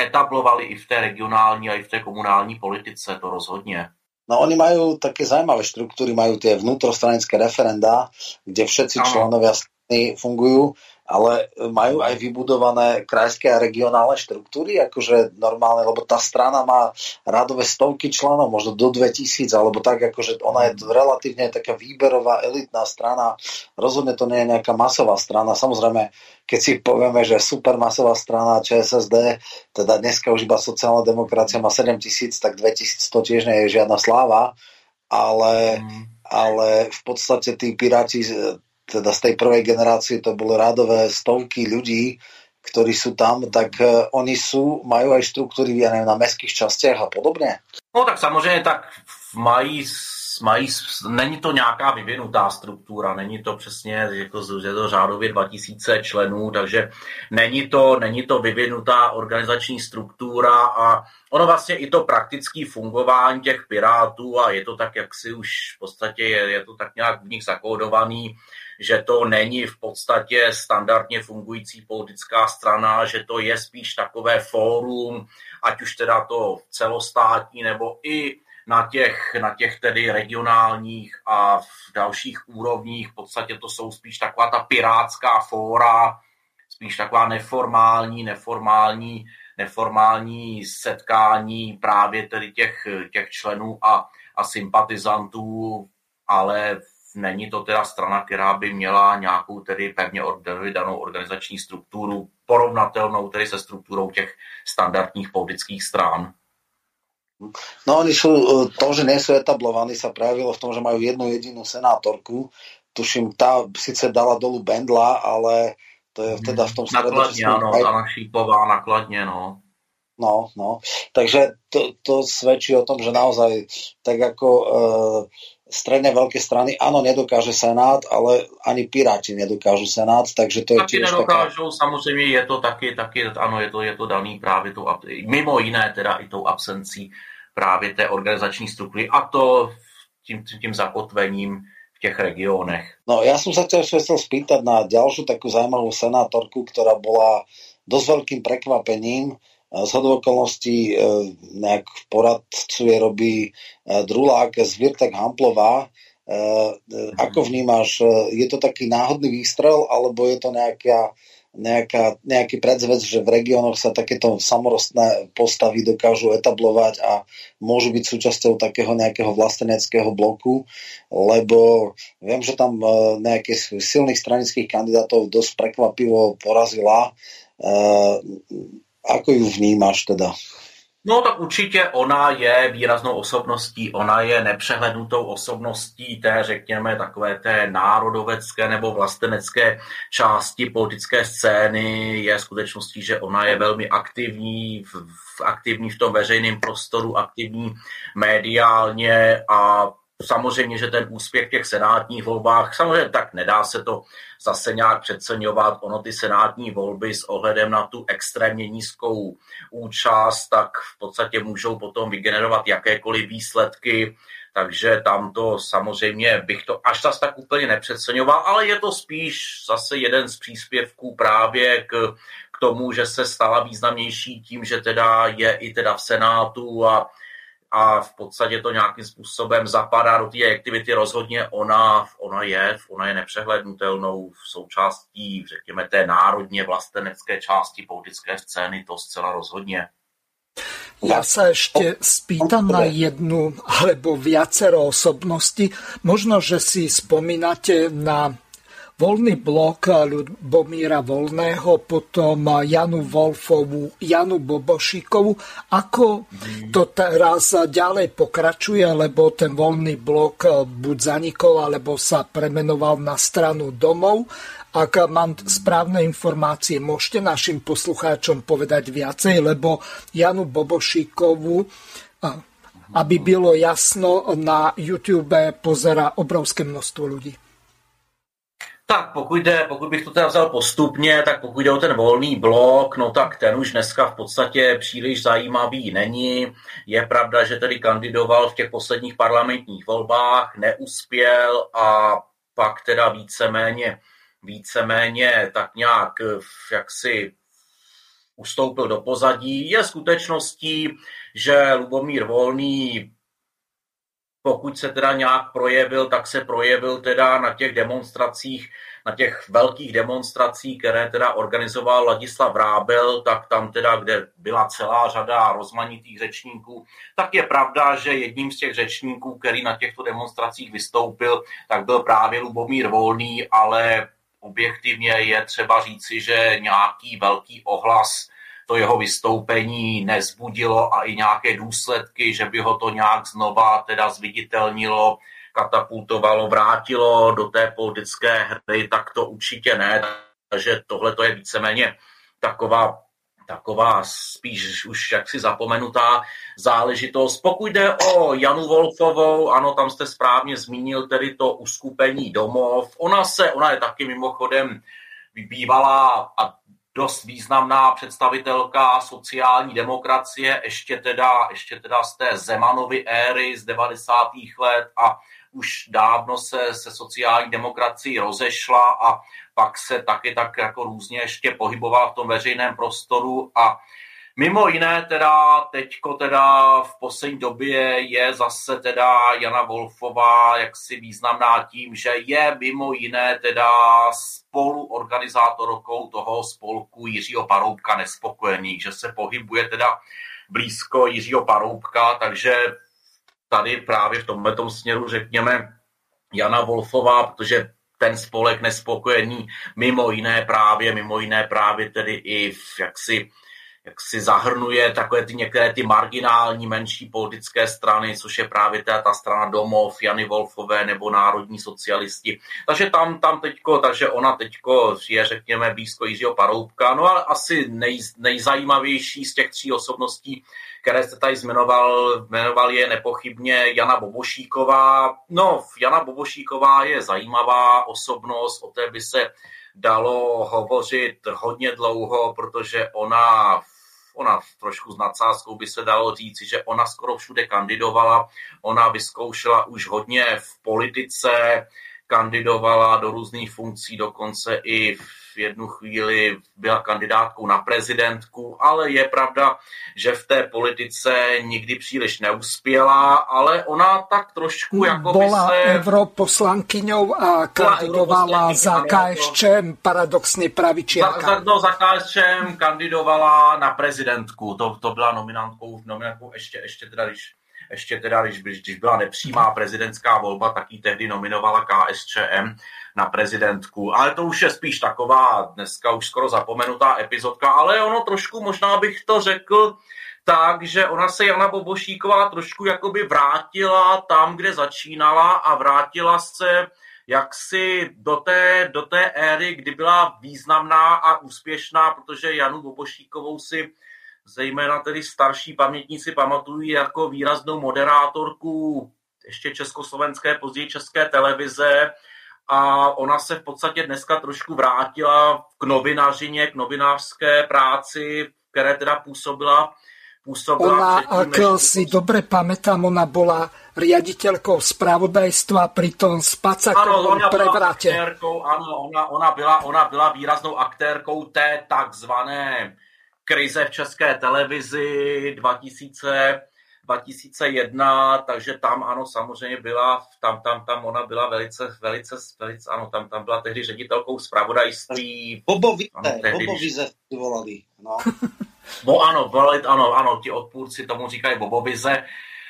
[SPEAKER 5] etablovali i v té regionální a i v té komunální politice, to rozhodně.
[SPEAKER 4] No oni majú také zaujímavé štruktúry, majú tie vnútrostranické referenda, kde všetci členovia strany fungujú ale majú aj vybudované krajské a regionálne štruktúry, akože normálne, lebo tá strana má radové stovky členov, možno do 2000, alebo tak, akože ona je relatívne taká výberová, elitná strana. Rozhodne to nie je nejaká masová strana. Samozrejme, keď si povieme, že supermasová strana ČSSD, teda dneska už iba sociálna demokracia má 7000, tak 2100 tiež nie je žiadna sláva, ale, mm. ale v podstate tí piráti teda z tej prvej generácie to bolo rádové stovky ľudí, ktorí sú tam, tak uh, oni sú, majú aj štruktúry ja neviem, na mestských častiach a podobně?
[SPEAKER 5] No tak samozřejmě tak mají mají, není to nějaká vyvinutá struktura, není to přesně, jako, je to řádově 2000 členů, takže není to, není to vyvinutá organizační struktura a ono vlastně i to praktické fungování těch pirátů a je to tak, jak si už v podstatě je, je to tak nějak v nich zakódovaný, že to není v podstatě standardně fungující politická strana, že to je spíš takové fórum, ať už teda to celostátní nebo i na těch, na těch tedy regionálních a v dalších úrovních. V podstatě to jsou spíš taková ta pirátská fóra, spíš taková neformální, neformální, neformální setkání právě tedy těch, těch členů a, a sympatizantů, ale není to teda strana, která by měla nějakou tedy pevně danou organizační strukturu, porovnatelnou tedy se strukturou těch standardních politických stran.
[SPEAKER 4] No oni sú, e, to, že nie sú etablovaní, sa prejavilo v tom, že majú jednu jedinú senátorku. Tuším, tá síce dala dolu Bendla, ale to je teda v tom
[SPEAKER 5] stredu. Nakladne, áno, aj... Anna Šípová, nakladne, no.
[SPEAKER 4] No, no. Takže to, to svedčí o tom, že naozaj tak ako e, stredne veľké strany, áno, nedokáže Senát, ale ani Piráti nedokážu Senát, takže to je
[SPEAKER 5] taky tiež nedokážou, taká... samozřejmě je to taky, taky, ano, je to, je to daný právě tou, mimo jiné teda i tou absencí právě té organizační struktury a to tím, tím zakotvením v těch regionech.
[SPEAKER 4] No ja som sa ťa chcel spýtať na ďalšiu takú zaujímavú senátorku, ktorá bola dosť veľkým prekvapením. Z hodou okolností e, nejak poradcu je robí e, Drulák z Virtek Hamplová. Ako vnímaš, je to taký náhodný výstrel, alebo je to nejaká nejaká, nejaký predzvec, že v regiónoch sa takéto samorostné postavy dokážu etablovať a môžu byť súčasťou takého nejakého vlasteneckého bloku, lebo viem, že tam nejaké silných stranických kandidátov dosť prekvapivo porazila. Ako ju vnímaš teda?
[SPEAKER 5] No tak určitě ona je výraznou osobností, ona je nepřehlednutou osobností té, řekněme, takové té národovecké nebo vlastenecké části politické scény. Je skutečností, že ona je velmi aktivní, v, aktivní v tom veřejném prostoru, aktivní mediálně a Samozřejmě, že ten úspěch v těch senátních volbách, samozřejmě tak nedá se to zase nějak přeceňovat. Ono ty senátní volby s ohledem na tu extrémně nízkou účast, tak v podstatě můžou potom vygenerovat jakékoliv výsledky, takže tam to samozřejmě bych to až zase tak úplně nepřeceňoval, ale je to spíš zase jeden z příspěvků právě k, k tomu, že se stala významnější tím, že teda je i teda v Senátu a a v podstatě to nějakým způsobem zapadá do té aktivity. Rozhodně ona, ona je, ona je nepřehlednutelnou v součástí, řekněme, té národně vlastenecké části politické scény, to zcela rozhodně.
[SPEAKER 2] Ja sa ešte spýtam na jednu alebo viacero osobnosti. Možno, že si spomínate na Voľný blok Ľubomíra Volného, potom Janu Wolfovu, Janu Bobošíkovu. Ako to teraz ďalej pokračuje, lebo ten voľný blok buď zanikol, alebo sa premenoval na stranu domov. Ak mám správne informácie, môžete našim poslucháčom povedať viacej, lebo Janu Bobošíkovu aby bylo jasno, na YouTube pozera obrovské množstvo ľudí.
[SPEAKER 5] Tak pokud, jde, pokud bych to teda vzal postupně, tak pokud jde o ten volný blok, no tak ten už dneska v podstatě příliš zajímavý není. Je pravda, že tedy kandidoval v těch posledních parlamentních volbách, neuspěl a pak teda víceméně, víceméně tak nějak jaksi ustoupil do pozadí. Je skutečností, že Lubomír Volný pokud se teda nějak projevil, tak se projevil teda na těch demonstracích, na těch velkých demonstracích, které teda organizoval Ladislav Rábel, tak tam teda, kde byla celá řada rozmanitých řečníků, tak je pravda, že jedním z těch řečníků, který na těchto demonstracích vystoupil, tak byl právě Lubomír Volný, ale objektivně je třeba říci, že nějaký velký ohlas to jeho vystoupení nezbudilo a i nějaké důsledky, že by ho to nějak znova teda zviditelnilo, katapultovalo, vrátilo do té politické hry, tak to určitě ne. Takže tohle to je víceméně taková taková spíš už jaksi zapomenutá záležitost. Pokud jde o Janu Wolfovou, ano, tam jste správně zmínil tedy to uskupení domov. Ona se, ona je taky mimochodem bývalá a dost významná představitelka sociální demokracie, ještě teda, ještě teda z té Zemanovy éry z 90. let a už dávno se se sociální demokracií rozešla a pak se taky tak jako různě ještě pohybovala v tom veřejném prostoru a Mimo jiné teda teďko teda v poslední době je zase teda Jana Wolfová jaksi významná tím, že je mimo jiné teda spoluorganizátorkou toho spolku Jiřího Paroubka nespokojený, že se pohybuje teda blízko Jiřího Paroubka, takže tady právě v tomhle směru řekněme Jana Wolfová, protože ten spolek nespokojený mimo jiné právě, mimo jiné právě tedy i v jaksi jak si zahrnuje takové ty některé ty marginální menší politické strany, což je právě ta, ta strana Domov, Jany Wolfové nebo národní socialisti. Takže tam, tam teďko, takže ona teďko je, řekněme, blízko Jiřího Paroubka. No ale asi nej, nejzajímavější z těch tří osobností, které jste tady jmenoval, jmenoval je nepochybně Jana Bobošíková. No, Jana Bobošíková je zajímavá osobnost, o té by se dalo hovořit hodně dlouho, protože ona ona trošku s nadsázkou by se dalo říci, že ona skoro všude kandidovala, ona vyzkoušela už hodně v politice, kandidovala do různých funkcí, dokonce i v jednu chvíli byla kandidátkou na prezidentku, ale je pravda, že v té politice nikdy příliš neuspěla, ale ona tak trošku jako
[SPEAKER 2] Bola se... europoslankyňou a kandidovala za KSČM, paradoxně pravičiarka.
[SPEAKER 5] Za, za, no, za KSČM kandidovala na prezidentku, to, to byla nominantkou, nominantkou ještě, ještě teda, když ještě teda, když, když byla nepřímá prezidentská volba, tak ji tehdy nominovala KSČM na prezidentku. Ale to už je spíš taková dneska už skoro zapomenutá epizodka, ale ono trošku, možná bych to řekl, tak, že ona se Jana Bobošíková trošku jakoby vrátila tam, kde začínala a vrátila se jaksi do té, do té éry, kdy byla významná a úspěšná, protože Janu Bobošíkovou si zejména tedy starší pamětníci pamatují jako výraznou moderátorku ještě československé, později české televize a ona se v podstatě dneska trošku vrátila k novinařině, k novinářské práci, které teda působila působila
[SPEAKER 2] ona, ak si dobre pamätám, ona bola riaditeľkou spravodajstva pri tom spacakovom ano, prevrate.
[SPEAKER 5] ano, ona, ona, byla, ona byla výraznou aktérkou té takzvané krize v české televizi 2000, 2001, takže tam ano, samozřejmě byla, tam, tam, tam ona byla velice, velice, velice, ano, tam, tam byla tehdy ředitelkou zpravodajství.
[SPEAKER 4] Bobovize, ano, tehdy, Bobovize volali, no.
[SPEAKER 5] Bo ano, volali, ano, ano, ti odpůrci tomu říkají Bobovize.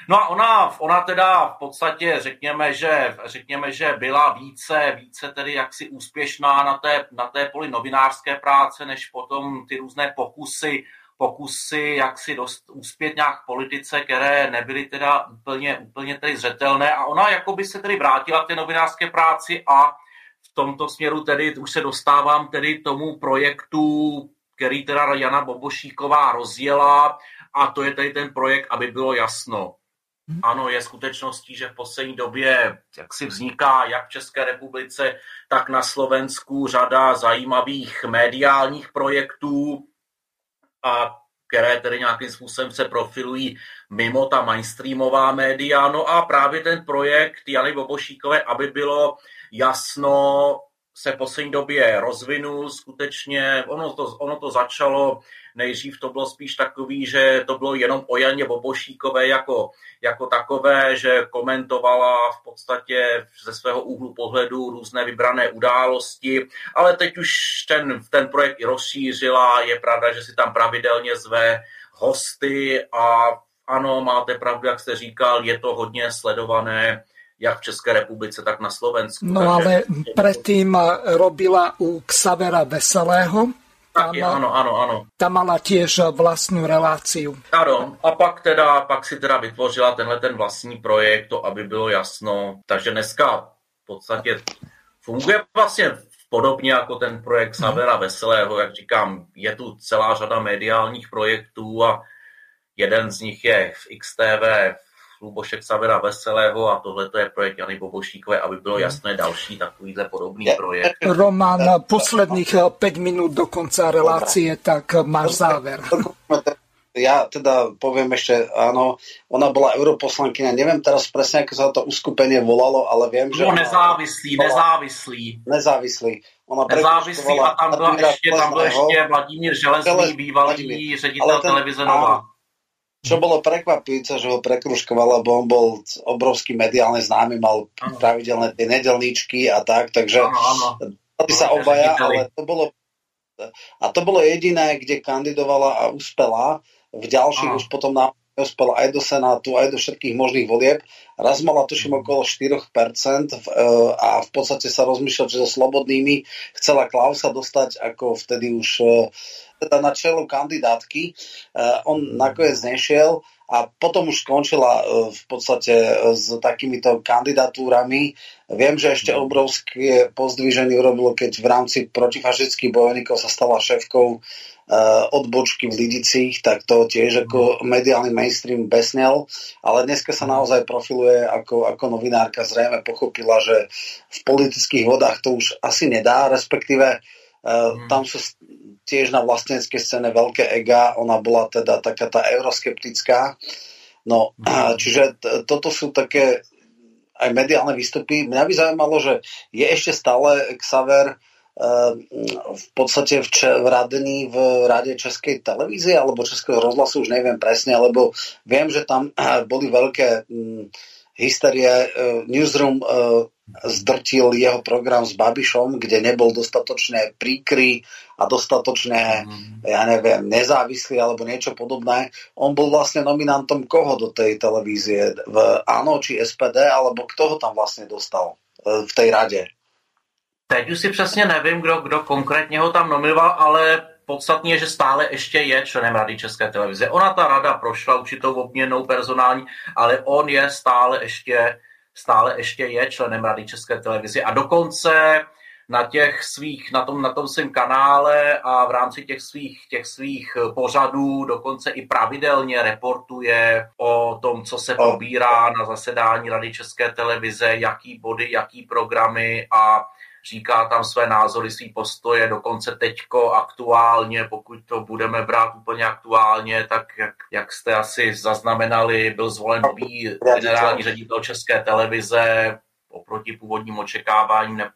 [SPEAKER 5] No a ona, ona teda v podstatě řekněme, že, řekněme, že byla více, více tedy jaksi úspěšná na té, na té poli novinářské práce, než potom ty různé pokusy pokusy, jak si dost uspět nějak v politice, které nebyly teda úplně, úplně tedy zřetelné a ona jako by se tedy vrátila k té novinářské práci a v tomto směru tedy už se dostávám tedy tomu projektu, který teda Jana Bobošíková rozjela a to je tedy ten projekt, aby bylo jasno. Hmm. Ano, je skutečností, že v poslední době jak si vzniká jak v České republice, tak na Slovensku řada zajímavých mediálních projektů, a které tedy nějakým způsobem se profilují mimo ta mainstreamová média. No a právě ten projekt Jany Bobošíkové, aby bylo jasno, se v poslední době rozvinul skutečně. Ono to, ono to začalo Nejdřív to bylo spíš takový, že to bylo jenom o Janě Bobošíkové jako, jako takové, že komentovala v podstatě ze svého úhlu pohledu různé vybrané události, ale teď už ten, ten projekt i rozšířila. Je pravda, že si tam pravidelně zve hosty a ano, máte pravdu, jak jste říkal, je to hodně sledované jak v České republice, tak na Slovensku.
[SPEAKER 2] No Takže... ale predtým robila u Xavera Veselého,
[SPEAKER 5] tam, Taky, ano, ano, ano.
[SPEAKER 2] Tam mala tiež vlastnú reláciu.
[SPEAKER 5] Ano, a pak teda, pak si teda vytvořila tenhle ten vlastní projekt, to aby bylo jasno. Takže dneska v podstatě funguje vlastně podobně jako ten projekt Savera Veselého, jak říkám, je tu celá řada mediálních projektů a jeden z nich je v XTV Lubošek Savera Veselého a tohle je projekt Jany Bobošíkové, aby bylo jasné další takovýhle podobný projekt.
[SPEAKER 2] Roman, posledných 5 minút do konca relácie, tak máš záver.
[SPEAKER 4] Ja teda poviem ešte, áno, ona bola europoslankyňa, neviem teraz presne, ako sa to uskupenie volalo, ale viem, že...
[SPEAKER 5] No, nezávislý, bola... nezávislý.
[SPEAKER 4] Nezávislý.
[SPEAKER 5] Ona nezávislý a tam byl ještě, tam byl ještě Vladimír Železný, bývalý ředitel televize Nova
[SPEAKER 4] čo bolo prekvapujúce, že ho prekruškoval, lebo on bol obrovský mediálne známy, mal ano. pravidelné tie nedelníčky a tak, takže ano, ano. sa obaja, ale to bolo a to bolo jediné, kde kandidovala a uspela. V ďalších ano. už potom na uspela aj do Senátu, aj do všetkých možných volieb. Raz mala tuším okolo 4% v, e, a v podstate sa rozmýšľať, že so slobodnými chcela Klausa dostať ako vtedy už e, teda na čelu kandidátky. Uh, on nakoniec nešiel a potom už skončila v podstate s takýmito kandidatúrami. Viem, že ešte obrovské pozdvíženie urobilo, keď v rámci protifašických bojovníkov sa stala šéfkou odbočky v Lidicích, tak to tiež ako mediálny mainstream besnel, ale dneska sa naozaj profiluje ako, ako novinárka, zrejme pochopila, že v politických vodách to už asi nedá, respektíve Uh, tam sú tiež na vlasteneckej scéne veľké ega, ona bola teda taká tá euroskeptická. No, mhm. čiže toto sú také aj mediálne výstupy. Mňa by zaujímalo, že je ešte stále Xaver uh, v podstate v, če- v radení v rade Českej televízie alebo Českého rozhlasu, už neviem presne, lebo viem, že tam boli veľké um, hysterie. Uh, newsroom uh, zdrtil jeho program s Babišom, kde nebol dostatočne príkry a dostatočne, mm. ja neviem, nezávislý alebo niečo podobné. On bol vlastne nominantom koho do tej televízie? V ANO či SPD, alebo kto ho tam vlastne dostal v tej rade?
[SPEAKER 5] Teď už si přesně nevím, kdo, kdo konkrétně ho tam nominoval, ale podstatně je, že stále ještě je členem Rady České televize. Ona ta rada prošla určitou obměnou personální, ale on je stále ještě stále ještě je členem Rady České televize a dokonce na těch svých, na tom, na tom svém kanále a v rámci těch svých, těch svých pořadů dokonce i pravidelně reportuje o tom, co se probírá na zasedání Rady České televize, jaký body, jaký programy a říká tam své názory, své postoje, dokonce teďko aktuálně, pokud to budeme brát úplně aktuálně, tak jak, jak jste asi zaznamenali, byl zvolen nový generální ředitel České televize, oproti původním očekáváním ne,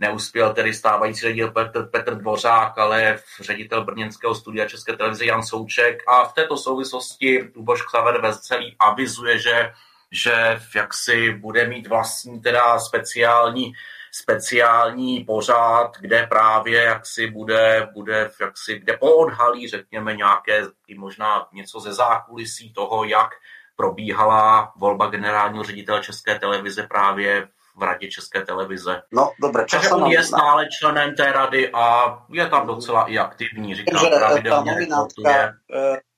[SPEAKER 5] neuspěl tedy stávající ředitel Petr, Petr Dvořák, ale ředitel brněnského studia České televize Jan Souček. A v této souvislosti Luboš Ksaver celý avizuje, že že jaksi bude mít vlastní teda speciální speciální pořád, kde právě jaksi bude, bude jaksi, kde poodhalí, řekněme, nějaké i možná něco ze zákulisí toho, jak probíhala volba generálního ředitele České televize právě v radě České televize.
[SPEAKER 4] No, dobré,
[SPEAKER 5] Takže on je stále členem té rady a je tam docela i aktivní, říkám, pravidelně reportuje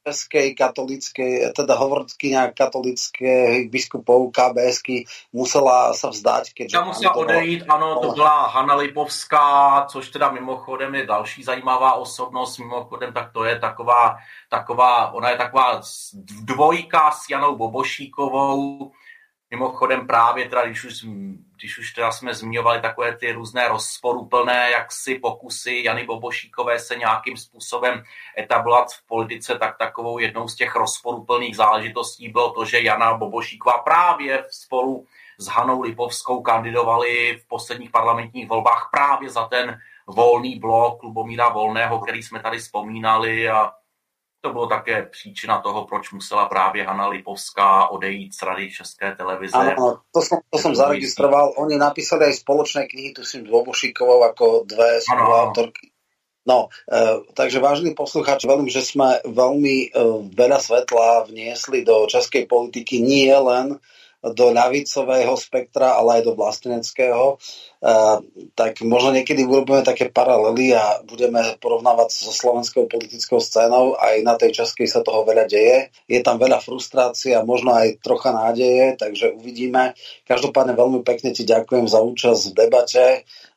[SPEAKER 4] českej katolíckej, teda hovorkyňa katolických biskupov KBSky musela se vzdát.
[SPEAKER 5] Ta musela odejít, ano, to byla Hanna Lipovská, což teda mimochodem je další zajímavá osobnost, mimochodem tak to je taková, taková ona je taková dvojka s Janou Bobošíkovou, Mimochodem právě teda, když už, když už teda jsme zmiňovali takové ty různé rozporuplné jaksi pokusy Jany Bobošíkové se nějakým způsobem etablovat v politice, tak takovou jednou z těch rozporuplných záležitostí bylo to, že Jana Bobošíková právě spolu s Hanou Lipovskou kandidovali v posledních parlamentních volbách právě za ten volný blok Lubomíra Volného, který jsme tady vzpomínali a to bylo také příčina toho, proč musela právě Hanna Lipovská odejít z Rady České televize.
[SPEAKER 4] Ano, to som, to som zaregistroval. Oni napísali aj spoločné knihy, tu s Dvobošíkovou ako dve spoluautorky. No, e, takže vážení poslucháči, veľmi, že sme veľmi e, veľa svetla vniesli do českej politiky, nie len do ľavicového spektra, ale aj do vlasteneckého, tak možno niekedy urobíme také paralely a budeme porovnávať so slovenskou politickou scénou. Aj na tej českej sa toho veľa deje. Je tam veľa frustrácie a možno aj trocha nádeje, takže uvidíme. Každopádne veľmi pekne ti ďakujem za účasť v debate.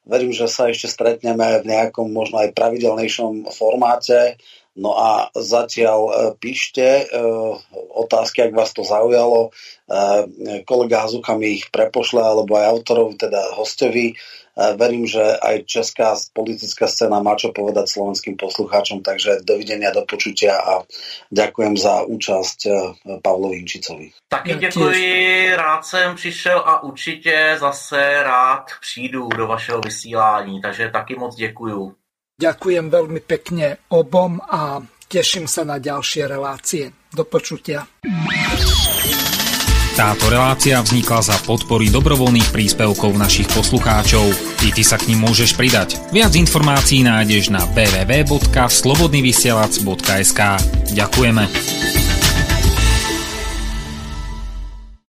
[SPEAKER 4] Verím, že sa ešte stretneme v nejakom možno aj pravidelnejšom formáte No a zatiaľ e, píšte e, otázky, ak vás to zaujalo. E, kolega Hazuka mi ich prepošle, alebo aj autorov, teda hostovi. Verím, že aj česká politická scéna má čo povedať slovenským poslucháčom, takže dovidenia, do počutia a ďakujem za účasť Pavlovi Inčicovi.
[SPEAKER 5] Taky děkuji, rád jsem přišel a určitě zase rád přijdu do vašeho vysílání, takže taky moc děkuju.
[SPEAKER 2] Ďakujem veľmi pekne obom a teším sa na ďalšie relácie. Do počutia.
[SPEAKER 6] Táto relácia vznikla za podpory dobrovoľných príspevkov našich poslucháčov. I ty sa k ním môžeš pridať. Viac informácií nájdeš na www.slobodnyvysielac.sk Ďakujeme.